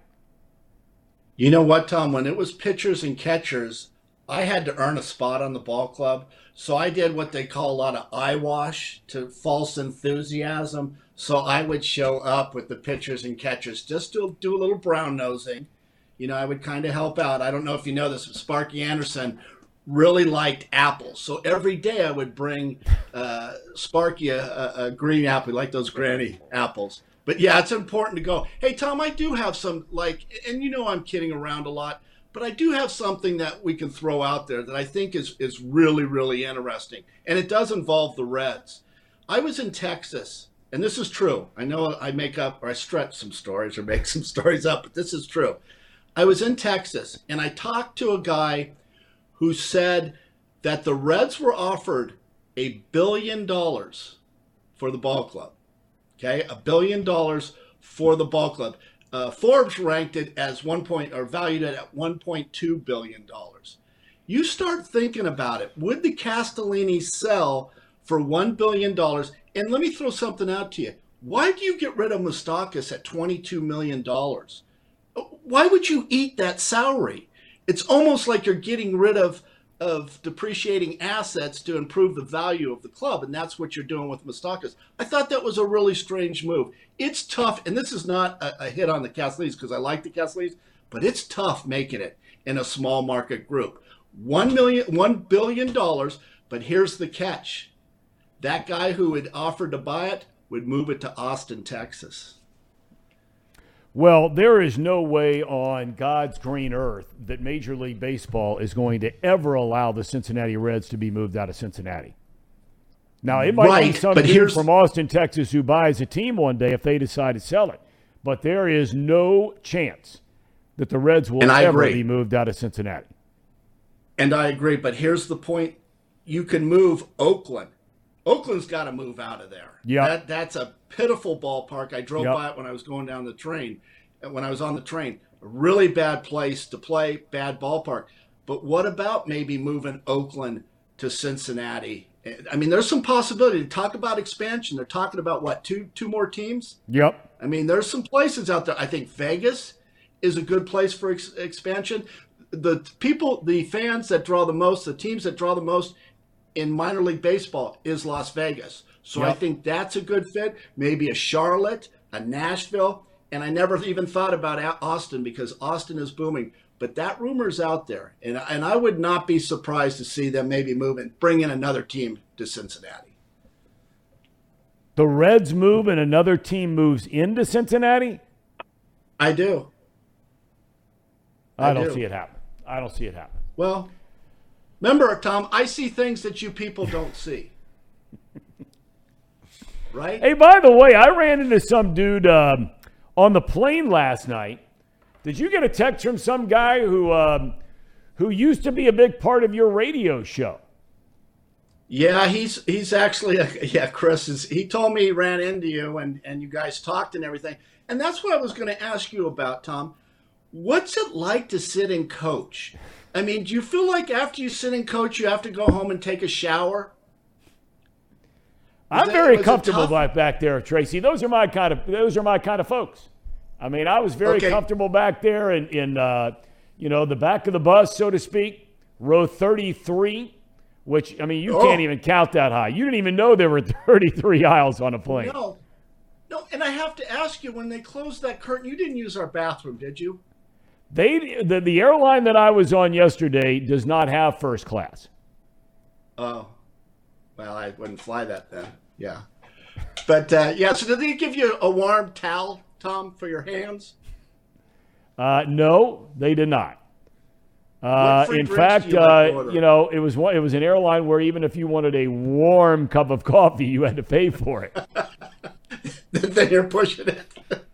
You know what, Tom? When it was pitchers and catchers, I had to earn a spot on the ball club. So I did what they call a lot of eyewash to false enthusiasm. So I would show up with the pitchers and catchers just to do a little brown nosing. You know, I would kind of help out. I don't know if you know this, but Sparky Anderson really liked apples. So every day I would bring uh, Sparky a, a, green apple, like those granny apples. But yeah, it's important to go. Hey, Tom, I do have some like, and you know I'm kidding around a lot, but I do have something that we can throw out there that I think is is really really interesting, and it does involve the Reds. I was in Texas, and this is true. I know I make up or I stretch some stories or make some stories up, but this is true. I was in Texas, and I talked to a guy who said that the Reds were offered a billion dollars for the ball club. Okay, a billion dollars for the ball club. Uh, Forbes ranked it as one point or valued it at 1.2 billion dollars. You start thinking about it. Would the Castellini sell for $1 billion? And let me throw something out to you. Why do you get rid of Moustakas at $22 million? Why would you eat that salary? It's almost like you're getting rid of of depreciating assets to improve the value of the club, and that's what you're doing with Moustakas. I thought that was a really strange move. It's tough, and this is not a, a hit on the Castellinis because I like the Castellinis, but it's tough making it in a small market group. One million, one billion dollars, but here's the catch: that guy who had offered to buy it would move it to Austin, Texas. Well, there is no way on God's green earth that Major League Baseball is going to ever allow the Cincinnati Reds to be moved out of Cincinnati. Now, it might right, be some dude from Austin, Texas, who buys a team one day if they decide to sell it. But there is no chance that the Reds will ever agree. be moved out of Cincinnati. And I agree. But here's the point you can move Oakland. Oakland's got to move out of there. Yeah, that, that's a pitiful ballpark. I drove yep. by it when I was going down the train. When I was on the train, a really bad place to play, bad ballpark. But what about maybe moving Oakland to Cincinnati? I mean, there's some possibility to talk about expansion. They're talking about what two two more teams. Yep. I mean, there's some places out there. I think Vegas is a good place for ex- expansion. The people, the fans that draw the most, the teams that draw the most in minor league baseball is Las Vegas. So yep. I think that's a good fit. Maybe a Charlotte, a Nashville, and I never even thought about Austin because Austin is booming. But that rumor's out there, and and I would not be surprised to see them maybe moving, bring in another team to Cincinnati. The Reds move and another team moves into Cincinnati. I do. I, I don't do. see it happen. I don't see it happen. Well, remember, Tom, I see things that you people don't see right? Hey, by the way, I ran into some dude um, on the plane last night. Did you get a text from some guy who um, who used to be a big part of your radio show? Yeah, he's he's actually a, yeah. Chris is. He told me he ran into you and and you guys talked and everything. And that's what I was going to ask you about, Tom. What's it like to sit and coach? I mean, do you feel like after you sit and coach, you have to go home and take a shower? I'm that, very comfortable back back there, Tracy. Those are my kind of those are my kind of folks. I mean, I was very okay. comfortable back there in in uh, you know the back of the bus, so to speak, row 33. Which I mean, you oh. can't even count that high. You didn't even know there were 33 aisles on a plane. No, no. And I have to ask you, when they closed that curtain, you didn't use our bathroom, did you? They the, the airline that I was on yesterday does not have first class. Oh, well, I wouldn't fly that then. Yeah. But uh, yeah, so did they give you a warm towel, Tom, for your hands? Uh, no, they did not. Uh, in fact, you, uh, you, know, it was it was an airline where even if you wanted a warm cup of coffee, you had to pay for it. then you're pushing it.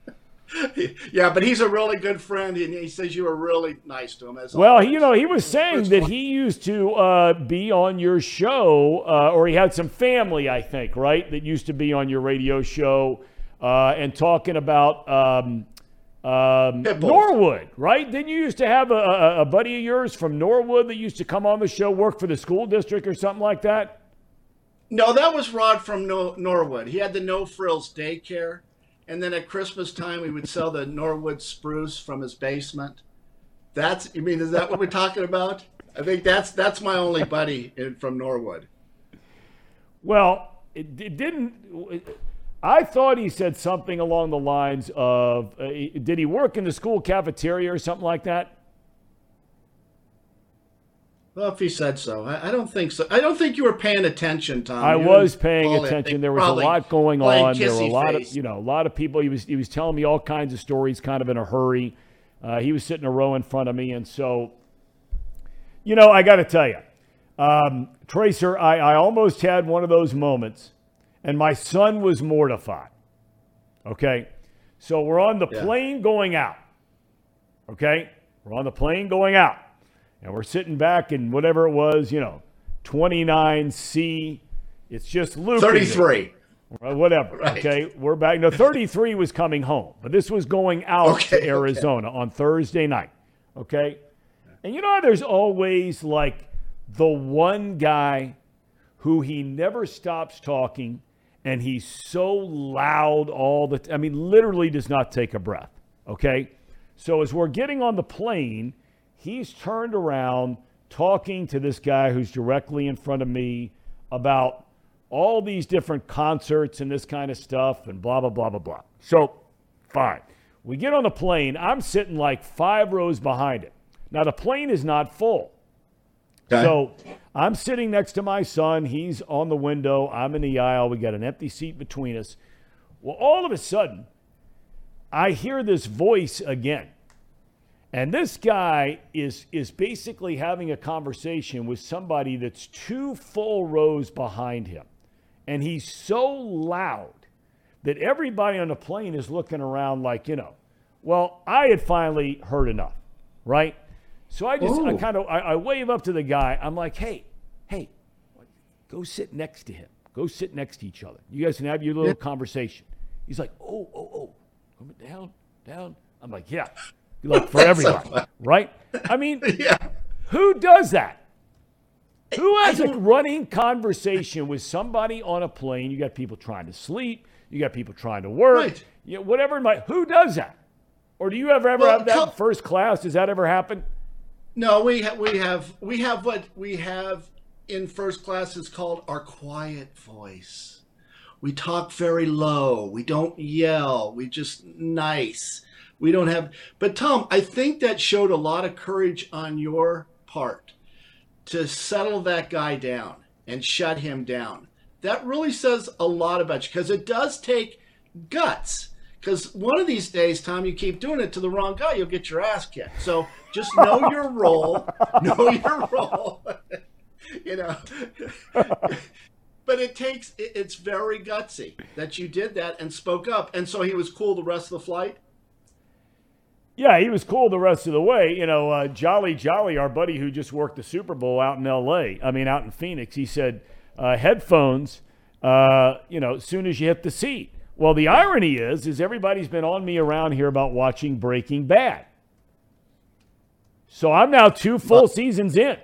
Yeah, but he's a really good friend, and he says you were really nice to him. As well, you know, he was saying that he used to uh, be on your show, uh, or he had some family, I think, right, that used to be on your radio show uh, and talking about um, um, Norwood, right? Didn't you used to have a, a, buddy of yours from Norwood that used to come on the show, work for the school district or something like that? No, that was Rod from no- Norwood. He had the No Frills daycare. And then at Christmas time, we would sell the Norwood spruce from his basement. That's, you mean, is that what we're talking about? I think that's that's my only buddy in, from Norwood. Well, it, it didn't. I thought he said something along the lines of, uh, "Did he work in the school cafeteria or something like that?" Well, if he said so, I, I, don't think so. I don't think you were paying attention, Tom. I you was paying attention. There was a lot going on. There were a lot face. of, you know, a lot of people. He was he was telling me all kinds of stories, kind of in a hurry. Uh, he was sitting in a row in front of me, and so, you know, I got to tell you, um, Tracer, I, I almost had one of those moments, and my son was mortified. Okay, so we're on the yeah. plane going out. Okay, we're on the plane going out and we're sitting back in whatever it was, you know, 29C. It's just Luke. 33. Whatever. Right. Okay. We're back. No, 33 was coming home, but this was going out okay, to Arizona okay. on Thursday night. Okay. And you know, there's always like the one guy who he never stops talking and he's so loud all the t- I mean literally does not take a breath, okay? So as we're getting on the plane, he's turned around talking to this guy who's directly in front of me about all these different concerts and this kind of stuff and blah blah blah blah blah. So, fine. We get on the plane. I'm sitting like 5 rows behind it. Now the plane is not full. Okay. So I'm sitting next to my son. He's on the window. I'm in the aisle. We got an empty seat between us. Well, all of a sudden, I hear this voice again. And this guy is, is basically having a conversation with somebody that's two full rows behind him. And he's so loud that everybody on the plane is looking around like, you know, well, I had finally heard enough, right? So I just, I Oh. kind of, I, I wave up to the guy. I'm like, hey, hey, go sit next to him. Go sit next to each other. You guys can have your little conversation. He's like, oh, oh, oh, come down, down. I'm like, yeah, like for everybody, right? I mean, yeah. who does that? Who has a running conversation with somebody on a plane? You got people trying to sleep. You got people trying to work. Right. You know, whatever. My, Who does that? Or do you ever ever Well, have that co- in first class? Does that ever happen? No, we ha- we have we have what we have in first class is called our quiet voice. We talk very low. We don't yell. We just nice. We don't have. But Tom, I think that showed a lot of courage on your part to settle that guy down and shut him down. That really says a lot about you because it does take guts. Because one of these days, Tom, you keep doing it to the wrong guy, you'll get your ass kicked. So just know your role. know your role. you know. but it takes it's very gutsy that you did that and spoke up, and so he was cool the rest of the flight. Yeah, he was cool the rest of the way. You know, uh, Jolly Jolly, our buddy who just worked the Super Bowl out in L.A. I mean, out in Phoenix. He said uh, headphones. Uh, you know, as soon as you hit the seat. Well, the irony is, is everybody's been on me around here about watching Breaking Bad. So I'm now two full seasons in.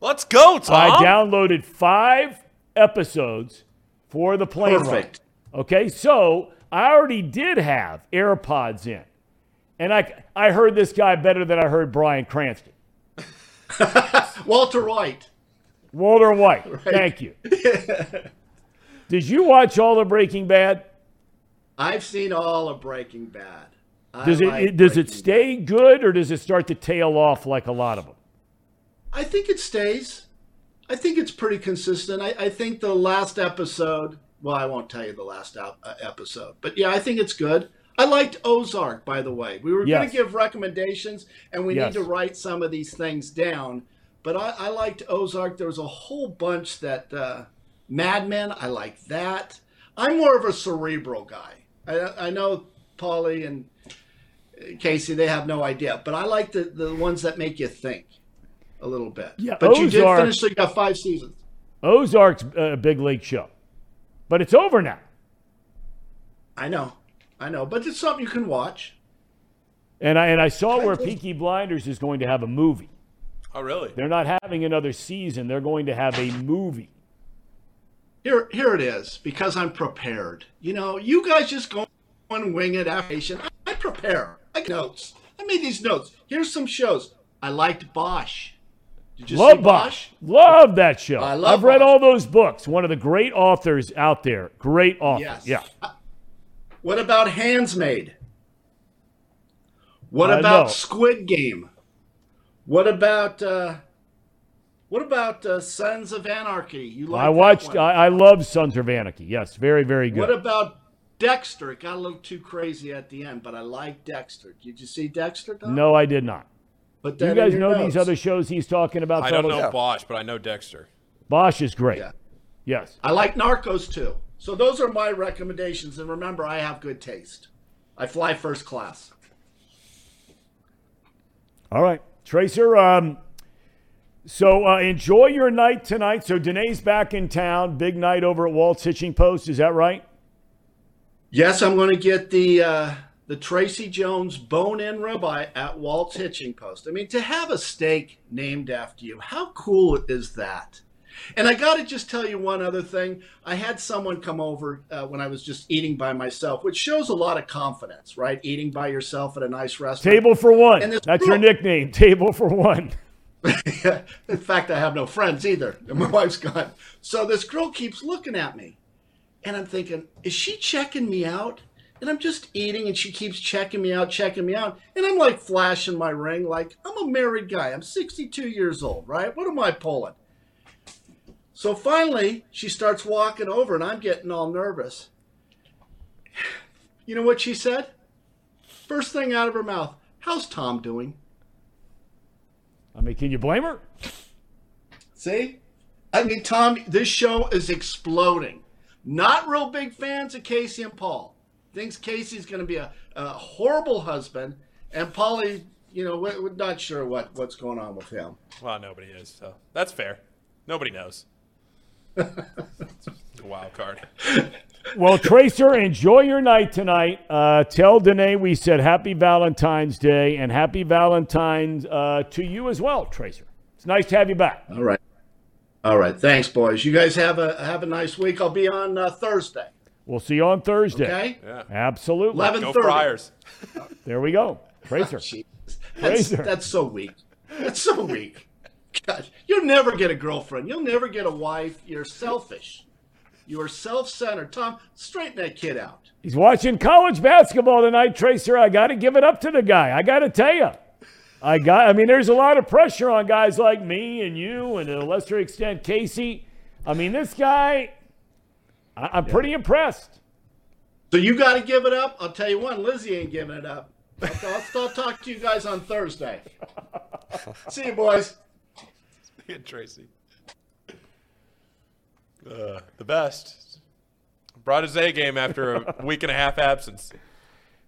Let's go, Tom. I downloaded five episodes for the plane Perfect. ride. Okay, so I already did have AirPods in, and I I heard this guy better than I heard Bryan Cranston. Walter White. Walter White, thank you. did you watch all of Breaking Bad? I've seen all of Breaking Bad. I Does it, like it does it Breaking stay good or does it start to tail off like a lot of them? I think it stays. I think it's pretty consistent. I, I think the last episode. Well, I won't tell you the last episode, but yeah, I think it's good. I liked Ozark, by the way. We were going to give recommendations, and we Yes. need to write some of these things down. But I, I liked Ozark. There was a whole bunch that uh, Mad Men. I like that. I'm more of a cerebral guy. I, I know Paulie and Casey. They have no idea, but I like the the ones that make you think a little bit. Yeah, but you did finish. So you got five seasons. Ozark's a big league show, but it's over now. I know, I know, but it's something you can watch. And I and I saw where Peaky Blinders is going to have a movie. oh, really? They're not having another season. They're going to have a movie. Here, here it is. Because I'm prepared. You know, you guys just go and wing it. Application. I, I prepare. I get notes. I made these notes. Here's some shows. I liked Bosch. Did you see Love Bosch. Love that show. I love I've read Bosch. all those books. One of the great authors out there. Great author. Yes. Yeah. What about Handmaid's? What Uh, about no. Squid Game? What about uh, what about uh, Sons of Anarchy? You like I watched. I, I love Sons of Anarchy. Yes, very, very good. What about Dexter? It got a little too crazy at the end, but I like Dexter. Did you see Dexter? Tom? no, I did not. But Do you guys know these other shows he's talking about? I don't fellas? know Bosch, but I know Dexter. Bosch is great. Yeah. Yes. I like Narcos too. So those are my recommendations. And remember, I have good taste. I fly first class. All right, Tracer. Um, so uh, enjoy your night tonight. So Danae's back in town. Big night over at Walt's Hitching Post. Is that right? Yes, I'm going to get the uh, the Tracy Jones bone in ribeye at Walt's Hitching Post. I mean, to have a steak named after you, how cool is that? And I got to just tell you one other thing. I had someone come over uh, when I was just eating by myself, which shows a lot of confidence, right? Eating by yourself at a nice restaurant. Table for one. That's girl- your nickname. Table for one. In fact, I have no friends either. My wife's gone. So this girl keeps looking at me. And I'm thinking, is she checking me out? And I'm just eating and she keeps checking me out, checking me out. And I'm like flashing my ring like I'm a married guy. I'm 62 years old, right? What am I pulling? So finally, she starts walking over and I'm getting all nervous. You know what she said? First thing out of her mouth, how's Tom doing? I mean, can you blame her? See? I mean, Tom, this show is exploding. Not real big fans of Casey and Paul. Thinks Casey's going to be a, a horrible husband, and Paulie, you know, we're, we're not sure what, what's going on with him. Well, nobody is, so that's fair. Nobody knows. It's a wild card. Well, Tracer, enjoy your night tonight. Uh, tell Danae we said happy Valentine's Day and happy Valentine's uh, to you as well, Tracer. It's nice to have you back. All right. All right. Thanks, boys. You guys have a have a nice week. I'll be on uh, Thursday. We'll see you on Thursday. Okay. Yeah. Absolutely. 11 Go Friars. There we go. Tracer. Jeez. That's, Fraser. that's so weak. That's so weak. God, you'll never get a girlfriend. You'll never get a wife. You're selfish. You are self-centered. Tom, straighten that kid out. He's watching college basketball tonight, Tracer. I got to give it up to the guy. I got to tell you. I got. I mean, there's a lot of pressure on guys like me and you, and to a lesser extent Casey. I mean, this guy. I, I'm pretty impressed. So you got to give it up. I'll tell you one, Lizzie ain't giving it up. I'll, I'll, I'll talk to you guys on Thursday. See you, boys. Look at Tracy. Uh, the best. Brought his A game after a week and a half absence.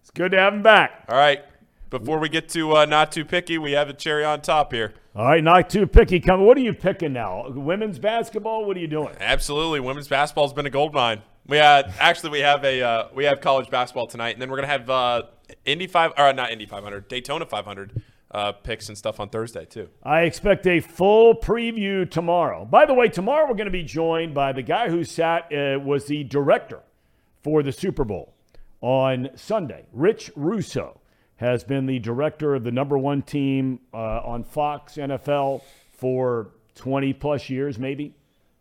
It's good to have him back. All right. Before we get to uh, not too picky, we have a cherry on top here. All right, not too picky. Coming. What are you picking now? Women's basketball. What are you doing? Absolutely, women's basketball's been a gold mine. We had actually we have a uh, we have college basketball tonight, and then we're gonna have uh, Indy five or not Indy 500, Daytona 500 uh, picks and stuff on Thursday too. I expect a full preview tomorrow. By the way, tomorrow we're going to be joined by the guy who sat uh, was the director for the Super Bowl on Sunday. Rich Russo has been the director of the number one team uh, on Fox NFL for 20 plus years, maybe.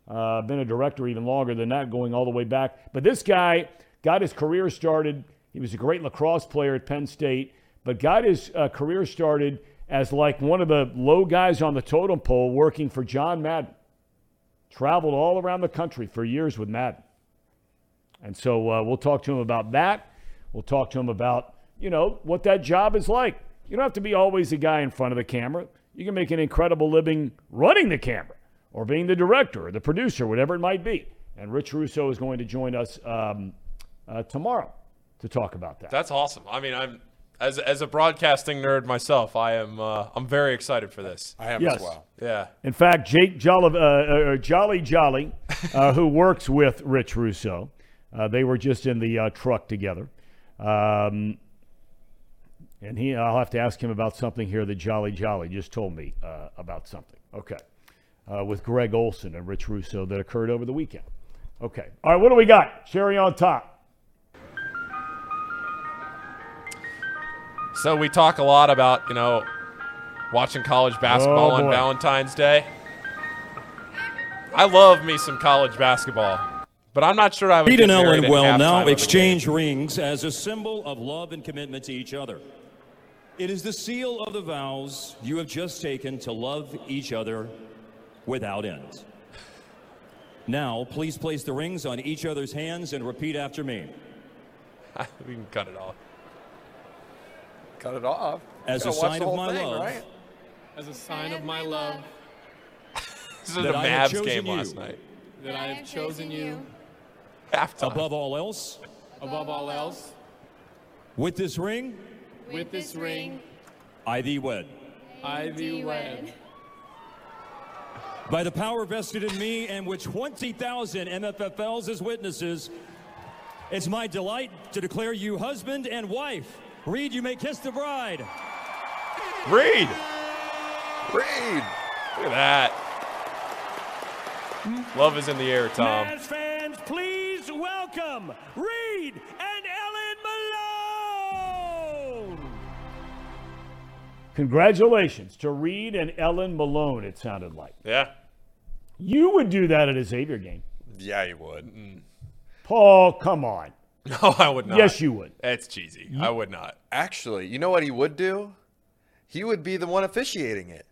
Uh, been a director even longer than that, going all the way back. But this guy got his career started. He was a great lacrosse player at Penn State, but got his uh, career started as like one of the low guys on the totem pole working for John Madden. Traveled all around the country for years with Madden. And so uh, we'll talk to him about that. We'll talk to him about, you know, what that job is like. You don't have to be always the guy in front of the camera. You can make an incredible living running the camera or being the director or the producer, whatever it might be. And Rich Russo is going to join us um, uh, tomorrow to talk about that. That's awesome. I mean, I'm as as a broadcasting nerd myself, I am uh, I'm very excited for this. I am Yes. as well. Yeah. In fact, Jake Jolly, uh, uh, Jolly Jolly, uh, who works with Rich Russo, uh, they were just in the uh, truck together. Um, and he, I'll have to ask him about something here that Jolly Jolly just told me uh, about something. Okay. Uh, with Greg Olsen and Rich Russo that occurred over the weekend. Okay. All right, what do we got? Cherry on top. So we talk a lot about you know watching college basketball Oh, on boy. Valentine's Day. I love me some college basketball, but I'm not sure I would. Reed get and Ellen will now exchange rings as a symbol of love and commitment to each other. It is the seal of the vows you have just taken to love each other without end. Now, please place the rings on each other's hands and repeat after me. we can cut it off. Cut it off. As a sign of my thing, love, right? As a sign of my love This is a That I have Mavs chosen game you. last night. that I have chosen you Halftime. above all else, above all else, with this ring, with this ring I thee wed. I thee wed. By the power vested in me and with 20,000 MFFLs as witnesses, it's my delight to declare you husband and wife Reed, you may kiss the bride. Reed. Reed. Look at that. Love is in the air, Tom. Mavs fans, please welcome Reed and Ellen Malone. Congratulations to Reed and Ellen Malone, it sounded like. Yeah. You would do that at a Xavier game. Yeah, you would. Mm. Paul, come on. No, I would not. Yes, you would. That's cheesy. I would not. Actually, you know what he would do? He would be the one officiating it.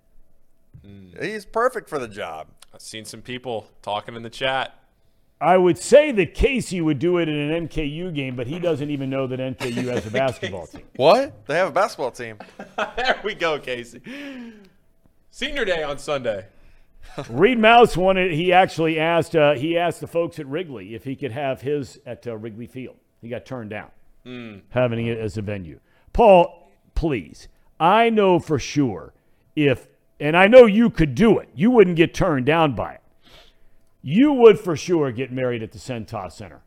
He's perfect for the job. I've seen some people talking in the chat. I would say that Casey would do it in an NKU game, but he doesn't even know that NKU has a basketball team. What? They have a basketball team. there we go, Casey. Senior day on Sunday. Reed Mouse wanted. He actually asked. Uh, he asked the folks at Wrigley if he could have his at uh, Wrigley Field. He got turned down, hmm. having it as a venue. Paul, please. I know for sure if, and I know you could do it. You wouldn't get turned down by it. You would for sure get married at the Cintas Center.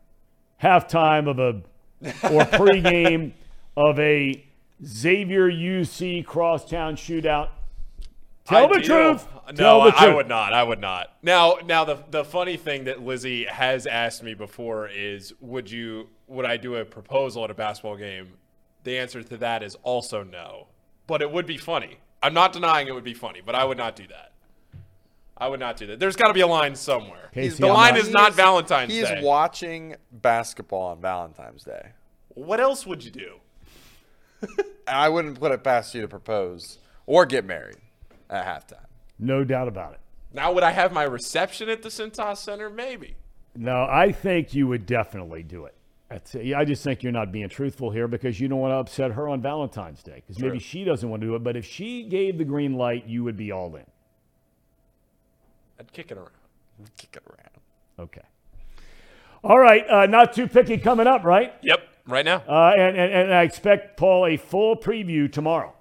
Halftime of a or pregame of a Xavier UC crosstown shootout. Tell the Ideal. truth. No, Tell the I, I truth. would not. I would not. Now, now the the funny thing that Lizzie has asked me before is, would you would I do a proposal at a basketball game? The answer to that is also no. But it would be funny. I'm not denying it would be funny, but I would not do that. I would not do that. There's got to be a line somewhere. Casey, the I'm line not- is not Valentine's He is Day. watching basketball on Valentine's Day. what else would you do? I wouldn't put it past you to propose or get married at halftime. No doubt about it. Now, would I have my reception at the Cintas Center? Maybe. No, I think you would definitely do it. That's, yeah, I just think you're not being truthful here because you don't want to upset her on Valentine's Day because maybe she doesn't want to do it. But if she gave the green light, you would be all in. I'd kick it around. I'd Kick it around. Okay. All right. Uh, not too picky coming up, right? Yep. Right now. Uh, and, and, and I expect, Paul, a full preview tomorrow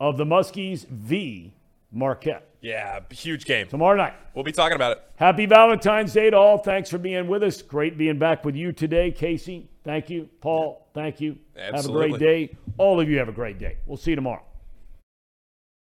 of the Muskies v. Marquette Yeah. Huge game. tomorrow night. We'll be talking about it. Happy Valentine's Day to all. Thanks for being with us. Great being back with you today. Casey, thank you. Paul, thank you. Have a great day. All of you have a great day. We'll see you tomorrow.